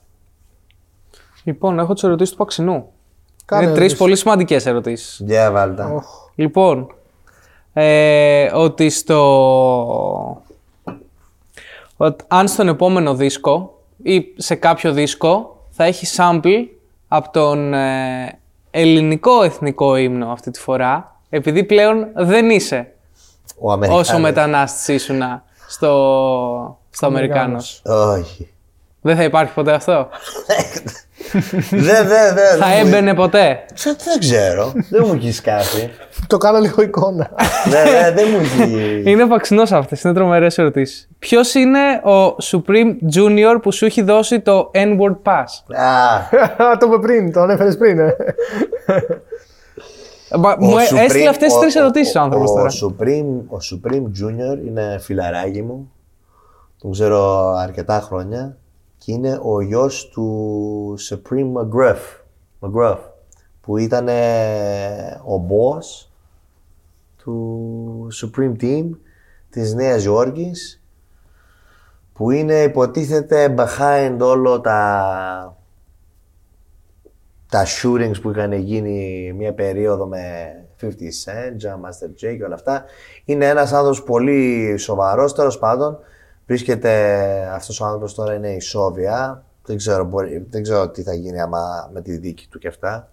Speaker 3: Λοιπόν, έχω τις ερωτήσεις του Παξινού.
Speaker 2: Κάνε
Speaker 3: είναι τρεις
Speaker 2: ερωτήσεις.
Speaker 3: πολύ σημαντικές ερωτήσεις.
Speaker 1: Για βάλτα.
Speaker 3: Λοιπόν, ε, ότι στο. Ότι αν στον επόμενο δίσκο ή σε κάποιο δίσκο θα έχει sample από τον ε, ελληνικό εθνικό ύμνο αυτή τη φορά, επειδή πλέον δεν είσαι
Speaker 1: Ο Αμερικάνος.
Speaker 3: όσο μετανάστης ήσουνα στο, στο Αμερικάνος.
Speaker 1: Όχι.
Speaker 3: Δεν θα υπάρχει ποτέ αυτό;
Speaker 1: Δεν, δεν, δεν.
Speaker 3: θα
Speaker 1: δεν μου-
Speaker 3: έμπαινε ποτέ;
Speaker 1: Σε- Δεν ξέρω. Δεν μου έχει σκάφει.
Speaker 2: Το κάνω λίγο εικόνα.
Speaker 1: Ναι, ναι, δεν μου έχει.
Speaker 3: Είναι βαξινό αυτέ, είναι τρομερές ερωτήσεις. Ποιος είναι ο Supreme Junior που σου έχει δώσει το N-word pass;
Speaker 1: Α,
Speaker 2: το είπε πριν, το ανέφερε πριν. Ε.
Speaker 3: Μα- Μου
Speaker 1: ο
Speaker 3: ε-
Speaker 1: Supreme-
Speaker 3: έστειλε αυτές τι
Speaker 1: ο-
Speaker 3: τρεις ερωτήσεις ο
Speaker 1: ο-
Speaker 3: άνθρωπος
Speaker 1: ο
Speaker 3: τώρα.
Speaker 1: Supreme, ο Supreme Junior είναι φιλαράκι μου. Τον ξέρω αρκετά χρόνια. Και είναι ο γιος του Supreme McGruff. McGruff που ήταν ο boss του Supreme Team της Νέας Υόρκης που είναι υποτίθεται behind όλο τα τα shootings που είχαν γίνει μια περίοδο με 50 Cent, Jam Master Jay και όλα αυτά. Είναι ένας άνθρωπος πολύ σοβαρός, τέλος πάντων. Βρίσκεται, αυτός ο άνθρωπος τώρα είναι η Σόβια. Δεν ξέρω, μπορεί, δεν ξέρω τι θα γίνει άμα με τη δίκη του και αυτά.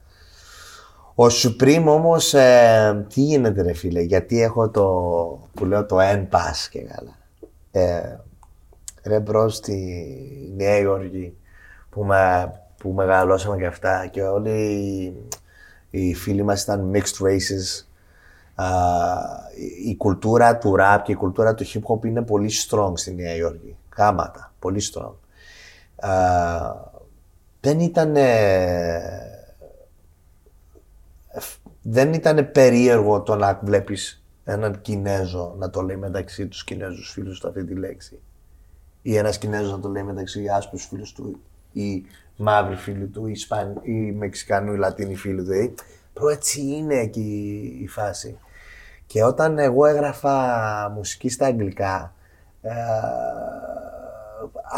Speaker 1: Ο Supreme όμως, ε, τι γίνεται ρε φίλε, γιατί έχω το, που λέω το N-Pass και καλά. Ε, ρε bro στη Νέα Υόρκη που, με, που μεγαλώσαμε και αυτά και όλοι οι, οι φίλοι μας ήταν mixed races. Α, η, η κουλτούρα του rap και η κουλτούρα του hip hop είναι πολύ strong στη Νέα Υόρκη. Γάμα τα, πολύ strong. Α, δεν ήταν δεν ήταν περίεργο το να βλέπεις έναν Κινέζο να το λέει μεταξύ τους Κινέζους φίλους του αυτή τη λέξη. Ή ένας Κινέζος να το λέει μεταξύ άσπρους φίλους του ή μαύροι φίλοι του ή, Ισπαν... ή Μεξικανού ή Λατίνοι φίλοι του. Ε, Προ έτσι είναι εκεί η φάση. Και όταν εγώ έγραφα μουσική στα αγγλικά, ε,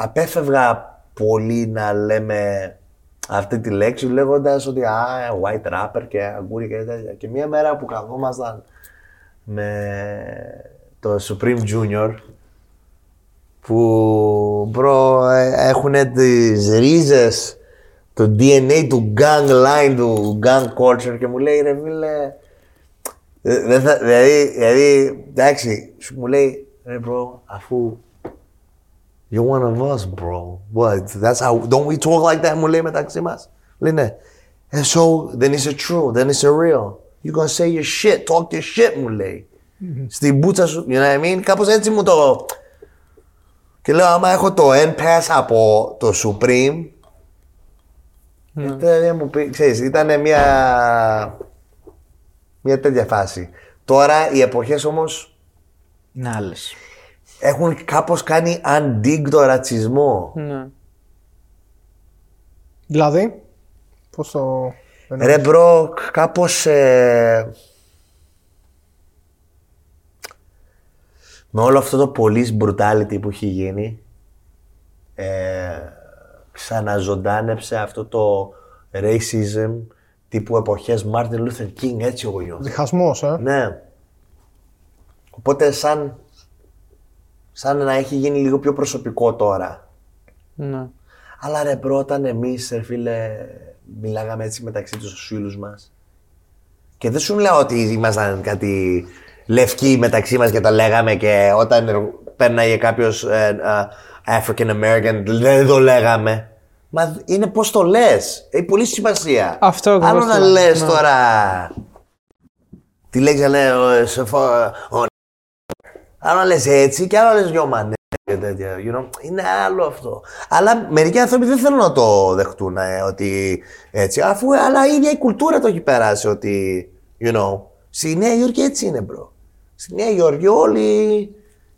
Speaker 1: απέφευγα πολύ να λέμε αυτή τη λέξη λέγοντας ότι α, white rapper και αγκούρι και τέτοια. Και μια μέρα που καθόμασταν με το Supreme Junior που bro έχουν τις ρίζες το DNA του gang line, του gang culture και μου λέει ρε φίλε ε, δεν θα, δηλαδή, δηλαδή, εντάξει, σου μου λέει ρε bro, αφού You're one of us, bro. What? That's how. Don't we talk like that? Μου λέει μεταξύ μας. Λέει ναι. And so, then is it true? Then is it real? You gonna say your shit. Talk your shit, μου λέει. Στην μπούτσα σου. You know what I mean? Κάπως έτσι μου το... Και λέω, άμα έχω το N-Pass από το Supreme.
Speaker 3: Ναι.
Speaker 1: ε, Δεν μου πει, ξέρεις, ήταν μια, μια τέτοια φάση. Τώρα οι εποχές όμως
Speaker 4: Είναι άλλες.
Speaker 1: έχουν κάπως κάνει undig το ρατσισμό.
Speaker 3: Ναι.
Speaker 2: Δηλαδή, πώς το.
Speaker 1: Ρε bro, κάπως... ε, με όλο αυτό το police brutality που έχει γίνει, ε, ξαναζωντάνεψε αυτό το racism τύπου εποχές Martin Luther King, έτσι εγώ νιώθω.
Speaker 2: Διχασμός, ε.
Speaker 1: Ναι. Οπότε σαν, σαν να έχει γίνει λίγο πιο προσωπικό τώρα.
Speaker 3: Ναι.
Speaker 1: Αλλά ρε bro, όταν εμείς, ρε φίλε, μιλάγαμε έτσι μεταξύ τους στους φίλους μας και δεν σου λέω ότι ήμασταν κάτι λευκοί μεταξύ μας και το λέγαμε και όταν πέρναγε κάποιος ε, ε, African American δεν το λέγαμε. Μα είναι πώς το λες. Έχει πολύ σημασία.
Speaker 3: Αυτό ακριβώς
Speaker 1: Άλλο να
Speaker 3: το λέω.
Speaker 1: λες
Speaker 3: Ναι.
Speaker 1: τώρα τη λέξη να λέει ο, σε φο- ο, Άλλο να λες έτσι και άλλο να λες δυο μανέ και τέτοια. You know? Είναι άλλο αυτό. Αλλά μερικοί άνθρωποι δεν θέλουν να το δεχτούν ε, ότι έτσι. Αφού αλλά η ίδια η κουλτούρα το έχει περάσει ότι. You know. Στη Νέα Υόρκη έτσι είναι, bro. Στη Νέα Υόρκη όλοι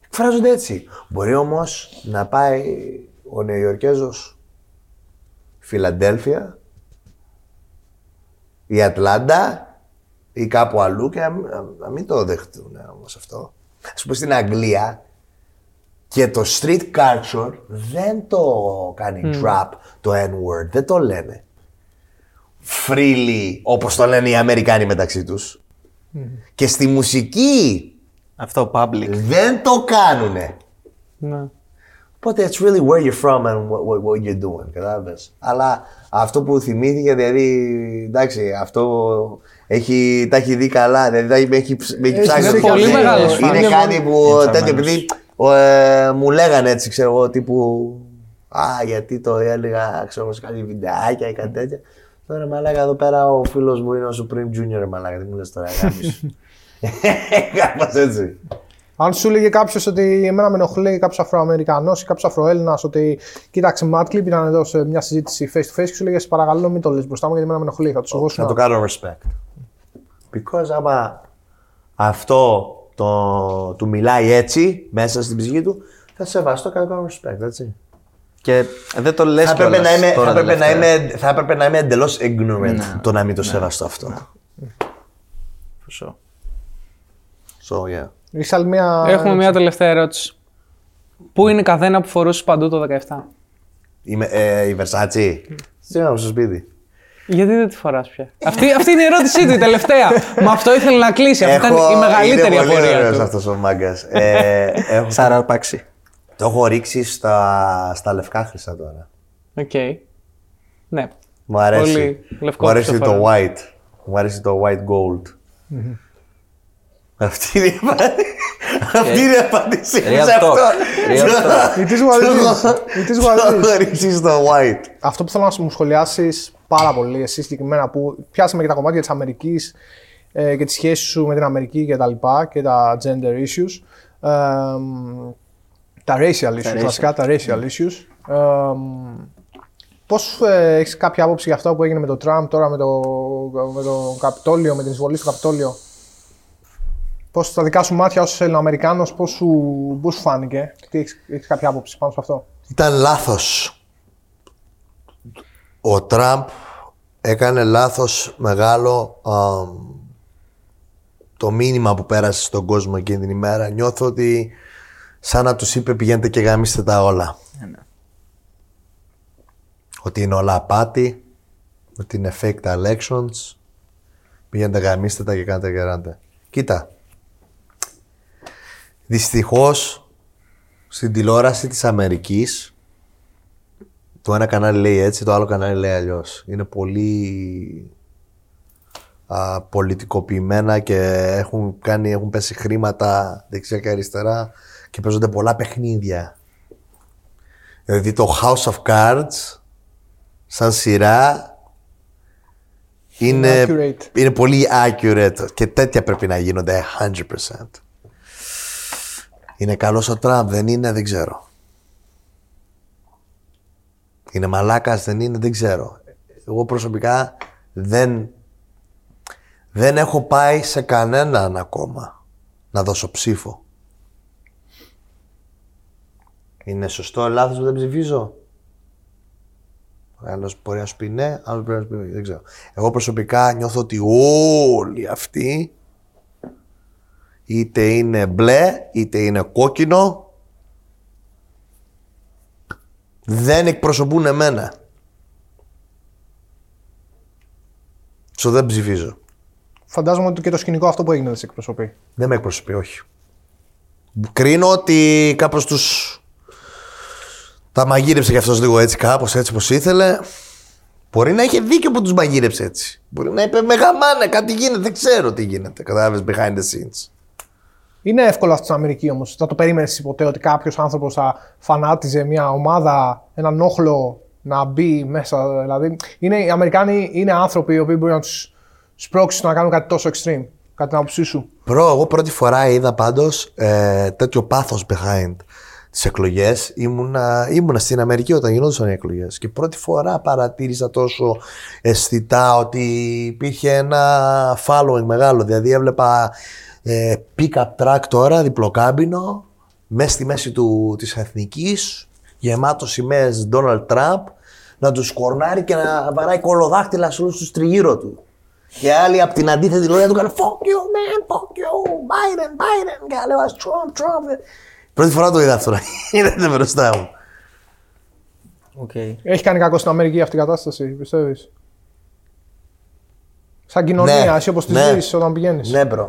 Speaker 1: εκφράζονται έτσι. Μπορεί όμως να πάει ο Νεοϊορκέζος Φιλαντέλφια ή Ατλάντα ή κάπου αλλού και να, μην- να μην το δεχτούν όμως αυτό. Α πούμε στην Αγγλία και το street culture δεν το κάνει drop το N-word. Δεν το λένε. Freely όπως το λένε οι Αμερικάνοι μεταξύ τους. Και στη μουσική
Speaker 4: Αυτό public.
Speaker 1: δεν το κάνουνε.
Speaker 3: Ναι.
Speaker 1: Οπότε it's really where you're from and what, what, what you're doing. Κατάλαβες. Αλλά αυτό που θυμήθηκε, δηλαδή, εντάξει, αυτό έχει, τα έχει δει καλά. Δηλαδή, τα έχει, με έχει, ψ- με έχει
Speaker 2: Έχει
Speaker 1: ψάξει.
Speaker 2: δει
Speaker 1: το
Speaker 2: πολύ
Speaker 1: χέρι.
Speaker 2: μεγάλος
Speaker 1: Είναι
Speaker 2: φαν.
Speaker 1: κάτι που
Speaker 4: Είναι
Speaker 1: τέτοιο,
Speaker 4: φανμένος.
Speaker 1: επειδή ο, ε, μου λέγανε έτσι, ξέρω εγώ, τύπου. Α, γιατί το έλεγα, ξέρω εγώ, σε κάτι βιντεάκια ή κάτι τέτοια. Τώρα μαλάκα εδώ πέρα ο φίλος μου είναι ο Supreme Junior, μαλάκα. Τι μου λες τώρα, γάμισου. Κάπω έτσι.
Speaker 2: Αν σου έλεγε κάποιος ότι εμένα με ενοχλεί κάποιος Αφροαμερικανός ή κάποιος Αφροέλληνας, ότι κοίταξε, Μάτκλιπ ήταν εδώ σε μια συζήτηση face to face και σου έλεγε Σε παρακαλώ, μην το λες μπροστά μου γιατί εμένα με ενοχλεί. Θα του εγώ
Speaker 1: Θα το κάνω respect. Because άμα αυτό το, του μιλάει έτσι μέσα στην ψυχή του, θα σεβαστώ και θα το κάνω respect, έτσι.
Speaker 4: Και δεν το λες
Speaker 1: Θα έπρεπε,
Speaker 4: κιόλας
Speaker 1: να είμαι,
Speaker 4: τώρα
Speaker 1: θα, έπρεπε να
Speaker 4: τελευταία.
Speaker 1: είμαι, θα έπρεπε να είμαι εντελώς ignorant
Speaker 4: Ναι.
Speaker 1: το να μην το σεβαστώ αυτό.
Speaker 4: For sure.
Speaker 1: So, yeah.
Speaker 2: Έχει άλλη μια.
Speaker 3: Έχουμε μια τελευταία ερώτηση. Πού είναι η καθένα που φορούσε παντού το 17.
Speaker 1: Είμαι, ε, η Versace. Τι να στο σπίτι;
Speaker 3: Γιατί δεν τη φοράς πια; αυτή, αυτή είναι η ερώτησή του, η τελευταία. Με αυτό ήθελε να κλείσει. Αυτή ήταν η μεγαλύτερη
Speaker 1: είναι πολύ
Speaker 3: απορία
Speaker 1: ωραίος
Speaker 3: του.
Speaker 1: αυτός ο μάγκας. ε, έχω,
Speaker 4: Σαραπάξι.
Speaker 1: Το έχω ρίξει στα, στα λευκά χρυσά τώρα.
Speaker 3: Οκ. Ναι.
Speaker 1: Μου αρέσει.
Speaker 3: Πολύ λευκό
Speaker 1: Μου αρέσει
Speaker 3: χρυσό
Speaker 1: το
Speaker 3: φορά.
Speaker 1: white. Μου αρέσει το white gold. Αυτή είναι η απάντηση. Αυτή είναι η απάντηση μου
Speaker 4: Real
Speaker 1: σε αυτό.
Speaker 4: talk. Real talk.
Speaker 2: It is what it is. It is what it
Speaker 1: Το
Speaker 2: is.
Speaker 1: έχω ρίξεις στο white.
Speaker 2: Αυτό που θέλω να μου σχολιάσεις πάρα πολύ, εσύ συγκεκριμένα, που πιάσαμε και τα κομμάτια της Αμερικής ε, και τη σχέση σου με την Αμερική και τα λοιπά και τα gender issues. Ε, μ, τα racial issues,
Speaker 4: racial.
Speaker 2: βασικά τα racial issues. Ε, μ, πώς ε, έχεις κάποια άποψη για αυτό που έγινε με τον Τραμπ τώρα με το, με το Καπιτόλιο, με την εισβολή στο Καπιτόλιο. Πώς στα δικά σου μάτια ως Ελληνοαμερικάνος, πώς σου, πώς σου φάνηκε, τι έχεις, έχεις κάποια άποψη πάνω σε αυτό;
Speaker 1: Ήταν λάθος. Ο Τραμπ έκανε λάθος μεγάλο αμ, το μήνυμα που πέρασε στον κόσμο εκείνη την ημέρα. Νιώθω ότι σαν να τους είπε πηγαίνετε και γαμίστε τα όλα. Ότι είναι όλα απάτη, ότι είναι fake τα elections, πηγαίνετε γαμίστε τα και κάντε και ράντε. Κοίτα, δυστυχώς στην τηλεόραση της Αμερικής το ένα κανάλι λέει έτσι, το άλλο κανάλι λέει αλλιώς. Είναι πολύ α, πολιτικοποιημένα και έχουν, κάνει, έχουν πέσει χρήματα δεξιά και αριστερά και παίζονται πολλά παιχνίδια. Δηλαδή το House of Cards σαν σειρά είναι,
Speaker 2: accurate.
Speaker 1: είναι πολύ accurate και τέτοια πρέπει να γίνονται 100%. Είναι καλός ο Τραμπ, δεν είναι, δεν ξέρω. Είναι μαλάκας, δεν είναι, δεν ξέρω. Εγώ προσωπικά δεν, δεν έχω πάει σε κανέναν ακόμα να δώσω ψήφο. Είναι σωστό, λάθος που δεν ψηφίζω; Άλλος μπορεί να σου πει ναι, άλλος πρέπει να σου πει όχι, δεν ξέρω. Εγώ προσωπικά νιώθω ότι όλοι αυτοί είτε είναι μπλε, είτε είναι κόκκινο, δεν εκπροσωπούν εμένα. So δεν ψηφίζω.
Speaker 2: Φαντάζομαι ότι και το σκηνικό αυτό που έγινε δεν σε εκπροσωπεί.
Speaker 1: Δεν με εκπροσωπεί, όχι. Κρίνω ότι κάπως τους... Τα μαγείρεψε κι αυτός λίγο έτσι κάπως έτσι πως ήθελε. Μπορεί να είχε δίκιο που τους μαγείρεψε έτσι. Μπορεί να είπε με γαμάνε, κάτι γίνεται, δεν ξέρω τι γίνεται. Κατάλαβες behind the scenes.
Speaker 2: Είναι εύκολο αυτό στην Αμερική όμως. Θα το περίμενες ποτέ ότι κάποιος άνθρωπος θα φανάτιζε μια ομάδα, έναν όχλο να μπει μέσα. Δηλαδή, είναι, οι Αμερικάνοι είναι άνθρωποι οι οποίοι μπορεί να τους σπρώξουν να κάνουν κάτι τόσο extreme. Κατά την άποψή σου.
Speaker 1: Προ, εγώ πρώτη φορά είδα πάντως ε, τέτοιο πάθος behind τις εκλογές. Ήμουνα, ήμουνα στην Αμερική όταν γινόντουσαν οι εκλογές και πρώτη φορά παρατήρησα τόσο αισθητά ότι υπήρχε ένα following μεγάλο. Δηλαδή έβλεπα ε, pick-up track τώρα, διπλοκάμπινο, μέσα στη μέση του, της εθνικής, γεμάτο σημαίες Donald Trump, να τους σκορνάρει και να βαράει κολοδάχτυλα σε όλους τους τριγύρω του. Και άλλοι από την αντίθετη λογία του κάνουν Fuck you, man, fuck you, Biden, Biden. Και λέω Trump, Trump. Πρώτη φορά το είδα αυτό. Είναι μπροστά μου.
Speaker 4: Οκ.
Speaker 2: Έχει κάνει κακό στην Αμερική αυτή η κατάσταση, πιστεύεις; Σαν κοινωνία,
Speaker 1: Ναι,
Speaker 2: εσύ όπως τη
Speaker 1: ναι.
Speaker 2: ζεις όταν πηγαίνεις.
Speaker 1: Ναι, bro.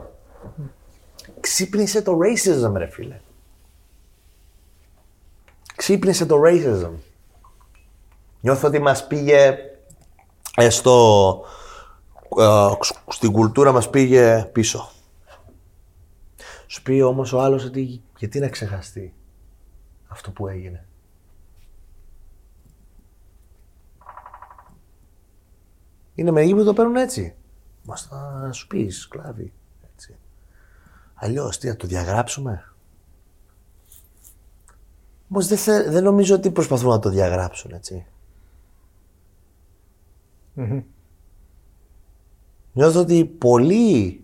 Speaker 1: Ξύπνησε το racism, ρε φίλε. Ξύπνησε το racism. Νιώθω ότι μας πήγε ε, στο, ε, στην κουλτούρα μας πήγε πίσω. Σου πει όμως ο άλλος ότι γιατί να ξεχαστεί αυτό που έγινε; Είναι μερικοί που το παίρνουν έτσι. Μας θα σου πεις σκλάβοι. Έτσι. Αλλιώς τι, να το διαγράψουμε; Όμως δεν, θε- δεν νομίζω ότι προσπαθούν να το διαγράψουν, έτσι. Νιώθω ότι πολλοί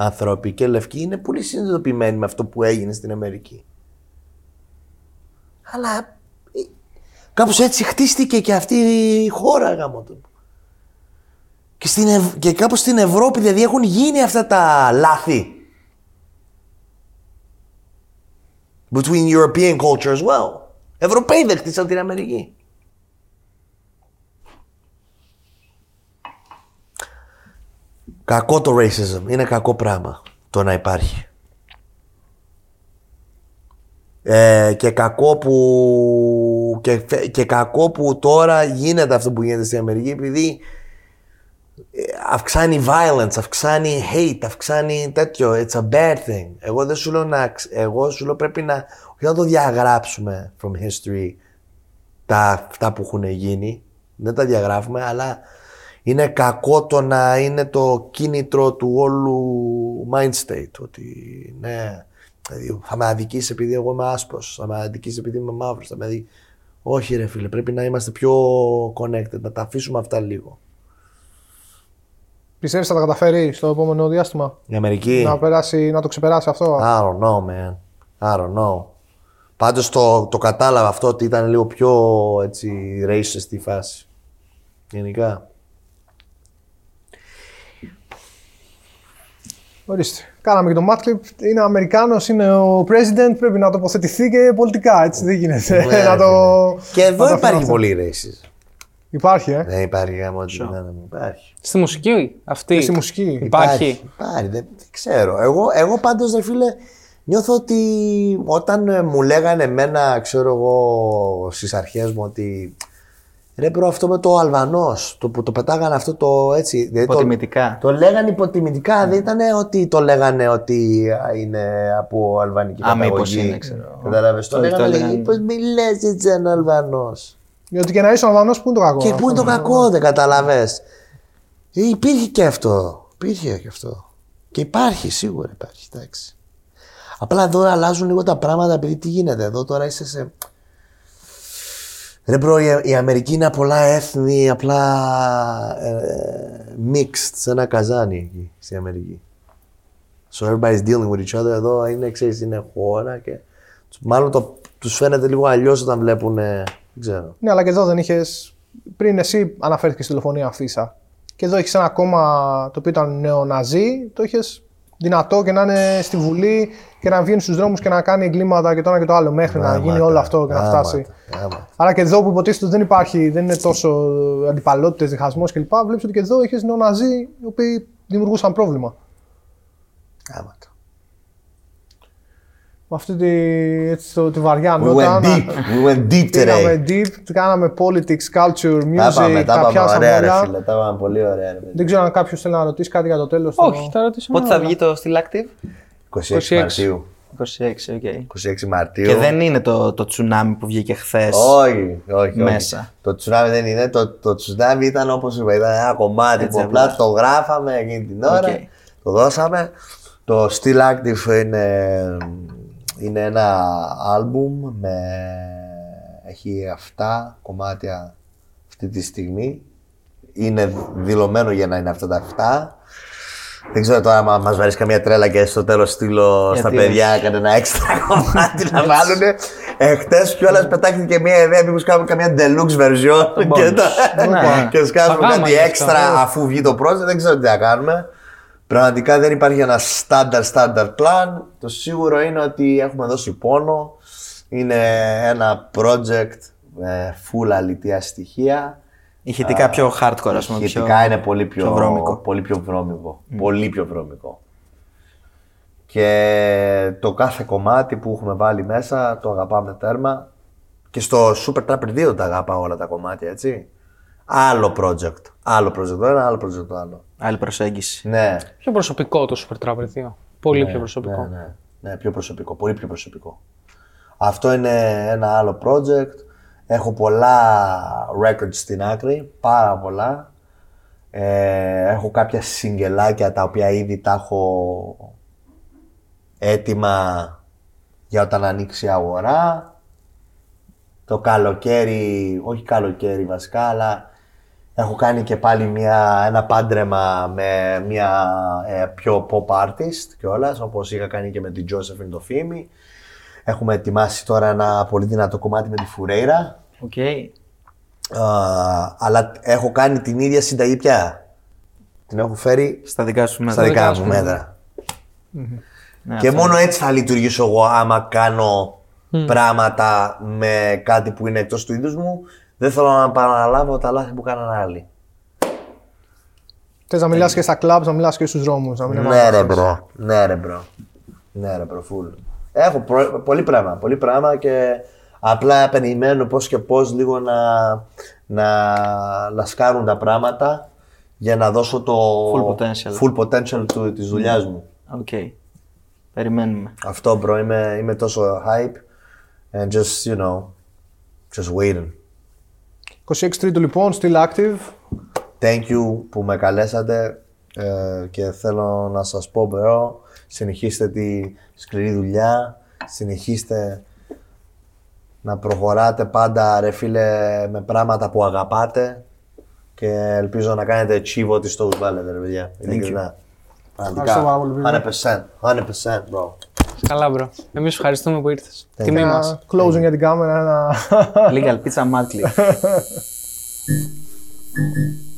Speaker 1: άνθρωποι και λευκοί είναι πολύ συνειδητοποιημένοι με αυτό που έγινε στην Αμερική. Αλλά ε, κάπως έτσι χτίστηκε και αυτή η χώρα γάμο του. Και, στην Ευ- και κάπως στην Ευρώπη δηλαδή έχουν γίνει αυτά τα λάθη. Between European culture as well. Ευρωπαίοι δεν χτίσαν την Αμερική. Κακό το racism. Είναι κακό πράγμα το να υπάρχει. Ε, και, κακό που, και, φε- και κακό που τώρα γίνεται αυτό που γίνεται στην Αμερική επειδή ε, αυξάνει violence, αυξάνει hate, αυξάνει τέτοιο. It's a bad thing. Εγώ δεν σου λέω να. ξ- Εγώ σου λέω πρέπει να. Όχι να το διαγράψουμε from history τα, αυτά που έχουν γίνει. Δεν τα διαγράφουμε, αλλά είναι κακό το να είναι το κίνητρο του όλου mind state. Ότι ναι, δηλαδή, θα με αδικήσει επειδή εγώ είμαι άσπρος, θα με αδικήσει επειδή είμαι μαύρος, θα με αδει... Όχι ρε φίλε, πρέπει να είμαστε πιο connected, να τα αφήσουμε αυτά λίγο.
Speaker 2: Πιστεύεις θα τα καταφέρει στο επόμενο διάστημα;
Speaker 1: Η Αμερική.
Speaker 2: Να, περάσει, να το ξεπεράσει αυτό;
Speaker 1: I don't know, man. I don't know. Πάντως το, το κατάλαβα αυτό ότι ήταν λίγο πιο έτσι racist η φάση. Γενικά.
Speaker 2: Ορίστε. Κάναμε και το Mad Clip. Είναι Αμερικάνος, είναι ο president. Πρέπει να τοποθετηθεί και πολιτικά. Έτσι δεν γίνεται.
Speaker 1: Ναι,
Speaker 2: να το...
Speaker 1: Και εδώ
Speaker 2: να το
Speaker 1: υπάρχει
Speaker 2: αφήνω αυτό.
Speaker 1: πολύ racism.
Speaker 2: Υπάρχει, ε;
Speaker 1: Δεν υπάρχει γάμο ότι δεν υπάρχει.
Speaker 3: Στη μουσική αυτή.
Speaker 2: Και στη μουσική.
Speaker 3: Υπάρχει.
Speaker 1: Υπάρχει, δεν, δεν ξέρω. Εγώ, εγώ πάντως, ρε φίλε, νιώθω ότι όταν ε, μου λέγανε εμένα, ξέρω εγώ, στις αρχές μου ότι ρε bro αυτό με το Αλβανός, το που το πετάγανε αυτό το έτσι. δηλαδή το-
Speaker 4: Υποτιμητικά.
Speaker 1: Το, λέγανε υποτιμητικά, δεν ήταν ότι το λέγανε ότι α, είναι από αλβανική
Speaker 4: Α, μήπως
Speaker 1: καταγωγή.
Speaker 4: είναι, ξέρω.
Speaker 1: Κατάλαβες, το
Speaker 4: Το- το
Speaker 1: λέγανε,
Speaker 4: έλεγαν.
Speaker 1: λέγανε, πώς μιλάς έτσι ένα Αλβανός.
Speaker 2: Γιατί και να είσαι Αλβανός, πού είναι το κακό.
Speaker 1: Και πού είναι το κακό, δεν καταλαβες. Ε, υπήρχε και αυτό. Υπήρχε και αυτό. Και υπάρχει, σίγουρα υπάρχει. Εντάξει. Απλά εδώ αλλάζουν λίγο τα πράγματα επειδή τι γίνεται. Εδώ τώρα είσαι σε. Ρε bro, η, η Αμερική είναι πολλά έθνη, απλά ε, mixed σε ένα καζάνι εκεί στην Αμερική. So everybody's dealing with each other. Εδώ είναι, ξέρεις, είναι χώρα και μάλλον το, τους φαίνεται λίγο αλλιώς όταν βλέπουν, ε, δεν ξέρω.
Speaker 2: Ναι, αλλά και εδώ δεν είχες. Πριν εσύ αναφέρθηκες στη τηλεφωνία Φίσα. Και εδώ έχεις ένα κόμμα το οποίο ήταν νεοναζί, το είχες δυνατό και να είναι στη Βουλή και να βγαίνει στους δρόμους και να κάνει εγκλήματα και το ένα και το άλλο μέχρι να γίνει
Speaker 1: Γάματα,
Speaker 2: όλο αυτό και να
Speaker 1: γάματα,
Speaker 2: φτάσει.
Speaker 1: γάματα.
Speaker 2: Άρα και εδώ που υποτίθεται ότι δεν υπάρχει, δεν είναι τόσο αντιπαλότητες, διχασμός κλπ. Βλέπεις ότι και εδώ έχει νεοναζί οι οποίοι δημιουργούσαν πρόβλημα.
Speaker 1: Γάμα τα.
Speaker 2: Με αυτή τη, έτσι, το, τη βαριά
Speaker 1: We
Speaker 2: νότα.
Speaker 1: went deep. We went deep
Speaker 2: Πήγαμε
Speaker 1: today.
Speaker 2: deep, κάναμε politics, culture,
Speaker 1: Τα πάμε,
Speaker 2: music,
Speaker 1: τα
Speaker 2: τα
Speaker 1: πάμε
Speaker 2: πιάσαμε
Speaker 1: ωραία ρε
Speaker 2: όλα.
Speaker 1: φίλε, τα πάμε πολύ ωραία ρε παιδί.
Speaker 2: Δεν ξέρω αν κάποιος θέλει να ρωτήσει κάτι για το τέλος.
Speaker 3: Όχι, θα ρωτήσω.
Speaker 4: Πότε θα βγει το Still Active?
Speaker 1: 26
Speaker 3: 26.
Speaker 1: Μαρτίου.
Speaker 4: 26, οκ.
Speaker 1: 26 Μαρτίου.
Speaker 4: Και δεν είναι το, το τσουνάμι που βγήκε χθες.
Speaker 1: Όχι, όχι, όχι.
Speaker 4: Μέσα.
Speaker 1: Το τσουνάμι δεν είναι. Το, το τσουνάμι ήταν όπως είπα, ήταν ένα κομμάτι
Speaker 4: Έτσι
Speaker 1: που απλά
Speaker 4: απλά.
Speaker 1: το γράφαμε εκείνη την ώρα.
Speaker 4: Οκ.
Speaker 1: Το δώσαμε. Το Still Active είναι, είναι ένα άλμπουμ με... Έχει αυτά κομμάτια αυτή τη στιγμή. Είναι δηλωμένο για να είναι αυτά τα αυτά. Δεν ξέρω τώρα αν μας βαρέσει καμία τρέλα και στο τέλος στείλω στα
Speaker 4: Γιατί
Speaker 1: παιδιά κανένα έξτρα κομμάτι να βάλουν. Εχθέ κιόλας πετάχτηκε μια ιδέα μήπως κάνουμε καμία deluxe version και, το...
Speaker 4: Ναι.
Speaker 1: και σκάσουμε
Speaker 3: Παγάμα
Speaker 1: κάτι
Speaker 3: γι' αυτό.
Speaker 1: έξτρα αφού βγει το project. Δεν ξέρω τι θα κάνουμε. Πραγματικά δεν υπάρχει ένα standard standard plan. Το σίγουρο είναι ότι έχουμε δώσει πόνο. Είναι ένα project με full αλητία στοιχεία.
Speaker 4: Ηχητικά πιο hardcore, ας πούμε.
Speaker 1: Ηχητικά
Speaker 4: πιο...
Speaker 1: είναι πολύ πιο,
Speaker 4: πιο βρώμικο.
Speaker 1: Πολύ πιο βρώμικο. Πολύ πιο βρώμικο. Και το κάθε κομμάτι που έχουμε βάλει μέσα το αγαπάμε τέρμα. Και στο Super Trapper 2 τα αγαπάω όλα τα κομμάτια, έτσι. Άλλο project. Άλλο project το ένα, άλλο project το άλλο.
Speaker 4: Άλλη προσέγγιση.
Speaker 1: Ναι.
Speaker 3: Πιο προσωπικό το Super Trapper 2. Πολύ πιο προσωπικό.
Speaker 1: Ναι, ναι, ναι, πιο προσωπικό. Πολύ πιο προσωπικό. Αυτό είναι ένα άλλο project. Έχω πολλά records στην άκρη, πάρα πολλά. Ε, έχω κάποια σιγγελάκια τα οποία ήδη τα έχω έτοιμα για όταν ανοίξει η αγορά. Το καλοκαίρι, όχι καλοκαίρι βασικά, αλλά έχω κάνει και πάλι μια, ένα πάντρεμα με μια ε, πιο pop artist κιόλας, όπως είχα κάνει και με την Josephine το Φήμη. Έχουμε ετοιμάσει τώρα ένα πολύ δυνατό κομμάτι με τη Φουρέιρα.
Speaker 4: Οκ.
Speaker 1: Α, αλλά έχω κάνει την ίδια συνταγή πια. Την έχω φέρει
Speaker 4: Στα δικά σου μέτρα.
Speaker 1: στα δικά
Speaker 3: δικά
Speaker 1: μου
Speaker 3: σου
Speaker 1: μέτρα.
Speaker 4: Ναι,
Speaker 1: Και
Speaker 4: αυτό
Speaker 1: μόνο έτσι θα λειτουργήσω εγώ άμα κάνω πράγματα με κάτι που είναι εκτός του είδους μου. Δεν θέλω να επαναλάβω τα λάθη που κάνανε άλλοι.
Speaker 2: Θες να μιλάς και στα clubs, να μιλάς και στους δρόμους. Να μην
Speaker 1: Ναι ρε bro, ναι ρε bro. Ναι ρε bro, φουλ. Έχω προ- πολύ πράγμα, πολύ πράγμα και απλά περιμένω πώς και πώς λίγο να, να, να σκάσουν τα πράγματα για να δώσω το
Speaker 4: Full potential.
Speaker 1: full potential του, της δουλειάς μου.
Speaker 4: Οκ. Περιμένουμε.
Speaker 1: Αυτό bro, είμαι, είμαι τόσο hype and just, you know, just waiting.
Speaker 2: 26 Τρίτου λοιπόν, still active.
Speaker 1: Thank you που με καλέσατε ε, και θέλω να σας πω bro, συνεχίστε τη σκληρή δουλειά, συνεχίστε να προχωράτε πάντα ρε φίλε με πράγματα που αγαπάτε και ελπίζω να κάνετε achieve ό,τι στόχους βάλετε ρε παιδιά. Ειλικρινά.
Speaker 2: Ευχαριστώ πάρα πολύ,
Speaker 1: Πραγματικά. 100%. 100% bro.
Speaker 3: Καλά, bro. Εμείς ευχαριστούμε που ήρθες. Τιμή
Speaker 2: Ένα
Speaker 3: μας.
Speaker 2: Closing για την κάμερα, ένα
Speaker 4: Legal Pizza Madcliffe.